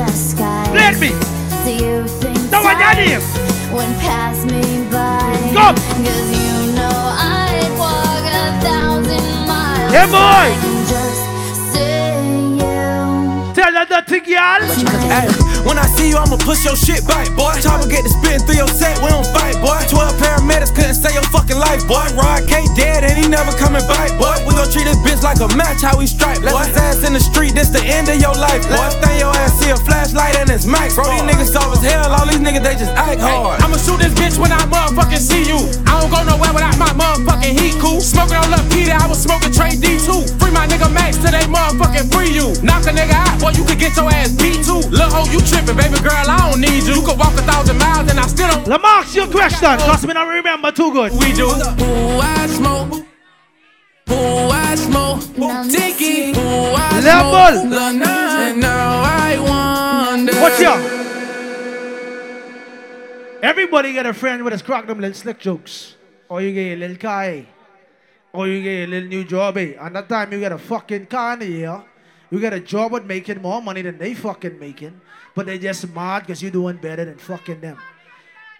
Let me. Do you think That one your name. would pass me by? Go. Cause you know I'd walk a thousand miles. Yeah, boy. That thing, y'all. Hey, when I see you, I'ma push your shit back, boy. Chopper get to spitting through your set, we don't fight, boy. 12 paramedics couldn't save your fucking life, boy. Rod K dead and he never coming back, boy. We gon' treat this bitch like a match, how we strike, boy. Left his ass in the street, this the end of your life, boy. Thing your ass see a flashlight and it's max. Bro, these niggas soft as hell, all these niggas, they just act hard. I'ma shoot this bitch when I motherfucking see you. I don't go nowhere without my motherfucking heat cool. Smoking on Lil Peter, I was smoking Trey D2. Free my nigga Max till they motherfucking free you. Knock a nigga out, boy, you could get your ass beat too. Lil' hoe, you tripping, baby girl, I don't need you. You could walk a thousand miles and I still don't. Let me ask you a question, cause me not remember too good. We do. Who I smoke. Who I smoke. Dicky. Who I Level. smoke. Lil' Nas, and now I wonder. Watch y'all. Everybody get a friend with a crack them little slick jokes. Or you get a little Kai. Or you get a little new job. Eh? And that time you get a fucking car in the year. You got a job with making more money than they fucking making. But they just mad because you're doing better than fucking them.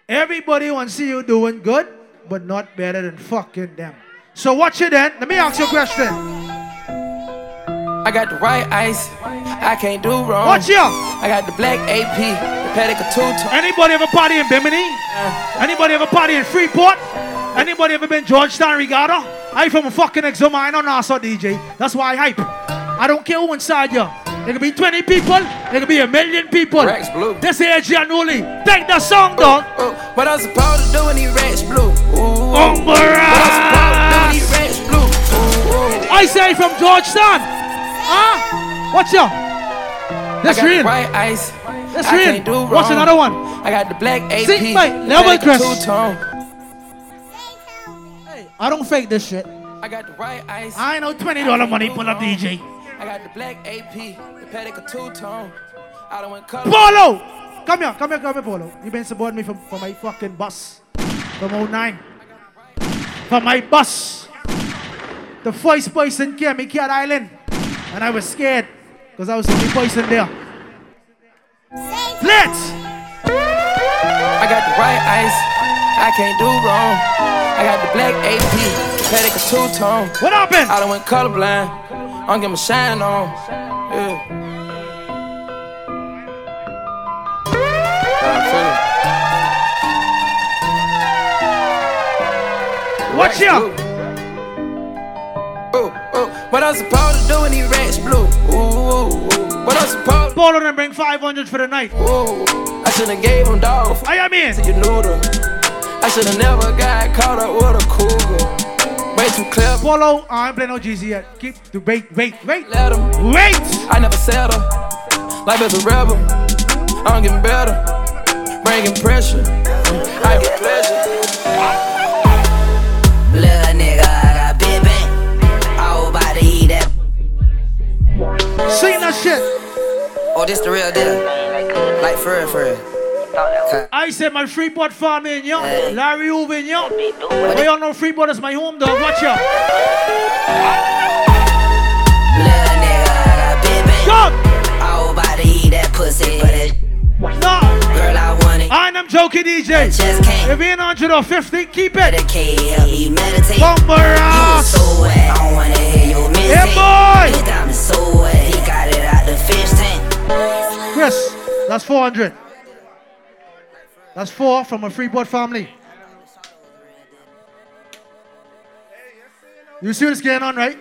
Everybody wants to see you doing good, but not better than fucking them. So watch it then. Let me ask you a question. I got the right ice, I can't do wrong. Watch ya. I got the black AP, the two Anybody ever party in Bimini? Anybody ever party in Freeport? Anybody ever been Georgetown Regatta? I from a fucking Exuma, I know Nassau DJ. That's why I hype. I don't care who inside you. There could be 20 people, there could be a million people. Rex Blue. This is Adrian Woolley. Take the song, dog. Oh, oh, what I supposed to do when he Rex Blue? Ooh. Umbrella. What I supposed to do when he Rex Blue? Ooh. I say from Georgetown. Huh? Watch out. That's real. Right ice. That's I real. Can't do wrong. What's another one? I got the black AP. See, mate, the level Patek Chris. two-tone. I don't fake this shit. I got the right ice. I know $20 money pull up DJ. I got the black AP, the Patek two-tone. I don't went color. Polo! Come here, come here, come here, Polo. You've been supporting me for, for my fucking bus. From 09. For my bus. The first person came me Cat Island. And I was scared. Because I was the only person there. Let's! I got the right ice. I can't do wrong. I got the black AP, the Patek two-tone. What happened? I don't want colorblind. I don't get my shine on. Yeah. Watch ya! Ooh, ooh. What I supposed to do when he Rex Blue? Ooh. What I supposed Polo done bring 500 for the night. Ooh, I should've gave him dog. I mean. You knew the. I should've never got caught up with a cougar. Way too clever. Polo, I ain't playing no GZ yet. Keep the wait, wait, wait. Let him. Wait! I never settle. Life is a rebel. I'm getting better, bringing pressure. I get pleasure. Little nigga, I got big bang. I was about to eat that. Sing that shit. Oh, this the real deal. Like for real, for real. I said my Freeport farm in yo. Larry Hoover in yo. They all know Freeport is my home dog. Watch out. Little nigga, I got big bang. Come. I was about to eat that pussy, but it. No. Girl, I want it. I am joking, DJ. If you're in 150, keep it. Help me meditate. Bumper You ass. so wet. I don't wanna hear your mistake. Yeah, boy. So wet. He got it out the fish tank. Chris, that's 400. That's four from a Freeport family. You see what's going on, right?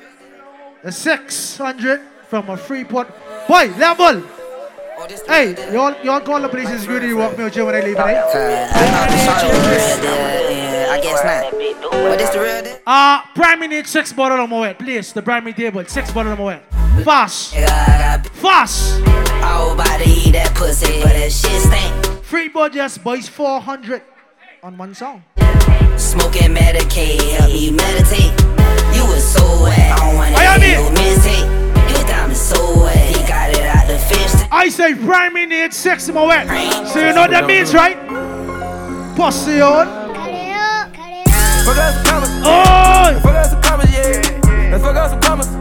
The 600 from a Freeport. Boy, level. Hey, you all, you all call the police and security walk me out here when I leave, right? I guess not. But this the real deal. Uh, Primary need six bottle of Moet, please. The primary table, six bottle of Moet. Fast. Fast. I was about to eat that pussy, but that shit stink. Freeport just buys 400 on one song. Smoking Medicaid, help me meditate. You was so wet. I don't wanna Miami. hear your mistake. His diamond so wet. He got it out the fish tank. I say primary need six Moet. So you know what that means, right? Pussy on. Fuck up some commas. Oh! Fuck up some commas, yeah. Let's fuck up some commas.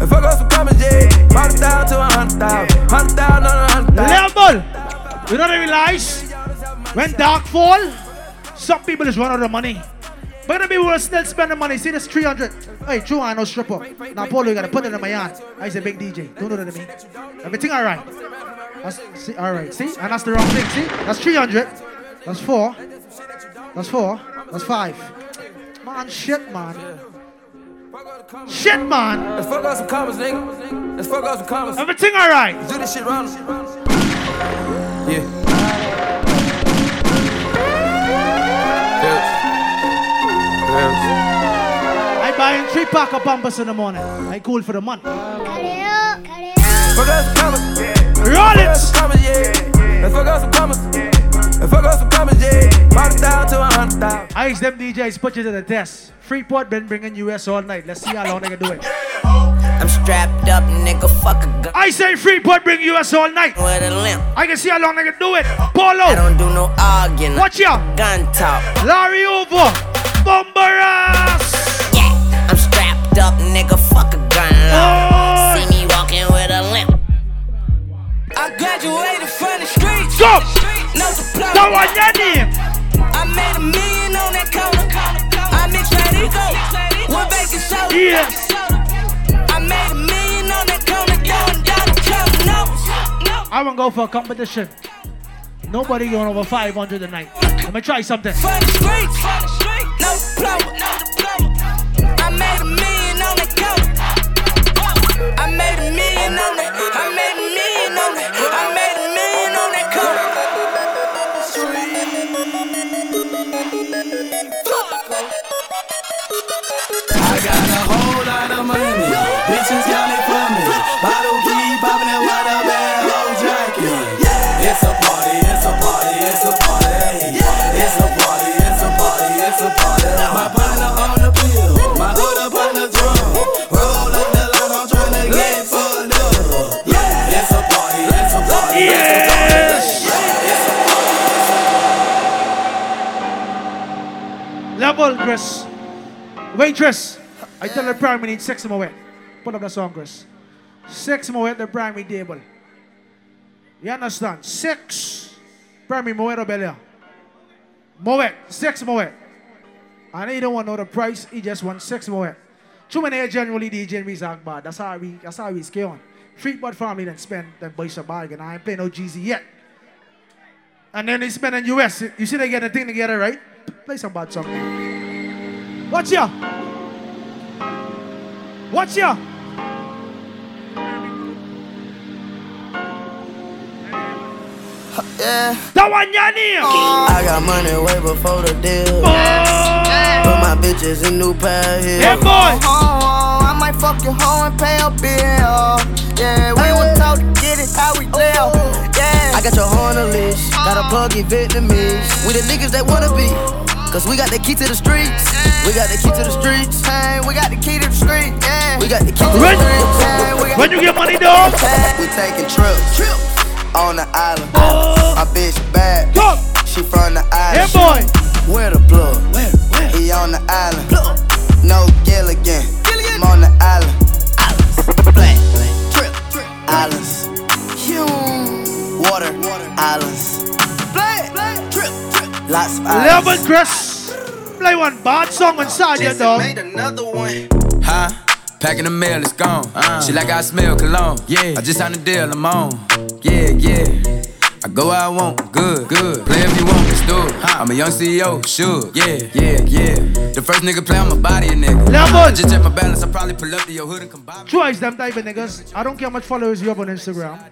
Let's fuck up some commas, yeah. Hundred thousand to a hundred thousand. Hundred thousand on a hundred thousand. Level. You don't realize when dark fall, some people is run out of money. But the people will still spend the money. See this 300. Hey, true, I know stripper. Now, Paul, you gotta put it in my hand. I say big DJ. Don't know that to me. Everything all right. That's, see, all right. See, and that's the wrong thing. See, that's 300. That's four. That's four. That's five. Man, shit, man. Shit, man. Let's fuck up some commas, nigga. Let's fuck up some commas. Everything all right. Let's do this shit round. Yeah. I buying three pack of pampers in the morning. I cool for the month. Fuck up some commas. Roll it. Let's fuck up some commas, yeah. Fuck up some commas. Let's fuck up some commas, yeah. Hundred thousand to a hundred thousand. I ask them DJs put you to the test. Freeport been bringing US all night. Let's see how long they can do it. I'm strapped up, nigga. Fuck a gun. I say Freeport bring US all night. With a limp. I can see how long they can do it. Polo. I don't do no arguing. Watch ya. Gun talk. Larry Hoover. Bomber ass. Yeah. I'm strapped up, nigga. Fuck a gun law. See me walking with a limp. I graduated from the streets. Go. No diploma. That one your name. I made a million on that corner. I mix that ego with baking soda. Yeah. I won't go for a competition. Nobody going over 500 tonight. Let me try something. The streets. No. I it's. Level, Chris. Waitress. I tell the prime we need six more. Put up the song, Chris. Six more at the primary table. You understand? Six primary more at Belia. More, six more. And he don't want know the price, he just wants six more. Too many generally DJ talk bad. That's how we that's how we scale on. Freeport family then spend then buy some bargain. I ain't paying no GZ yet. And then they spend in US. You see they get the thing together, right? Play some bad song. Watch ya. Watch ya. Yeah. That one your name. I got money way before the deal. Put my bitches in new pair here. Yeah, boy. Oh, might might fuck your hoe and pay a bill. Yeah, we were taught to get it how we oh, live. Oh. Yeah. I got your hoe on the list. Got a plug in Vietnamese. We the niggas that wanna be. Cause we got the key to the streets. We got the key to the streets. Hey, we got the key to the street. Yeah. We got the key to When- the streets. Hey, when you get money, dog? We taking trips. On the island. Oh. My bitch bad. She from the island. Yeah, boy. Where the plug? He on the island. No Gilligan. I'm on the island. Black. Trip. Islands. Water. Islands. Trip. Lots of islands. Level Chris. Play one bad song inside you, dog. Made another one. Huh? Packing the mail, it's gone. Uh. She like I smell cologne. Yeah. I just signed a deal, I'm on. Yeah, yeah. I go where I want, good, good. Play if you want, let's do it. I'm a young CEO, sure. Yeah, yeah, yeah. The first nigga play on my body, a nigga. Level. I just check my balance, I probably pull up to your hood and come by. Twice them type of niggas. I don't care how much followers you have on Instagram.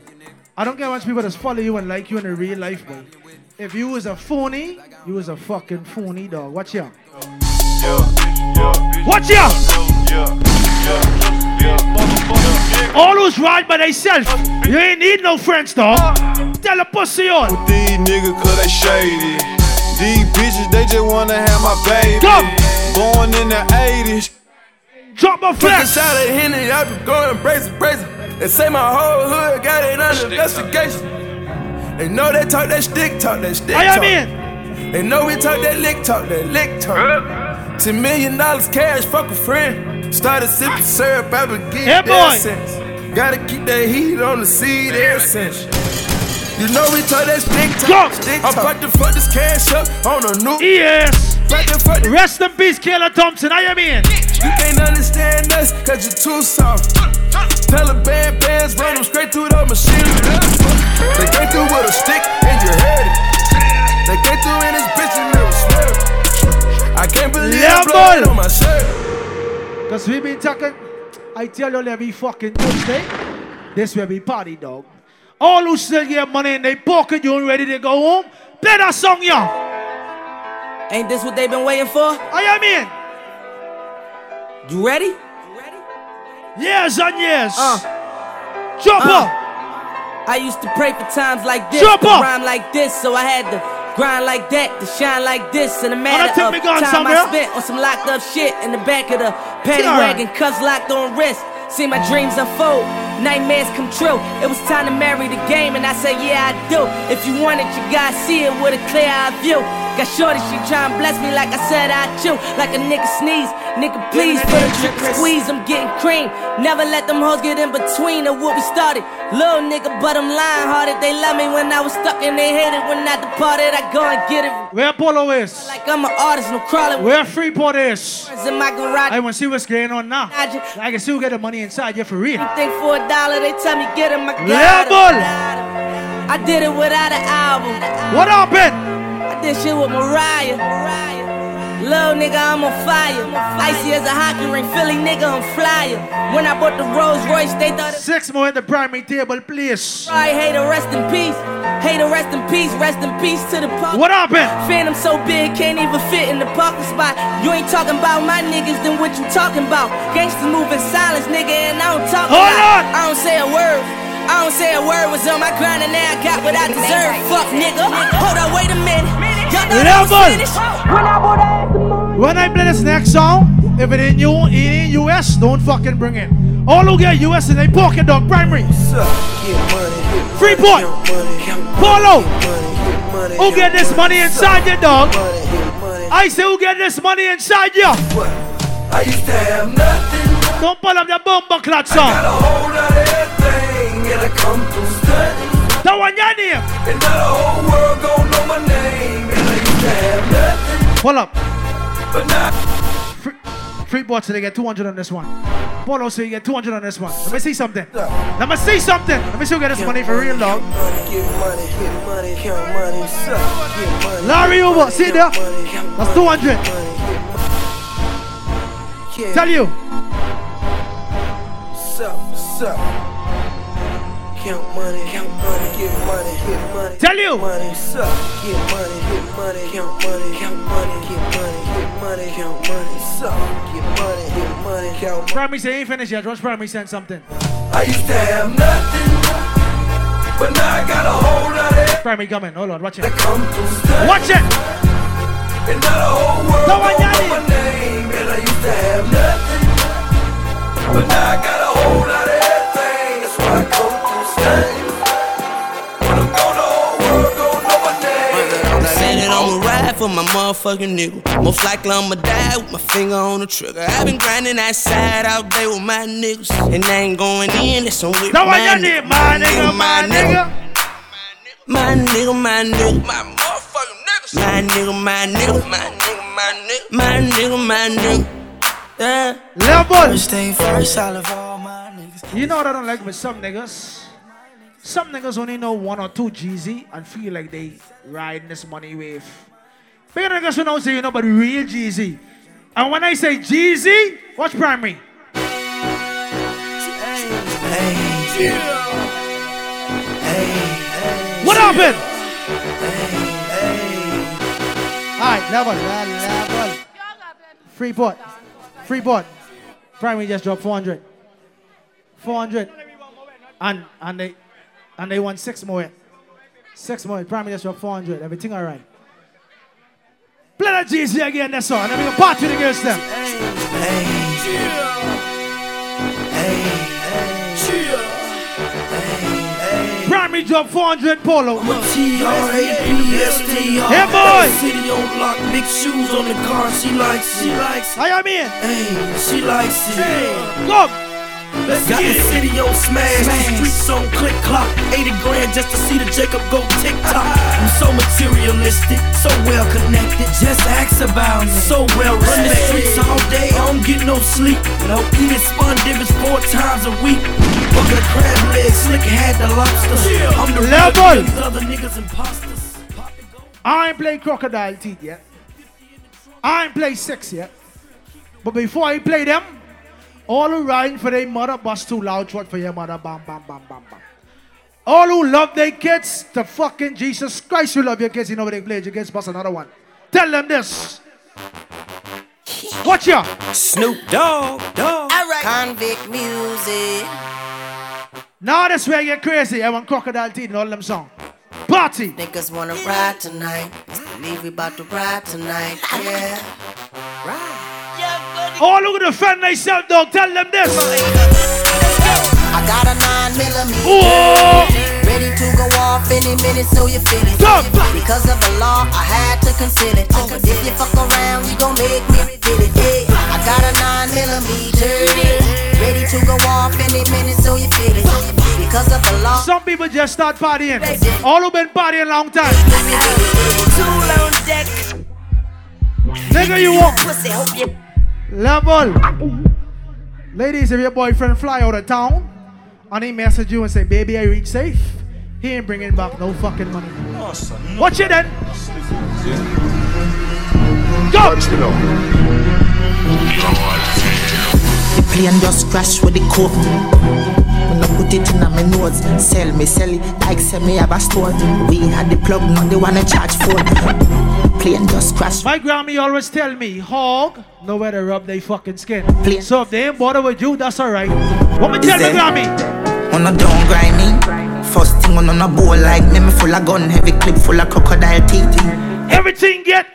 I don't care how much people just follow you and like you in a real life, boy. If you was a phony, you was a fucking phony dog. Watch ya. Watch ya. All who's right by themselves. You ain't need no friends, dog. Tell a pussy on. These niggas cause they shady. These bitches, they just wanna have my baby. Born in the 80s. Drop my Took a flex. shot at Henny, I been going brazen, brazen. They say my whole hood got it under investigation. They know they talk that stick talk, that stick I talk. am They know we talk that lick talk, that lick talk. Ten million dollars cash, fuck a friend. Started sipping syrup, I Yeah, boy. sense. Gotta keep that heat on the seed since. You know we talk that stick talk, stick talk. I'm about to fuck this cash up on a new. Yes. About to fuck the- Rest in peace, Kayla Thompson. I am in. You can't understand us, cause you're too soft. Taliban bands run them straight through the machine. They came through with a stick and you heard it. They came through in this bitch and. I can't believe Yeah, I'm blowing boy. on my shirt. Cause we been talking, I tell you every fucking Tuesday, this will be party dog. All who still get money in their pocket, you ain't ready to go home, play that song, yeah. Ain't this what they been waiting for? I am in. You ready? Years and years. Uh. Jump Uh. up. I used to pray for times like this, Jump to up. rhyme like this, so I had to grind like that, to shine like this. In a matter of time somewhere. I spent on some locked up shit in the back of the paddy wagon, cuffs locked on wrist. See my dreams unfold, nightmares come true. It was time to marry the game, and I said, Yeah, I do. If you want it, you gotta see it with a clear eye view. Got shorty, she tryna bless me like I said I chew. Like a nigga sneeze, nigga please for the drip and squeeze. I'm getting cream. Never let them hoes get in between of what we started. Little nigga, but I'm lying hearted. They love me when I was stuck and they hated when I departed. I go and get it. Where Polo is? Like I'm an artist, no crawling. Where Freeport is? In my garage. I want to see what's going on now. I can still get the money inside you for real. Think for a dollar, they tell me get him. I got Level. I did it without an album. What happened? I did shit with Mariah. Mariah. Little nigga, I'm on fire. Icy as a hockey ring, Philly nigga, I'm flyer. When I bought the Rolls Royce, they thought it Six more at the primary table, please. I hate to rest in peace. Hate to rest in peace. Rest in peace to the park. What happened? Phantom so big, can't even fit in the parking spot. You ain't talking about my niggas, then what you talking about? Gangsters move in silence, nigga, and I don't talk Hold about. on. I don't say a word. I don't say a word was on my grind and now I got what I deserve. Fuck nigga. Hold on, wait a minute. Y'all thought I was Level. When I bought the money. Play this next song, if it ain't you, it ain't US, don't fucking bring it. All who get US in their pocket, dog, primary. Freeport. Polo. Who get this money inside your dog? I say who get this money inside you? I used to have nothing. Don't pull up the bumper clot song. Got a whole lot of everything, and I come through stunning. That one your name. And now the whole world gon' know my name. And I used to have nothing, Pull up. but now Free, Freeport so they get 200 on this one. Polo so you get 200 on this one. Let me see something. Let me see something. Let me see who get this money for real, dog. Get money, get money, count money, suck, get money. Larry Hoover, see there? That's 200. Yeah. Tell you. Sup, sup. Count money, count money, get money, get money. Tell you. Money, suck, get money, get money, count money, count money, get money, get money, count money, suck, get money, get money, count. Primary say he ain't finished yet. Watch Primary send something. I used to have nothing, but now I got a whole lot of Primary coming. Oh, Hold on. Watch it. come through stuff. Watch it. And now the whole world know my name. And I used to have nothing, but now I got a whole lot of through. When I'm gone, the whole world gon' know my name. Said that I'ma ride for my motherfucking nigga. Most likely I'ma die with my finger on the trigger. I've been grinding that side all day with my niggas. And I ain't going in, that's on with No my one got nigga. it. My nigga, my nigga. My nigga, my nigga, my motherfucking niggas. My nigga, my nigga, my nigga, my nigga, my nigga, my nigga. Yeah. Level. First thing first, I love all my niggas. You know what I don't like with some niggas? Some niggas only know one or two GZ and feel like they riding this money wave. Big niggas who don't say you know but real GZ. And when I say GZ, watch primary. What happened? Alright, level, level, level. Free port. Free port. Primary just dropped 400. 400. And and they and they want six more. Six more. Prime Minister dropped 400. Everything alright. Play that GC again, that's all. And then we can party the girls them. Primary drop 400 polo. Yeah, boy. City on lock, big shoes on the car. She likes it. She likes it. I am in. Hey, she likes it. Go. Let's Got the city on smash, streets on click clock. 80 grand just to see the Jacob go tick tock. I'm so materialistic, so well connected. Just ask about me. So well run the streets all day. I don't get no sleep. No eating spun divots four times a week. Bucket of crab legs, slick had the lobster. I'm the Level. other niggas imposters. I ain't play crocodile teeth yet. I ain't play sex yet. But before I play them, all who riding for their mother bust too loud truck for your mother, bam, bam, bam, bam, bam. All who love their kids, the fucking Jesus Christ, you love your kids, you know what they play, your kids bust another one. Tell them this. Watch ya. Snoop Dogg, dog. Alright. Convict music. Now that's where you get crazy. I want crocodile teeth and all them song. Party. Niggas wanna ride tonight. Believe we about to ride tonight. Yeah. All who defend themselves, dog, tell them this. I got a nine millimeter. Whoa. Ready to go off any minute, so you feel it. Because of the law, I had to consider it. But if you fuck around, you gon' make me reveal it. Yeah. I got a nine millimeter. Ready to go off any minute, so you feel it. Because of the law. Some people just start partying. All who been partying long time. Tool on deck. Nigga, you want Pussy, hope you. Level. Ladies, if your boyfriend fly out of town and he message you and say, baby, I reach safe, he ain't bringing back no fucking money. Watch it then. Go. The plane just crashed with the coke. When I put it in my nose, sell me, sell it like say me have a store. We had the plug, now they wanna charge phone. Plane just crashed. My Grammy always tell me, hog, know where to rub they fucking skin. So if they ain't bother with you, that's alright. What me tell me, Is it? Grammy? On a down grimy. First thing on a bowl like me, me full of gun, heavy clip full of crocodile teeth. Everything get.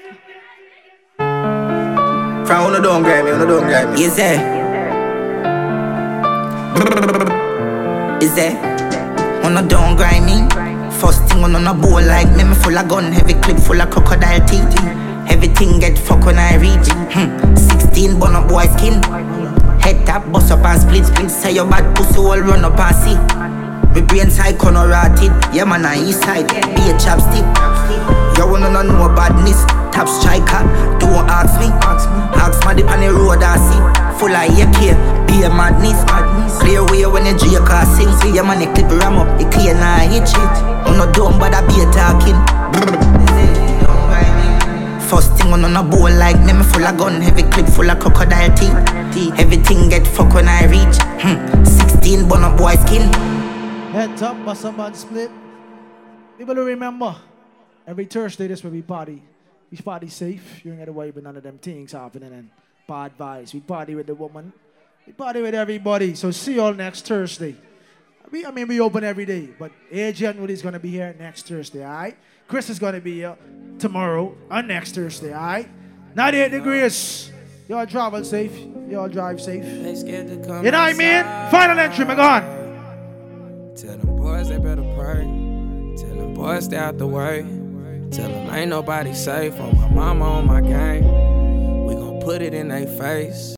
From on a down grimy, on a down grimy. Is there? Is there? On a down grimy. First thing on a bowl like me, me full of gun, heavy clip full of crocodile teeth. Everything get fuck when I reach. Hmm. 16 bun up boy skin. Head tap, bust up and split split. Say your bad pussy all run up and see. Me brain side corner rotted. Yeah man, I east side. Be a chapstick. You wanna know no badness. Top striker. Don't ask me. Ask me dip on the road I see. Full of AK. Be a madness. Clear way when you drink car sing. See your man, clip ram up. It clear now hit it. On no dumb, but I be a talking. First thing on a bowl like me, me full of gun, heavy clip full of crocodile teeth. Everything get fuck when I reach. Hmm. 16 bun up boy skin. Head top, bust a bad split. People will remember. Every Thursday, this will be party. We party safe. You ain't gotta worry about none of them things happening and bad vibes. We party with the woman. We party with everybody. So see you all next Thursday. We, I mean, we open every day, but Agent is gonna be here next Thursday, all right? Chris is gonna be here tomorrow and next Thursday, all right? 98 degrees. Y'all travel safe. Y'all drive safe. You know what I mean? Final entry, my God. Tell them boys they better pray. Tell them boys stay out the way. Tell them ain't nobody safe on my mama on my game. We gon' put it in their face.